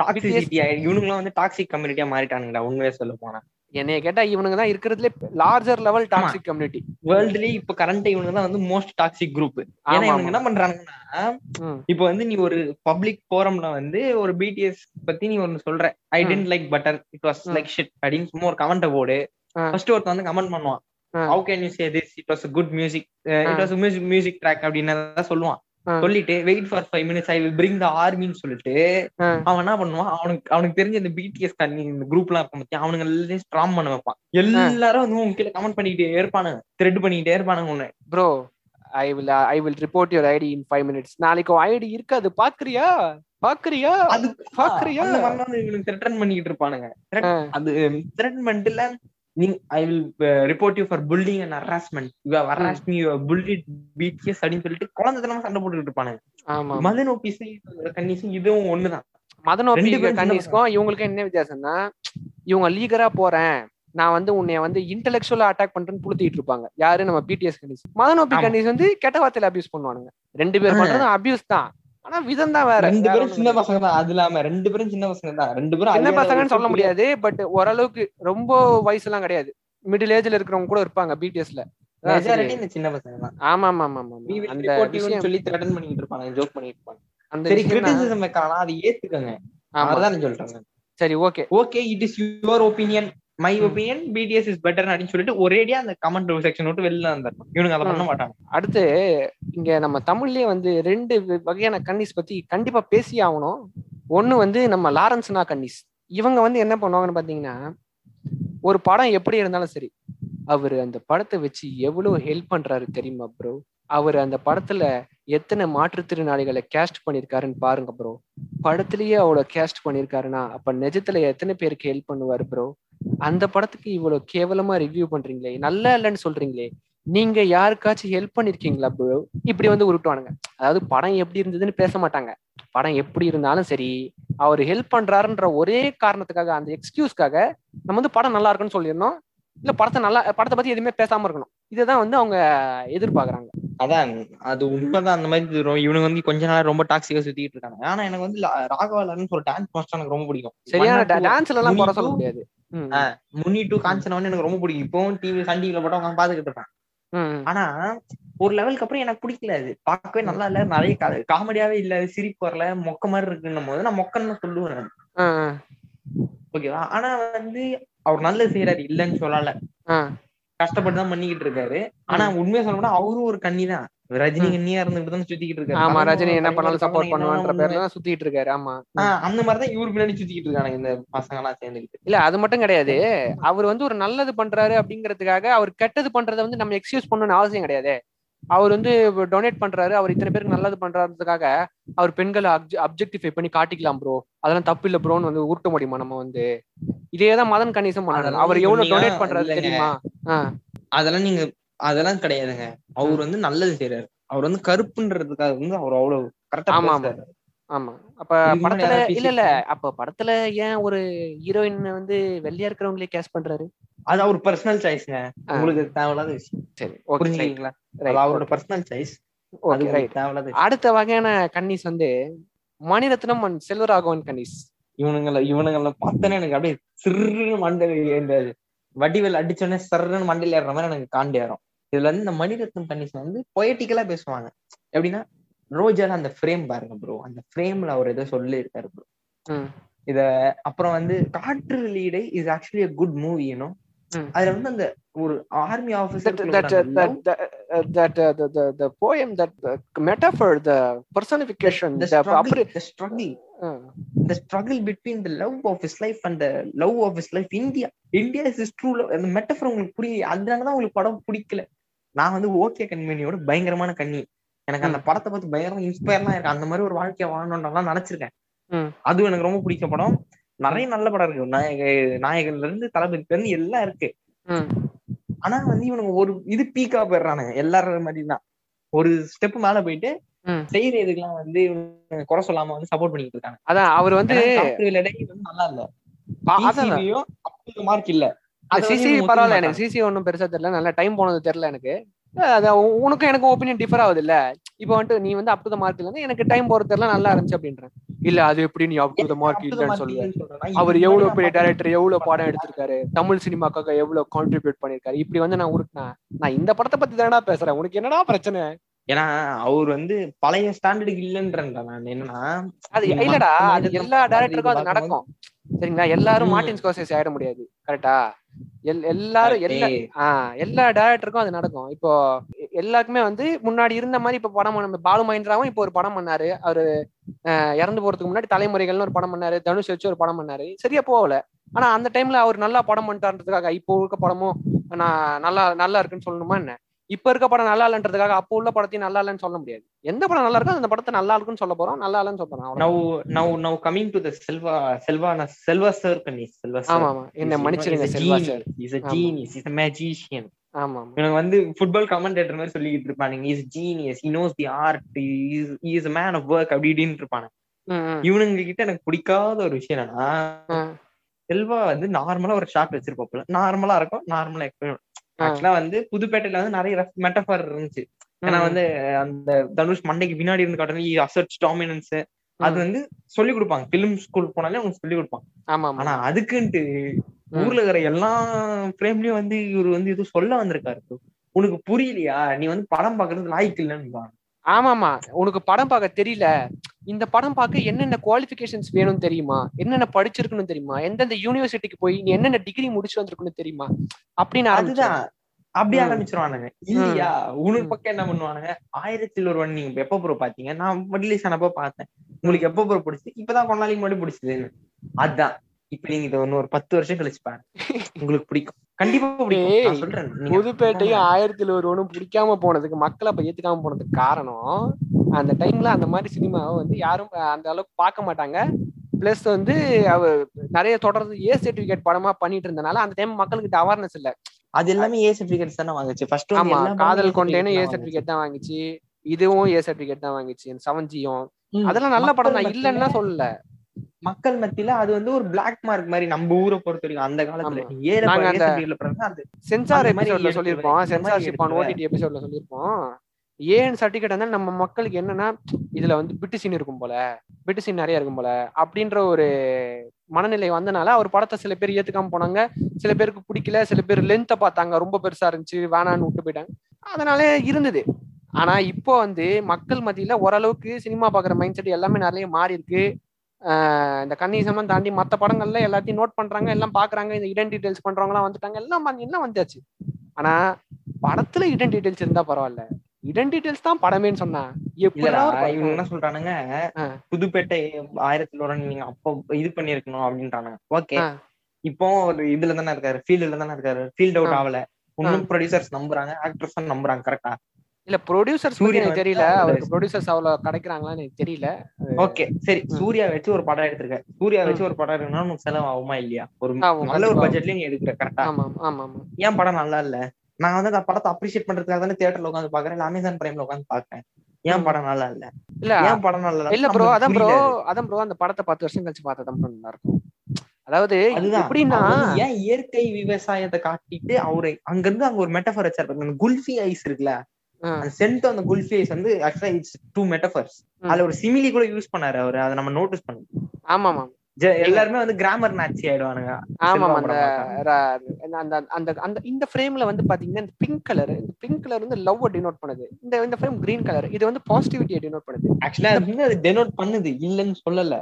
இவனுங்களும் வந்து டாக்ஸிக் கம்யூனிட்டியா மாறிட்டானுங்கடா. உண்மையை சொல்ல போனா. என்னைய கேட்டா இவனுங்க தான் இருக்கிறதுல லார்ஜர் லெவல் டாக்ஸிக் கம்யூனிட்டி வேர்ல்டுலயே இப்ப கரண்ட் இவனுங்க தான் வந்து மோஸ்ட் டாக்ஸிக் குரூப் ஏன்னா ஆமா இவனுங்க என்ன பண்றாங்கன்னா. இப்ப வந்து நீ ஒரு பப்ளிக் போரம்ல வந்து ஒரு பிடிஎஸ் பத்தி நீ ஒன்னு சொல்ற I. Tend like butter it was. Like shit அப்படின்னு சும்மா ஒரு கமெண்ட் போடு. ஃபர்ஸ்ட் ஒருத்தன் வந்து கமெண்ட் பண்ணுவான். How can you say this it was good music. It was music music track அப்படின்னு சொல்லுவான். சொல்லிட்டு wait for five minutes I will bring the ஆர்மின்னு சொல்லிட்டு. அவன் என்ன பண்ணுவான்? அவனுக்கு அவனுக்கு தெரிஞ்ச இந்த பிடிஎஸ் கண்ணி இந்த குரூப் எல்லாம் இருக்கும் பத்தியா அவனுங்க எல்லாத்தையும் ஸ்ட்ராங் பண்ண வைப்பான். எல்லாரும் வந்து உன் கீழே கமெண்ட் பண்ணிக்கிட்டே இருப்பானுங்க. த்ரெட் பண்ணிக்கிட்டே இருப்பானுங்க உன்னை. Bro I will I will report your ID in five minutes நாளைக்கு ஐடி இருக்காது. பாக்குறியா? பாக்குறியா? அது பாக்குறியா? இவனுக்கு த்ரெட்டன் பண்ணிக்கிட்டு இருப்பானுங்க. அது threaten பண்ணிட்டுல I will report you for bullying and harassment you have harassed me you bully BTS அப்படின்னு சொல்லிட்டு குழந்தைத்தனமா சண்டை போட்டுக்கிட்டு இருப்பானுங்க. ஆமா மதன் ஓபிஸ் கண்டிஷன் இதுவும் ஒண்ணுதான். மதன் ரெண்டு ஓபி பேரும் சின்ன கன்னிஸ்க்கும் இவங்களுக்கும் என்ன வித்தியாசம்னா இவங்க லீகரா போறேன். நான் வந்து உன்னைய வந்து இன்டெலெக்சுவலா அட்டாக் பண்றேன்னு புளுத்திட்டு இருப்பாங்க. யாரு? நம்ம பிடிஎஸ் கண்டிஸ் மதன் ஓபி. கண்டிஸ் வந்து கெட்ட வார்த்தையில அபியூஸ் பண்ணுவானுங்க. ரெண்டு பேர். பண்றதும் அபியூஸ் தான். ஆனா விதம் தான் வேற. ரெண்டு பேரும் சின்ன. பசங்க தான். அது இல்லாம ரெண்டு பேரும் சின்ன பசங்க தான். ரெண்டு பேரும் சின்ன பசங்கன்னு சொல்ல முடியாது பட் ஓரளவுக்கு ரொம்ப வயசுலாம் கிடையாது. மிடில் ஏஜ்ல இருக்கிறவங்க கூட இருப்பாங்க பிடிஎஸ்ல சின்ன பசங்க தான். ஆமா ஆமா ஆமா ஆமா அந்த சொல்லி த்ரெட்டன் பண்ணிட்டு இருப்பாங்க ஜோக் பண்ணிட்டு இருப்பாங்க. அந்த சரி கிரிட்டிசிசம் வைக்கலாம் அது ஏத்துக்கங்க. ஆமா. அதுதான் சொல்றாங்க சரி okay okay it is your opinion my. Opinion BTS is better அப்படின்னு சொல்லிட்டு ஒரேடியா அந்த கமெண்ட் செக்ஷன் விட்டு வெளில வந்துடணும் இவனுங்க அதை பண்ண. மாட்டாங்க. அடுத்து இங்க நம்ம தமிழ்லயே வந்து ரெண்டு வகையான கன்னிஸ் பத்தி கண்டிப்பா பேசி ஆகணும். ஒண்ணு வந்து நம்ம லாரன்ஸ்னா கன்னிஸ். இவங்க வந்து என்ன பண்ணுவாங்கன்னு பாத்தீங்கன்னா ஒரு படம் எப்படி இருந்தாலும் சரி அவர் அந்த படத்தை வச்சு எவ்வளவு ஹெல்ப் பண்றாரு தெரியுமா ப்ரோ அவர் அந்த படத்துல எத்தனை மாற்றுத்திறனாளிகளை கேஸ்ட் பண்ணிருக்காருன்னு பாருங்க ப்ரோ படத்துலயே அவ்வளோ கேஸ்ட் பண்ணியிருக்காருன்னா அப்ப நிஜத்துல எத்தனை பேருக்கு ஹெல்ப் பண்ணுவாரு ப்ரோ அந்த படத்துக்கு இவ்வளவு கேவலமா ரிவ்யூ பண்றீங்களே. நல்லா இல்லைன்னு சொல்றீங்களே. நீங்க யாருக்காச்சும் ஹெல்ப் பண்ணிருக்கீங்களா ப்ரோ இப்படி வந்து உருட்டுவானுங்க. அதாவது படம் எப்படி இருந்ததுன்னு பேச மாட்டாங்க. படம் எப்படி இருந்தாலும் சரி அவர் ஹெல்ப் பண்றாருன்ற ஒரே காரணத்துக்காக அந்த எக்ஸ்கியூஸ்க்காக நம்ம வந்து படம் நல்லா இருக்குன்னு சொல்லிடணும் இல்ல படத்தை நல்லா படத்தை பத்தி எதுவுமே பேசாம இருக்கணும். இதுதான் வந்து அவங்க எதிர்பார்க்கறாங்க. அதான் அது உண்மைதான். அந்த மாதிரி இது இவனுங்க வந்து கொஞ்ச நாள் ரொம்ப டாக்ஸிக்கா சுத்திட்டு இருக்காங்க. ஆனா எனக்கு வந்து லா- ராகவா லாரன்ஸ் ஒரு டான்ஸ் மாஸ்டர் எனக்கு ரொம்ப பிடிக்கும். சரியான டான்ஸ்ல எல்லாம் குறை சொல்ல முடியாது. முன்னி டூ காஞ்சனா வந்து எனக்கு ரொம்ப பிடிக்கும். இப்பவும் டிவி சன் டிவில போட்டு அவங்க பாத்துக்கிட்டு இருப்பேன். ஆனா ஒரு லெவலுக்கு அப்புறம் எனக்கு பிடிக்கல அது. பார்க்கவே நல்லா இல்ல. நிறைய காமெடியாவே இல்ல. சிரிப்பு வரல. மொக்க மாதிரி இருக்குன்னும் போது நான் மொக்கன்னு சொல்லுவேன் ஓகேவா? ஆனா வந்து அவர் நல்லது செய்யறாரு இல்லன்னு சொல்லல. கஷ்டப்பட்டு தான் பண்ணிக்கிட்டு இருக்காரு. ஆனா உண்மையா சொல்லணும்னா அவரும் ஒரு கன்னி தான். ரஜினி. கண்ணியா இருந்துட்டு தான் சுத்திக்கிட்டு இருக்காரு. ஆமா ரஜினி என்ன பண்ணாலும் சப்போர்ட் பண்ணுவான்ற பேர்ல தான் சுத்திட்டு இருக்காரு. ஆமா. அந்த மாதிரிதான் இவரு பின்னாடி சுத்திக்கிட்டு இருக்காங்க இந்த பசங்க எல்லாம் சேர்ந்துக்கிட்டு இல்ல அது மட்டும் கிடையாது. அவர் வந்து ஒரு நல்லது பண்றாரு அப்படிங்கிறதுக்காக அவர் கெட்டது பண்றதை வந்து நம்ம எக்ஸ்கியூஸ் பண்ணணும்னு அவசியம் கிடையாது. அவர் வந்து டொனேட் பண்றாரு. அவர் இத்தனை பேருக்கு நல்லது பண்றாருக்காக அவர் பெண்களை அப்ஜெக்டிஃபை பண்ணி காட்டிக்கலாம் ப்ரோ அதெல்லாம் தப்பு இல்ல ப்ரோன்னு வந்து உருட்ட முடியுமா நம்ம வந்து? இதே தான் மதன் கணேசன் பண்ணாரு. அவர் எவ்வளவு டொனேட் பண்றாரு. தெரியுமா? அதெல்லாம் நீங்க அதெல்லாம் கிடையாதுங்க. அவர் வந்து நல்லது செய்யறாரு அவர் வந்து கருப்புன்றதுக்காக வந்து அவர் அவ்வளவு கரெக்டா ஆமா, ஆமா. அப்ப படத்துல இல்ல இல்ல. அப்ப படத்துல ஏன் ஒரு ஹீரோயின் வந்து வெள்ளையா இருக்கிறவங்களே கேஸ் பண்றாரு? அது அவர் பர்சனல் சாய்ஸ்ங்க. உங்களுக்கு தேவையில்லாத விஷயம். சரி புரிஞ்சுக்கீங்களா அவரோட பர்சனல் சாய்ஸ் தேவையில்லாத. அடுத்த வகையான கன்னிஸ் வந்து மணிரத்னம் அண்ட் செல்வராகவன் கன்னிஸ். இவனுங்கள இவனுங்கள பார்த்தனே எனக்கு அப்படியே சிறுன்னு மண்டை இந்த வடிவேல் அடிச்சோடனே சர்ன்னு மண்டையில ஏறுற மாதிரி எனக்கு காண்டி ஏறும். இதுல வந்து இந்த மணிரத்னம் கண்டிஷன் வந்து பொயட்டிக்கலா பேசுவாங்க. எப்படின்னா ரோஜால அந்த ஃப்ரேம் பாருங்க ப்ரோ அந்த ஃப்ரேம்ல அவர் ஏதோ சொல்லி இருக்காரு ப்ரோ. இத அப்புறம் வந்து காற்று லீடை is actually a good movie you know. அதுல வந்து அந்த ஒரு army that officer that uh, that the, uh, that struggle between the love of his life and the love of his life India. India is his true love. அந்த metaphor உங்களுக்கு புரியல அதனாலதான் உங்களுக்கு படம் பிடிக்கல. நான் வந்து ஓகே கண்மணியோட பயங்கரமான கண்ணி. எனக்கு அந்த படத்தை பார்த்து பயங்கரமா இன்ஸ்பயர்லாம் இருக்கு. அந்த மாதிரி ஒரு வாழ்க்கைய வாழணும்லாம் நினைச்சிருக்கேன். அதுவும் எனக்கு ரொம்ப பிடிச்ச படம். நிறைய நல்ல படம் இருக்கு. நாயக நாயகன்ல இருந்து தளபதில இருந்து எல்லாம் இருக்கு. ஆனா வந்து இவனுங்க ஒரு இது பீக்கா போயிடுறானுங்க. எல்லாரும் மாதிரி தான். ஒரு ஸ்டெப் மேல போயிட்டு. செய்யற இதுக்கெல்லாம் வந்து குறை சொல்லாம வந்து சப்போர்ட் பண்ணிட்டு இருக்காங்க. அதான் அவர் வந்து நல்லா இல்ல. மார்க் இல்ல. சிசி பரவாயில்ல எனக்கு சிசி ஒன்றும் பெருசா தெரியல நல்லா டைம் போனது தெரியல எனக்கு. உனக்கும் எனக்கும் ஒப்பீனியன் டிஃபர் ஆகுது இல்ல இப்போ வந்துட்டு நீ வந்து அப் டு த மார்க் இல்ல எனக்கு டைம் போறது தெரியல நல்லா இருந்துச்சு அப்படின்றேன். இல்ல அது எப்படி நீ அப் டு த மார்க் இல்லன்னு சொல்லுவேன் அவர் எவ்வளவு பெரிய டைரக்டர் எவ்வளவு படம் எடுத்திருக்காரு தமிழ் சினிமாக்காக எவ்வளவு கான்ட்ரிபியூட் பண்ணிருக்காரு இப்படி வந்து நான் உருட்டினா நான் இந்த படத்தை பத்தி தானடா பேசுறேன் உனக்கு என்னடா பிரச்சனை? ஏன்னா அவர் வந்து பழைய ஸ்டாண்டர்டுக்கு இல்லன்றேன் நான் என்னன்னா அது இல்லடா அது எல்லா டேரக்டருக்கும் அது நடக்கும். சரிங்களா? எல்லாரும். மார்டின் ஸ்கோசேஸ் ஆயிட முடியாது. கரெக்டா எல் எல்லாரும் எல்லா ஆஹ் எல்லா டேரக்டருக்கும் அது நடக்கும். இப்போ எல்லாருக்குமே வந்து முன்னாடி இருந்த மாதிரி இப்ப படம் பண்ண பாலு மகேந்திராவும் இப்போ ஒரு படம் பண்ணாரு. அவரு இறந்து போறதுக்கு முன்னாடி தலைமுறைகள்னு ஒரு படம் பண்ணாரு. தனுஷ் வச்சு ஒரு படம் பண்ணாரு. சரியா போகல. ஆனா அந்த டைம்ல அவர் நல்லா படம் பண்ணிட்டாருன்றதுக்காக இப்போ இருக்க படமும் நான் நல்லா நல்லா இருக்குன்னு சொல்லணுமா என்ன? இப்ப இருக்க படம் நல்லா இல்லைன்றதுக்காக அப்போ உள்ள படத்தையும் நல்லா இல்லைன்னு சொல்ல முடியாது. எந்த படம் நல்லா இருக்கோ அந்த படத்தை நல்லா இருக்குன்னு சொல்ல போறோம். நல்லா இல்லைன்னு அவ்வளவுதான். now now now coming to the Selva Selva Selva sir கண்ணி செல்வா ஆமா சார் ஆமா என்ன மன்னிச்சிருங்க செல்வா சார் இஸ் a ஆமா. genius. Is a magician. ஆமா இவனுக்கு வந்து ஃபுட்பால் கமெண்டேட்டர் மாதிரி சொல்லிட்டு இருப்பானுங்க. Is genius he knows the art is a man of work அப்படி இப்படின்னு இருப்பானுங்க இவனுங்க கிட்ட எனக்கு பிடிக்காத ஒரு விஷயம் என்னன்னா. செல்வா வந்து நார்மலா ஒரு ஷாட் வச்சிருப்பாப்புல நார்மலா இருக்கும். நார்மலா எக்ஸ்பிளைன். ஆக்சுவலா வந்து புதுப்பேட்டையில வந்து நிறைய மெட்டஃபர் இருந்துச்சு. ஏன்னா வந்து அந்த தனுஷ் மண்டைக்கு பின்னாடி இருந்து காட்டுறது அசர்ச் டாமினன்ஸ் அது. வந்து சொல்லி கொடுப்பாங்க. பிலிம் ஸ்கூல் போனாலே அவங்க சொல்லி கொடுப்பாங்க. ஆமா ஆனா அதுக்குன்ட்டு. ஊர்ல இருக்கிற எல்லா ஃப்ரேம்லயும் வந்து இவர் வந்து இது சொல்ல வந்திருக்காரு. உனக்கு புரியலையா? நீ வந்து படம் பாக்குறது லாய்க்கு இல்லைன்னு ஆமாமா உனக்கு படம் பார்க்க தெரியல. இந்த படம் பார்க்க என்னென்ன குவாலிஃபிகேஷன்ஸ் வேணும்னு தெரியுமா? என்னென்ன படிச்சிருக்கணும் தெரியுமா? எந்தெந்த யூனிவர்சிட்டிக்கு போய் நீ என்னென்ன டிகிரி முடிச்சு வந்திருக்கணும் தெரியுமா? அப்படின்னு அதுதான். அப்படி. ஆரம்பிச்சிருவானுங்க. இல்லையா? உனக்கு. பக்கம் என்ன பண்ணுவானுங்க? ஆயிரத்தில் ஒருவன் நீங்க எப்ப ப்ரோ பாத்தீங்க நான் ரிலீஸ் ஆனப்போ பார்த்தேன். உங்களுக்கு எப்ப ப்ரோ பிடிச்சது? இப்பதான் நாளைக்கு முன்னாடி பிடிச்சதுன்னு. அதான். இப்ப நீங்க இதை இன்னும் ஒரு பத்து வருஷம் கழிச்சு பாருங்க. உங்களுக்கு பிடிக்கும். கண்டிப்பா பிடிக்கும். சொல்றேன். புதுப்பேட்டையும் ஆயிரத்தில் ஒருவனும் பிடிக்காம போனதுக்கு மக்கள் அப்ப ஏத்துக்காம போனதுக்கு காரணம் அந்த டைம்ல அந்த மாதிரி சினிமாவை வந்து யாரும் அந்த அளவுக்கு பார்க்க மாட்டாங்க. பிளஸ் வந்து அவ நிறைய தொடர்ந்து ஏ சர்டிபிகேட் படமா பண்ணிட்டு இருந்தனால அந்த டைம் மக்களுக்கு அவேர்னஸ் இல்ல. அது எல்லாமே ஏ சர்டிபிகேட்ஸ் தானே வாங்குச்சு. ஃபர்ஸ்ட் ஆமா காதல் கொண்டேன்னு ஏ சர்டிபிகேட் தான் வாங்கிச்சு. இதுவும் ஏ சர்டிபிகேட் தான் வாங்கிச்சு. செவன்ஜியும். அதெல்லாம் நல்ல படம் தான். இல்லைன்னா சொல்லல. மக்கள் மத்தியில அது வந்து ஒரு பிளாக் மார்க் மாதிரி நம்ம ஊரை பொறுத்த வரைக்கும் அந்த காலத்துல ஆமா. ஏழை நாங்க ஏ அந்த- சர்டிபிகேட்ல பிறகு அது சென்சார் எபிசோட்ல மாதிரி சென்சார்ஷிப் ஆன். ஓடிடி எபிசோட்ல சொல்லியிருப்போம். ஏன் சர்டிபிகேட் வந்து நம்ம மக்களுக்கு என்னன்னா இதுல வந்து பிட்டு சீன் இருக்கும் போல பிட்டு சீன் நிறைய இருக்கும் போல அப்படின்ற ஒரு மனநிலை வந்தனால அவர் படத்தை சில பேர் ஏத்துக்காம போனாங்க. சில பேருக்கு பிடிக்கல சில பேர் லென்த்தை பார்த்தாங்க. ரொம்ப பெருசா இருந்துச்சு வேணான்னு விட்டு போயிட்டாங்க. அதனால இருந்தது. ஆனா இப்போ வந்து மக்கள் மத்தியில ஓரளவுக்கு சினிமா பாக்குற மைண்ட் செட் எல்லாமே நிறைய மாறி இருக்கு இந்த கன்னிசம்லாம் தாண்டி மத்த படங்கள்ல எல்லாத்தையும் நோட் பண்றாங்க எல்லாம் பாக்குறாங்க இந்த இடன் டீடைல்ஸ் பண்றவங்க வந்துட்டாங்க எல்லாம் எல்லாம் வந்தாச்சு ஆனா படத்துல இடன் டீடைல்ஸ் இருந்தா பரவாயில்ல. இடன் டீடைல்ஸ் தான் படமேன்னு சொன்னா இவங்க என்ன சொல்றானுங்க. புதுப்பேட்டை ஆயிரத்துல ஒரு நீங்க அப்போ இது பண்ணிருக்கணும் அப்படின்றானுங்க. ஓகே. இப்போ ஒரு இதுல தானே இருக்காரு ஃபீல்டுல தானே இருக்காரு ஃபீல்ட் அவுட். ஆகல இன்னும் ப்ரொடியூசர்ஸ் நம்புறாங்க ஆக்டர்ஸ் நம்புறாங்க கரெக்டா இல்ல ப்ரொடியூசர்ஸ் பத்தி சூர்யா தெரியல. அவருக்கு ப்ரொடியூசர்ஸ் அவ்வளவு கிடைக்கிறாங்களான்னு எனக்கு தெரியல. ஓகே சரி. சூர்யா வச்சு ஒரு படம் எடுத்திருக்க சூர்யா. வச்சு ஒரு படம் எடுக்கணும்னா உனக்கு செலவு ஆகுமா இல்லையா? ஒரு நல்ல ஒரு. பட்ஜெட்லயே நீ எடுக்கிற கரெக்டா ஆமா ஆமா ஆமா ஏன் படம் நல்லா இல்ல? நான் வந்து அந்த படத்தை அப்ரிஷியேட் பண்றதுக்காக தானே தியேட்டர்ல உட்காந்து பாக்குறேன் இல்ல அமேசான் பிரைம்ல உட்காந்து பாக்குறேன் ஏன். படம் நல்லா இல்ல? இல்ல ஏன் படம் நல்லா இல்ல? ப்ரோ அதான் ப்ரோ. அதான் ப்ரோ அந்த படத்தை பத்து வருஷம் கழிச்சு பார்த்தா தான் நல்லா இருக்கும் அதாவது எப்படின்னா ஏன் இயற்கை விவசாயத்தை காட்டிட்டு அவரு அங்க இருந்து அங்க ஒரு மெட்டஃபர் வச்சாரு அந்த குல்ஃபி ஐஸ் இருக்குல்ல? அந்த சென்ட் அந்த குல்ஃபி ஐஸ் வந்து ஆக்சுவலா இட்ஸ் டூ மெட்டஃபர்ஸ். அதுல ஒரு சிமிலி கூட யூஸ் பண்ணாரு அவரு. அதை நம்ம நோட்டீஸ் பண்ணோம் ஆமா ஆமா எல்லாருமே வந்து கிராமர் நாச்சி ஆயிடுவானுங்க. ஆமா அந்த அந்த அந்த அந்த இந்த ஃப்ரேம்ல வந்து பாத்தீங்கன்னா இந்த பிங்க் கலர் இந்த பிங்க் கலர் வந்து லவ் டினோட் பண்ணுது. இந்த இந்த ஃப்ரேம் கிரீன் கலர் இது வந்து பாசிட்டிவிட்டியை டினோட் பண்ணுது. ஆக்சுவலா அது வந்து அது டெனோட் பண்ணுது. இல்லன்னு சொல்லல.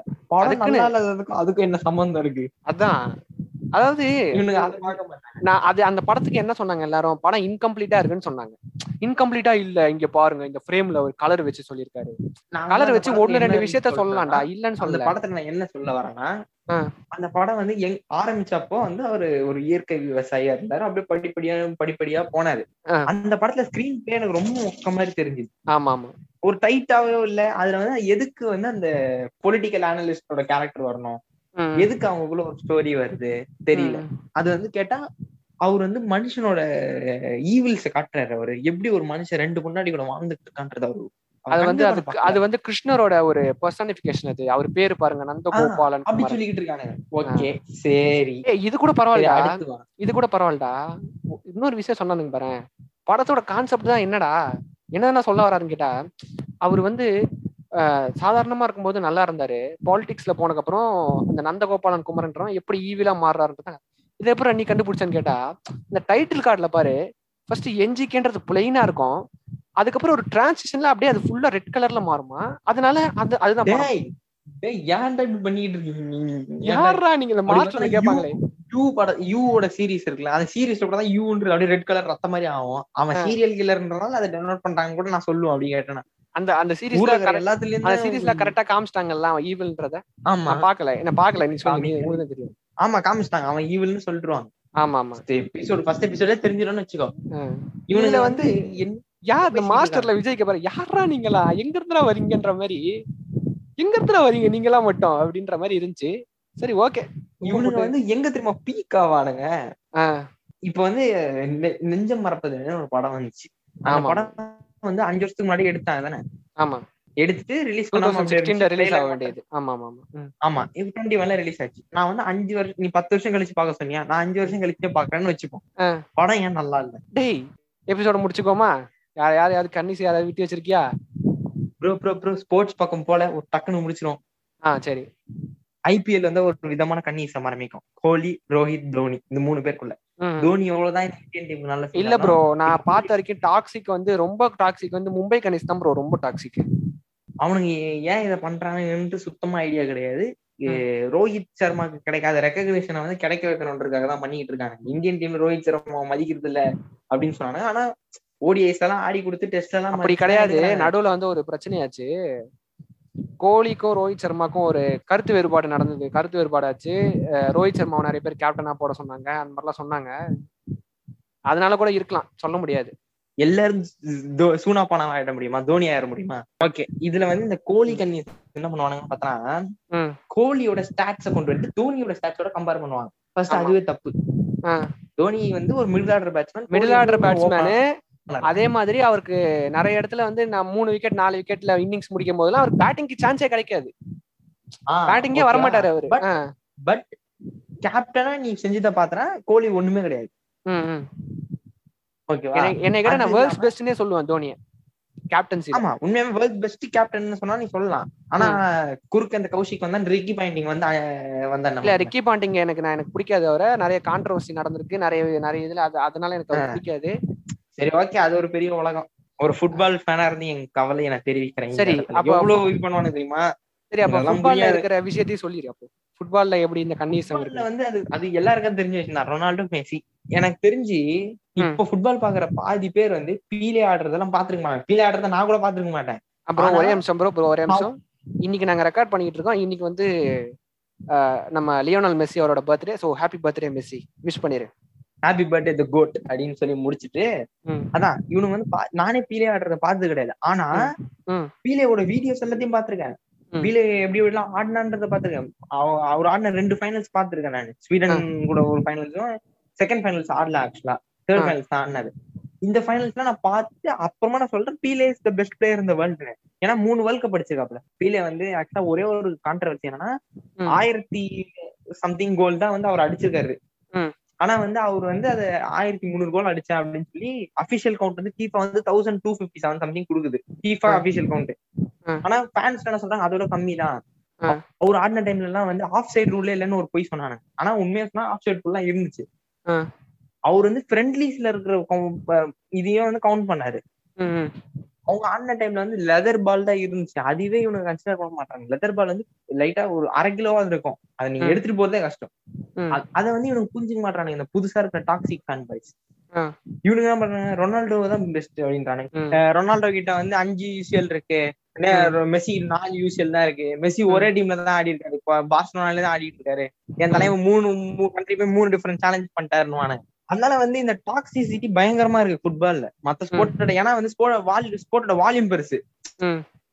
அதுக்கும் என்ன சம்பந்தம் இருக்கு? அதான். அதாவது நான் அது அந்த படத்துக்கு என்ன சொன்னாங்க எல்லாரும்? படம் இன்கம்ப்ளீட்டா இருக்குன்னு சொன்னாங்க. இன்கம்ப்ளீட்டா இல்ல. இங்க பாருங்க. இந்த ஃப்ரேம்ல ஒரு கலர் வச்சு சொல்லியிருக்காரு. நான் கலர் வச்சு ஒண்ணு ரெண்டு விஷயத்த சொல்லலாம்டா. இல்லன்னு அந்த சொல்லல. படத்துல நான் என்ன சொல்ல வரேன்னா. அந்த படம் வந்து எங் ஆரம்பிச்சப்போ வந்து அவரு ஒரு இயற்கை விவசாயியா இருந்தாரு. அப்படியே படிப்படியா படிப்படியா போனாரு. அந்த படத்துல ஸ்கிரீன் பிளே எனக்கு ரொம்ப மொக்க மாதிரி தெரிஞ்சுது. ஆமா ஆமா ஒரு டைட்டாவே இல்ல. அதுல வந்து எதுக்கு வந்து அந்த பொலிட்டிக்கல் அனலிஸ்டோட கேரக்டர் வரணும். எதுக்கு அவங்களுக்குள்ள ஒரு ஸ்டோரி வருது? தெரியல. அது வந்து கேட்டா அவர் வந்து மனுஷனோட ஈவில்ஸ காட்டுறாரு அவரு. எப்படி ஒரு மனுஷன் ரெண்டு முன்னாடி கூட வாழ்ந்துட்டு இருக்கான்றது அவரு அது வந்து அது. அது வந்து கிருஷ்ணரோட ஒரு பர்சனிபிகேஷன் அது. அவர் பேரு பாருங்க நந்தகோபாலன் அப்படி குமார். சொல்லிக்கிட்டு இருக்கானுங்க. ஓகே சரி. இது கூட சரி, பரவாயில்ல அடுத்து வா. இது கூட பரவாயில்லடா. இன்னொரு விஷயம் சொன்னானுங்க பாரு படத்தோட கான்செப்ட் தான் என்னடா? என்னென்ன சொல்ல வராருன்னு கேட்டா அவர் வந்து சாதாரணமா இருக்கும்போது நல்லா இருந்தாரு. பாலிடிக்ஸ்ல போனதுக்கு அப்புறம் இந்த நந்தகோபாலன் குமரன்றவன் எப்படி ஈவிலா மாறுறாருன்றத இதை எப்படி நீ கண்டுபிடிச்சேன்னு கேட்டா இந்த டைட்டில் கார்டுல பாரு ஃபர்ஸ்ட் என்ஜிகேன்றது பிளைனா இருக்கும். அதுக்கப்புறம் ஒரு டிரான்சிஷன்ல அப்படியே அது ஃபுல்லா ரெட் கலர்ல மாறுமா? அதனால அது அதுதான் ஏன்டா இப்படி பண்ணிட்டு இருக்கீங்க நீங்க? ஏன்டா யாரா நீங்க இந்த மாற்றத்தை கேட்பாங்களே? யூ பட யூவோட சீரிஸ் இருக்குல்ல அந்த சீரிஸ்ல கூட தான் யூன்றது அப்படியே ரெட் கலர் ரத்த மாதிரி ஆகும். அவன். சீரியல் கில்லர்ன்றனால அதை டவுன்லோட் பண்றாங்க கூட நான் சொல்லுவேன் அப்படி கேட்டேன் அந்த அந்த சீரீஸ்ல எல்லாத்துலயும் அந்த சீரீஸ்ல கரெக்டா காமிச்சிட்டாங்கல்ல அவன் ஈவில்ன்றத ஆமா. பாக்கல என்ன பாக்கல நீ சொல்லு உங்களுக்கு தெரியும். ஆமா காமிச்சிட்டாங்க. அவன் ஈவில்னு சொல்லிட்டுருவாங்க. ஆமா ஆமா எபிசோட் ஃபர்ஸ்ட் எபிசோடே தெரிஞ்சிடும்னு வச்சுக்கோ. இவனுல வந்து யார் இந்த மாஸ்டர்ல விஜய்க்கு பாரு யாரா நீங்களா? எங்க இருந்துடா வரீங்கன்ற மாதிரி எங்க இருந்துடா வரீங்க? நீங்களா மட்டும் அப்படின்ற மாதிரி இருந்துச்சு. சரி ஓகே. இவனுங்க வந்து எங்க தெரியுமா பீக் ஆவானுங்க. இப்ப வந்து நெஞ்சம் மறப்பதுன்னு ஒரு படம் வந்துச்சு. அந்த. படம் வந்து அஞ்சு வருஷத்துக்கு முன்னாடி எடுத்தாங்க தானே? ஆமா. எடுத்துட்டு ரிலீஸ் பண்ணாம சிக்ஸ்டீன்ல ரிலீஸ் ஆக. வேண்டியது. ஆமா ஆமா ஆமா. இது டுவெண்ட்டி ஒன்ல ரிலீஸ் ஆச்சு. நான் வந்து அஞ்சு வருஷம் நீ பத்து வருஷம் கழிச்சு பார்க்க சொன்னியா? நான் அஞ்சு வருஷம் கழிச்சே பாக்குறேன்னு வச்சுப்போம். படம் ஏன் நல்லா இல்ல? டேய் எபிசோட முடிச்சுக்கோமா? யார் யார் யாரு கன்னிஸ் யாராவது விட்டு வச்சிருக்கியா? ப்ரோ ப்ரோ ப்ரோ ஸ்போர்ட்ஸ் பக்கம் போல ஒரு டக்குன்னு முடிச்சிரும் ஆ சரி. ஐபிஎல் வந்து ஒரு விதமான கண்ணீசம் ஆரம்பிக்கும் கோலி ரோஹித் தோனி இந்த மூணு பேருக்குள்ள. தோனி எவ்வளவுதான் இந்தியன் டீம் நல்ல இல்ல ப்ரோ நான் பார்த்த வரைக்கும் டாக்ஸிக் வந்து ரொம்ப டாக்ஸிக் வந்து மும்பை கனிஸ் தான் ப்ரோ ரொம்ப டாக்ஸிக் அவனுங்க ஏன் இதை பண்றாங்கன்னு சுத்தமா ஐடியா கிடையாது. ரோஹித் சர்மாக்கு கிடைக்காத ரெக்கக்னிஷனை வந்து கிடைக்க வைக்கணுன்றதுக்காக தான் பண்ணிட்டு இருக்காங்க. இந்தியன் டீம் ரோஹித் சர்மா மதிக்கிறது இல்ல அப்படின்னு சொன்னாங்க ஆனா ஓடிஐஸ் எல்லாம் ஆடி கொடுத்து டெஸ்ட் எல்லாம் அப்படி கிடையாது. நடுவுல வந்து ஒரு பிரச்சனையாச்சு. கோலிக்கும் ரோஹித் சர்மாக்கும் ஒரு கருத்து வேறுபாடு நடந்தது. கருத்து வேறுபாடாச்சு. ரோஹித் சர்மாவை நிறைய பேர் கேப்டனா போட சொன்னாங்க. அந்த மாதிரிலாம் சொன்னாங்க. அதனால கூட இருக்கலாம். சொல்ல முடியாது. எல்லாரும் சூனா பானா ஆயிட முடியுமா? தோனி ஆயிட முடியுமா? ஓகே. இதுல வந்து இந்த கோலி கண்ணி என்ன பண்ணுவானுங்க பார்த்தா. கோலியோட ஸ்டாட்ஸ கொண்டு வந்து தோனியோட ஸ்டாட்ஸோட கம்பேர் பண்ணுவாங்க. ஃபர்ஸ்ட். அதுவே தப்பு. தோனி வந்து ஒரு middle order batsman middle order batsman. அதே மாதிரி அவருக்கு நிறைய இடத்துல வந்து நான் மூணு விக்கெட் நாலு விக்கெட்ல இன்னிங்ஸ் முடிக்கும் போதெல்லாம் அவருக்கு பேட்டிங்க்கு சான்ஸே கிடைக்காது. பேட்டிங்கே வர மாட்டாரு அவரு. பட் கேப்டனா நீ செஞ்சதை பாத்தனா கோலி ஒண்ணுமே கிடையாது. என்னை- கேட்டா நான் வேர்ல்ட்ஸ் பெஸ்ட்னே சொல்லுவேன் தோனிய. கேப்டன்சி ஆமா உண்மையாவே வேர்ல்ட் பெஸ்ட் கேப்டன் சொன்னா நீ சொல்லலாம். ஆனா குறுக்க அந்த கௌஷிக் வந்தா ரிக்கி பாயிண்டிங் வந்து வந்தான் இல்ல ரிக்கி பாண்டிங் எனக்கு நான் எனக்கு பிடிக்காது அவரை. நிறைய கான்ட்ரவர்சி நடந்திருக்கு. நிறைய நிறைய இதுல. அது அதனால எனக்கு அவர். பிடிக்காது. சரி ஓகே அது ஒரு பெரிய உலகம். ஒரு ஃபுட்பால் ஃபேனா இருந்து என் கவலையை நான் தெரிவிக்கிறேன் சரி. அப்போ- எவ்வளவு இது பண்ணுவானு தெரியுமா? சரி அப்ப ஃபுட்பால்ல. இருக்கிற விஷயத்தையும் சொல்லிடு அப்போ. ஃபுட்பால்ல எப்படி இந்த ஃபுட்பால்ல இருக்கு? வந்து அது அது எல்லாருக்கும் தெரிஞ்ச விஷயம் தான். Ronaldo Messi. எனக்கு தெரிஞ்சு இப்ப ஃபுட்பால் பாக்குற பாதி பேர் வந்து பீலே ஆடுறதெல்லாம் பாத்துருக்க மாட்டாங்க. பீலே ஆடுறத நான் கூட பாத்துருக்க மாட்டேன். அப்புறம் ஒரே நிமிஷம் ப்ரோ ஒரே நிமிஷம். இன்னைக்கு நாங்க ரெக்கார்ட் பண்ணிட்டு இருக்கோம். இன்னைக்கு வந்து நம்ம லியோனல் மெஸ்ஸி அவரோட birthday so happy birthday Messi. Wish பண்ணிரு. ஹாப்பி பர்த்டே த கோட் அப்படின்னு சொல்லி முடிச்சிட்டு. அதான் இவனுங்க வந்து நானே பீலே ஆடுறத பார்த்தது கிடையாது ஆனா. பீலேவோட வீடியோஸ் எல்லாத்தையும் பாத்திருக்கேன். பீலே எப்படி எல்லாம் ஆடினான்றத பாத்திருக்கேன் அவ- அவர் ஆடின ரெண்டு ஃபைனல்ஸ் பாத்திருக்கேன் நான் ஸ்வீடன் கூட ஒரு ஃபைனல்ஸும் செகண்ட் ஃபைனல்ஸ் ஆடல ஆக்சுவலா தேர்ட். ஃபைனல்ஸ் தான் ஆடினது இந்த ஃபைனல்ஸ்லாம் நான் பார்த்து அப்புறமா நான் சொல்றேன் Pele is the best player இந்த வேர்ல்டு ஏன்னா மூணு வேர்ல்ட் கப் அடிச்சிருக்காப்ல பீலே வந்து ஆக்சுவலா ஒரே ஒரு கான்ட்ரவர்சி என்னன்னா. ஆயிரத்தி சம்திங் கோல் தான் வந்து அவர் அடிச்சிருக்காரு. ஆனா வந்து அவர் வந்து அது ஆயிரத்தி முந்நூறு கோல் அடிச்சேன் அப்படின்னு சொல்லி அபிஷியல் கவுண்ட் வந்து FIFA வந்து thousand two fifty seven something கொடுக்குது ஆ. Official count. ஆனா ஃபேன்ஸ் என்ன சொல்றாங்க அதோட கம்மி தான். அவர் ஆடின டைம்ல எல்லாம் வந்து ஆஃப் சைடு ரூல்ல இல்லைன்னு ஒரு பொய் சொன்னாங்க ஆனா உண்மையா சொன்னா ஆஃப் சைடு ஃபுல்லா இருந்துச்சு. அவர் வந்து ஃப்ரெண்ட்லிஸ்ல இருக்கிற இதையும் வந்து கவுண்ட் பண்ணாரு. அவங்க ஆடின டைம்ல வந்து லெதர் பால் தான் இருந்துச்சு. அதுவே இவனுக்கு கன்சிடர் பண்ண மாட்டாங்க. லெதர் பால் வந்து லைட்டா ஒரு அரை கிலோவா இருக்கும். அதை நீங்க. எடுத்துட்டு போறதே கஷ்டம். அத வந்து இவனுக்கு புரிஞ்சுக்க மாட்டானுங்க இந்த புதுசா இருக்கிற டாக்ஸிக் ஃபேன் பாய்ஸ் ஆ. இவனுங்க என்ன பண்றாங்க? ரொனால்டோ தான் பெஸ்ட் அப்படின்றானுங்க. ரொனால்டோ கிட்ட வந்து அஞ்சு யூசிஎல் இருக்கு. மெஸ்ஸி நாலு யூசிஎல் தான் இருக்கு. மெஸ்ஸி ஒரே டீம்ல தான் ஆடி இருக்காரு. இப்போ பார்சலோனால தான் ஆடிட்டு இருக்காரு. என் தலைவன் மூணு கண்ட்ரி போய் மூணு டிஃபரெண்ட் சேலஞ்ச் பண்ணிட்டாருன்னு அதனால வந்து இந்த டாக்ஸிசிட்டி பயங்கரமா இருக்கு ஃபுட்பால்ல மத்த ஸ்போர்ட்டோட ஏன்னா வந்து ஸ்போர்ட்டோட வால்யூம் பெருசு.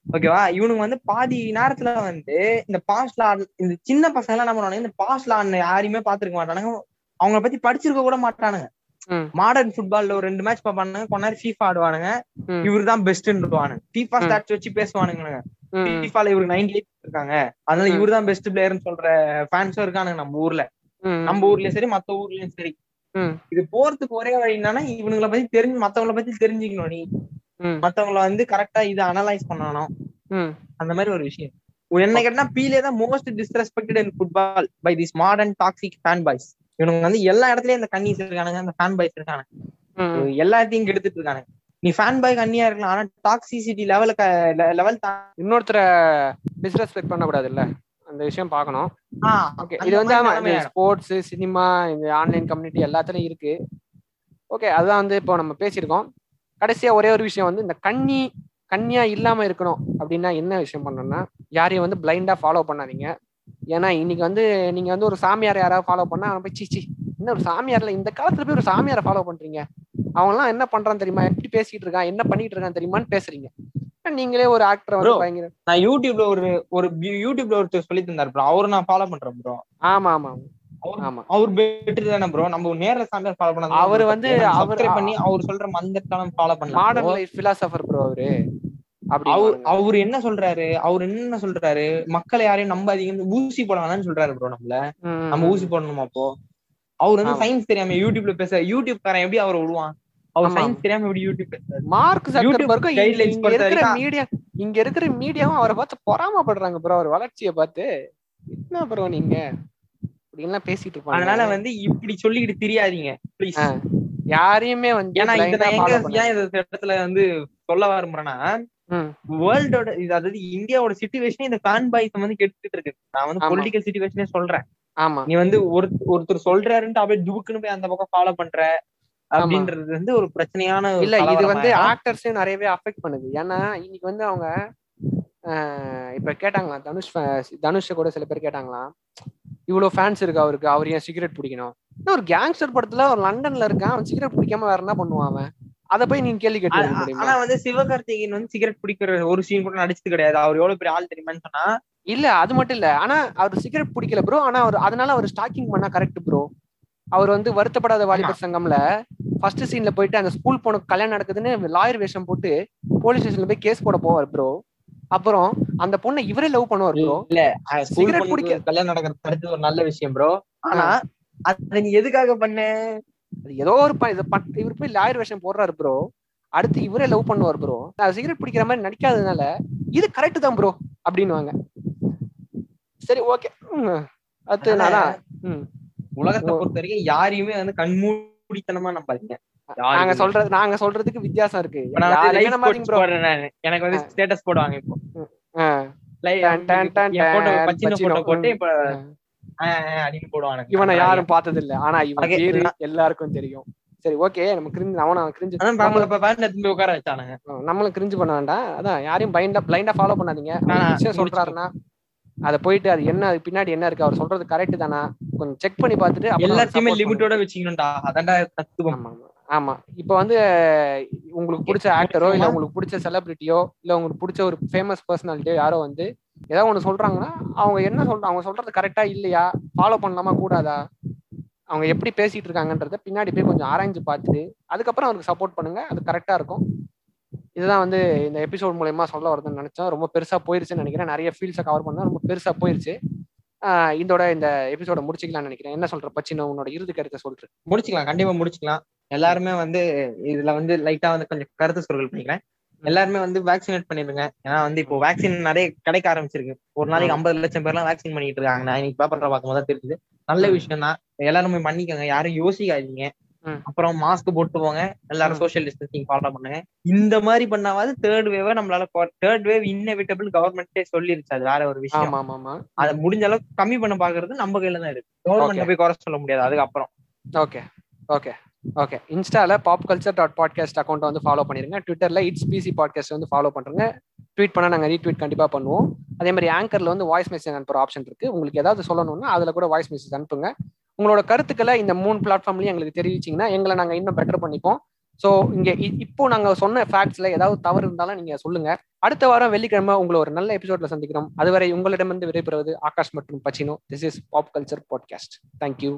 ஓகேவா இவனுங்க வந்து பாதி நேரத்துல வந்து இந்த பாஸ்ல இந்த சின்ன பசங்க எல்லாம் என்ன இந்த பாஸ்ல ஆடின யாரையுமே பாத்துருக்க மாட்டானுங்க அவங்கள பத்தி படிச்சிருக்க கூட மாட்டானுங்க. மாடர்ன் ஃபுட்பால்ல ஒரு ரெண்டு மேட்ச் பாப்பானுங்க கொஞ்ச நேரம் ஃபீஃபா ஆடுவானுங்க. இவரு தான் பெஸ்ட்ன்றுவானுங்க ஃபீஃபா ம். ஸ்டாட்ஸ் வச்சு பேசுவானுங்க. ஃபீஃபால இவருக்கு நைன்டி எயிட் இருக்காங்க அதனால. இவரு தான் பெஸ்ட் பிளேயர்னு சொல்ற ஃபேன்ஸும் இருக்கானுங்க நம்ம ஊர்ல. நம்ம ஊர்லயும் சரி மத்த ஊர்லயும் சரி. இது போறதுக்கு ஒரே வழி என்னன்னா இவனுங்களை பத்தி தெரிஞ்சு மத்தவங்கள பத்தி தெரிஞ்சுக்கணும் நீ. மத்தவங்கள வந்து கரெக்டா இதை அனலைஸ் பண்ணணும். அந்த மாதிரி ஒரு விஷயம். என்ன கேட்டா பீலே தான் most disrespected in football by this modern toxic fan boys இவனுங்க வந்து எல்லா இடத்துலயும் இந்த கன்னிஸ் இருக்கானுங்க அந்த ஃபேன் பாய்ஸ் இருக்கானுங்க. எல்லாத்தையும் கெடுத்துட்டு இருக்கானுங்க. நீ ஃபேன் பாய் கண்ணியா இருக்கலாம் ஆனா டாக்ஸிசிட்டி லெவல லெவல் இன்னொருத்தரை டிஸ்ரெஸ்பெக்ட் பண்ணக்கூடாதுல்ல? அந்த விஷயம் பார்க்கணும். ஓகே இது வந்து ஆமா. ஸ்போர்ட்ஸ் சினிமா இந்த ஆன்லைன் கம்யூனிட்டி எல்லாத்துலயும் இருக்கு. ஓகே அதுதான் வந்து இப்போ நம்ம பேசியிருக்கோம். கடைசியா ஒரே ஒரு விஷயம் வந்து இந்த கண்ணி கண்ணியா இல்லாம இருக்கணும் அப்படின்னா என்ன விஷயம் பண்ணணும்னா யாரையும் வந்து பிளைண்டா ஃபாலோ பண்ணாதீங்க. ஏன்னா இன்னைக்கு வந்து நீங்க வந்து ஒரு சாமியார் யாராவது ஃபாலோ பண்ணா போய் சிச்சி என்ன ஒரு சாமியார்ல இந்த காலத்துல போய் ஒரு சாமியாரை ஃபாலோ பண்றீங்க? அவங்க எல்லாம் என்ன பண்றான்னு தெரியுமா? எப்படி பேசிட்டு இருக்கான்? என்ன பண்ணிட்டு இருக்கான்னு தெரியுமான்னு பேசுறீங்க. நீங்களே ஒரு ஆக்டர் வந்து. பயங்கர நான் யூடியூப்ல ஒரு ஒரு யூடியூப்ல ஒருத்தர் சொல்லி தந்தார் ப்ரோ அவரை நான் ஃபாலோ பண்றேன் ப்ரோ ஆமா ஆமா ஆமா. அவர் பெட்டர் தானே ப்ரோ நம்ம நேர்ல சாமியார் ஃபாலோ பண்ண அவரு வந்து அவர் பண்ணி அவர் சொல்ற மந்திரத்தாலும் ஃபாலோ பண்ணலாம் மாடர்ன். லைஃப் பிலாசபர் ப்ரோ அவரு. அவர் அவர் என்ன சொல்றாரு? அவர் என்ன சொல்றாரு? மக்களை யாரையும் நம்பாதீங்கன்னு ஊசி போட வேணாம்னு சொல்றாரு ப்ரோ நம்மள. நம்ம ஊசி போடணுமா அப்போ? அவர் வந்து. சயின்ஸ் தெரியாம யூடியூப்ல பேச யூடியூப் காரன் எப்படி அவரை விடுவான்? அவர். சயின்ஸ் தெரியாம எப்படி யூடியூப் மார்க் guidelines இங்க இருக்கிற மீடியா இங்க இருக்கிற மீடியாவும் அவரை பார்த்து பொறாமப்படுறாங்க ப்ரோ அவர் வளர்ச்சியை பார்த்து. என்ன ப்ரோ நீங்க? அப்படின்லாம் பேசிட்டு இருப்பாங்க. அதனால வந்து இப்படி சொல்லிக்கிட்டு தெரியாதீங்க ப்ளீஸ். யாரையுமே வந்து ஏன்னா இத எங்க ஏன் இந்த இடத்துல வந்து சொல்ல விரும்புறேன்னா ம். வேர்ல்டோட அதாவது இந்தியாவோட சுச்சுவேஷன் இந்த ஃபேன் பாய்ஸ் வந்து கெடுத்துட்டு இருக்கு. நான் வந்து. பொலிட்டிக்கல் சுச்சுவேஷனே சொல்றேன். ஆமா. நீ வந்து ஒரு ஒருத்தர் சொல்றாருன்ட்டு அப்படியே டுபுக்குன்னு போய் அந்த பக்கம் ஃபாலோ பண்ற. அப்படின்றது வந்து ஒரு பிரச்சனையான இல்ல இது வந்து. ஆக்டர்ஸையும் நிறையவே அஃபெக்ட் பண்ணுது. ஏன்னா இன்னைக்கு வந்து அவங்க இப்ப கேட்டாங்களா தனுஷ் தனுஷ கூட சில பேர் கேட்டாங்களாம் இவ்வளவு ஃபேன்ஸ் இருக்கு அவருக்கு? அவர் ஏன் சிகரெட் பிடிக்கணும்? ஒரு கேங்ஸ்டர் படத்துல ஒரு லண்டன்ல இருக்கான் அவன் சிகரெட் பிடிக்காம வேற என்ன பண்ணுவான் அவன்? அத போய் நீங்க கேள்வி கேட்டு ஆனா வந்து சிவகார்த்திகேயன் வந்து சிகரெட் பிடிக்கிற ஒரு சீன் கூட நடிச்சது கிடையாது. அவர் எவ்வளவு பெரிய ஆள் தெரியுமான்னு சொன்னா இல்ல அது மட்டும் இல்ல. ஆனா அவர் சிகரெட் பிடிக்கல ப்ரோ ஆனா அவர் அதனால அவர் ஸ்டாக்கிங் பண்ணா கரெக்ட் ப்ரோ அவர் வந்து வருத்தப்படாத வாலிபர் சங்கம்ல ஃபர்ஸ்ட் சீன்ல போயிட்டு அந்த ஸ்கூல் பொண்ணுக்கு கல்யாணம் நடக்குதுன்னு லாயர் வேஷம் போட்டு போலீஸ் ஸ்டேஷன்ல போய் கேஸ் போட போவார் ப்ரோ அப்புறம் அந்த பொண்ணை இவரே லவ் பண்ணுவார் ப்ரோ இல்ல பொண்ணுக்கு பிடிக்க- கல்யாணம் நடக்கிறது தடுத்தது ஒரு நல்ல விஷயம் ப்ரோ ஆனா அத நீ எதுக்காக பண்ண? ஏதோ ஒரு இவர் போய் லாயர் வேஷம் போடுறாரு ப்ரோ அடுத்து இவரே லவ் பண்ணுவார் ப்ரோ சிகரெட் பிடிக்கிற மாதிரி நடிக்காததுனால இது கரெக்ட் தான் ப்ரோ அப்படின்னுவாங்க. சரி ஓகே அடுத்து நான் உலகத்தை. பொறுத்த வரைக்கும் யாரையுமே வந்து கண்மூடித்தனமா நம்பாதீங்க. நாங்க. சொல்றது நாங்க சொல்றதுக்கு வித்தியாசம் இருக்கு. எனக்கு வந்து ஸ்டேட்டஸ் போடுவாங்க இப்போ. இவனை யாரும் பார்த்தது இல்ல ஆனா இவன் பேரு எல்லாருக்கும் தெரியும். சரி ஓகே நம்ம கிரிஞ்சு அவன கிரிஞ்சு நம்மள உட்கார வச்சானுங்க. நம்மளும் கிரிஞ்சு பண்ண வேண்டாம். அதான் யாரையும் பைண்டா பிளைண்டா ஃபாலோ பண்ணாதீங்க. விஷயம் சொல்றாருன்னா அதை போயிட்டு அது என்ன பின்னாடி என்ன இருக்கு அவர் சொல்றது கரெக்ட் தானா? கொஞ்சம் செக் பண்ணி பார்த்துட்டு எல்லாத்தையுமே. லிமிட்டோட வச்சுக்கணும்டா. அதான்டா தத்துவம். ஆமா இப்போ வந்து உங்களுக்கு பிடிச்ச ஆக்டரோ இல்ல உங்களுக்கு பிடிச்ச செலிபிரிட்டியோ இல்ல உங்களுக்கு பிடிச்ச ஒரு ஃபேமஸ் பர்சனாலிட்டியோ யாரோ வந்து ஏதாவது ஒண்ணு சொல்றாங்கன்னா அவங்க என்ன சொல்றாங்க அவங்க சொல்றது கரெக்டா இல்லையா? ஃபாலோ பண்ணலாமா கூடாதா? அவங்க எப்படி பேசிட்டு இருக்காங்கன்றத பின்னாடி போய் கொஞ்சம் ஆராய்ஞ்சு பார்த்துட்டு அதுக்கப்புறம் அவருக்கு சப்போர்ட் பண்ணுங்க. அது கரெக்டா இருக்கும். இதுதான் வந்து இந்த எபிசோட் மூலயமா சொல்ல வருதுன்னு நினைச்சேன். ரொம்ப பெருசா போயிருச்சுன்னு நினைக்கிறேன். நிறைய ஃபீல்ஸை கவர் பண்ணா ரொம்ப பெருசா போயிருச்சு. இதோட இந்த எபிசோட முடிச்சுக்கலாம்னு நினைக்கிறேன். என்ன சொல்ற பச்சின உன்னோட இறுதி கருத்தை சொல்றேன் முடிச்சுக்கலாம் கண்டிப்பா முடிச்சுக்கலாம். எல்லாருமே வந்து இதுல வந்து லைட்டா வந்து கொஞ்சம் கருத்து சொற்கள் பண்ணிக்கிறேன். எல்லாருமே வந்து வேக்சினேட் பண்ணிருங்க ஏன்னா வந்து இப்போ வேக்சின் நிறைய கிடைக்க ஆரம்பிச்சிருக்கு. ஒரு நாளைக்கு ஐம்பது லட்சம் பேர்லாம் வேக்சின் பண்ணிட்டு இருக்காங்க. நான் இன்னைக்கு பேப்பர்ல பார்க்கும்போது தெரியுது நல்ல. விஷயம் தான் எல்லாரும் பண்ணிக்கோங்க. யாரும் யோசிக்காதீங்க. அப்புறம் மாஸ்க் போட்டு போங்க எல்லாரும் ம். சோஷியல் டிஸ்டன்சிங் ஃபாலோ பண்ணுங்க. இந்த மாதிரி பண்ணாவது தேர்ட் வேவ நம்மளால தேர்ட் வேவ் இன்னெவிட்டபிள் கவர்மெண்ட்டே சொல்லிருச்சு. அது வேற ஒரு விஷயம். அதை முடிஞ்ச அளவுக்கு கம்மி பண்ண பாக்குறது நம்ம கையில தான் இருக்கு. கவர்மெண்ட் போய் குறை சொல்ல முடியாது. அதுக்கப்புறம். ஓகே ஓகே ஓகே இன்ஸ்டால pop culture dot podcast account வந்து ஃபாலோ பண்ணிருங்க. ட்விட்டர்ல இட்ஸ் பிசி பாட்காஸ்ட் வந்து ஃபாலோ பண்றேங்க. ட்வீட் பண்ணால் நாங்கள் ரீட்வீட் கண்டிப்பாக பண்ணுவோம். அதே மாதிரி ஆங்கரில் வந்து வாய்ஸ் மெசேஜ் அனுப்புகிற ஆப்ஷன் இருக்குது உங்களுக்கு ஏதாவது சொல்லணும்னா அதில் கூட வாய்ஸ் மெசேஜ் அனுப்புங்க. உங்களோட கருத்துக்களை இந்த மூணு பிளாட்ஃபார்ம்லையும் எங்களுக்கு தெரிவிச்சீங்கன்னா எங்களை நாங்கள் இன்னும் பெட்டர் பண்ணிப்போம். ஸோ இங்கே இப்போ நாங்கள் சொன்ன ஃபேக்ட்ஸில் ஏதாவது தவறு இருந்தாலும் நீங்கள் சொல்லுங்கள் அடுத்த வாரம் வெள்ளிக்கிழமை உங்களை ஒரு நல்ல எபிசோடில் சந்திக்கிறோம். அதுவரை உங்களிடமிருந்து விடைபெறுவது ஆகாஷ் மற்றும் Pacino. This is pop culture podcast thank you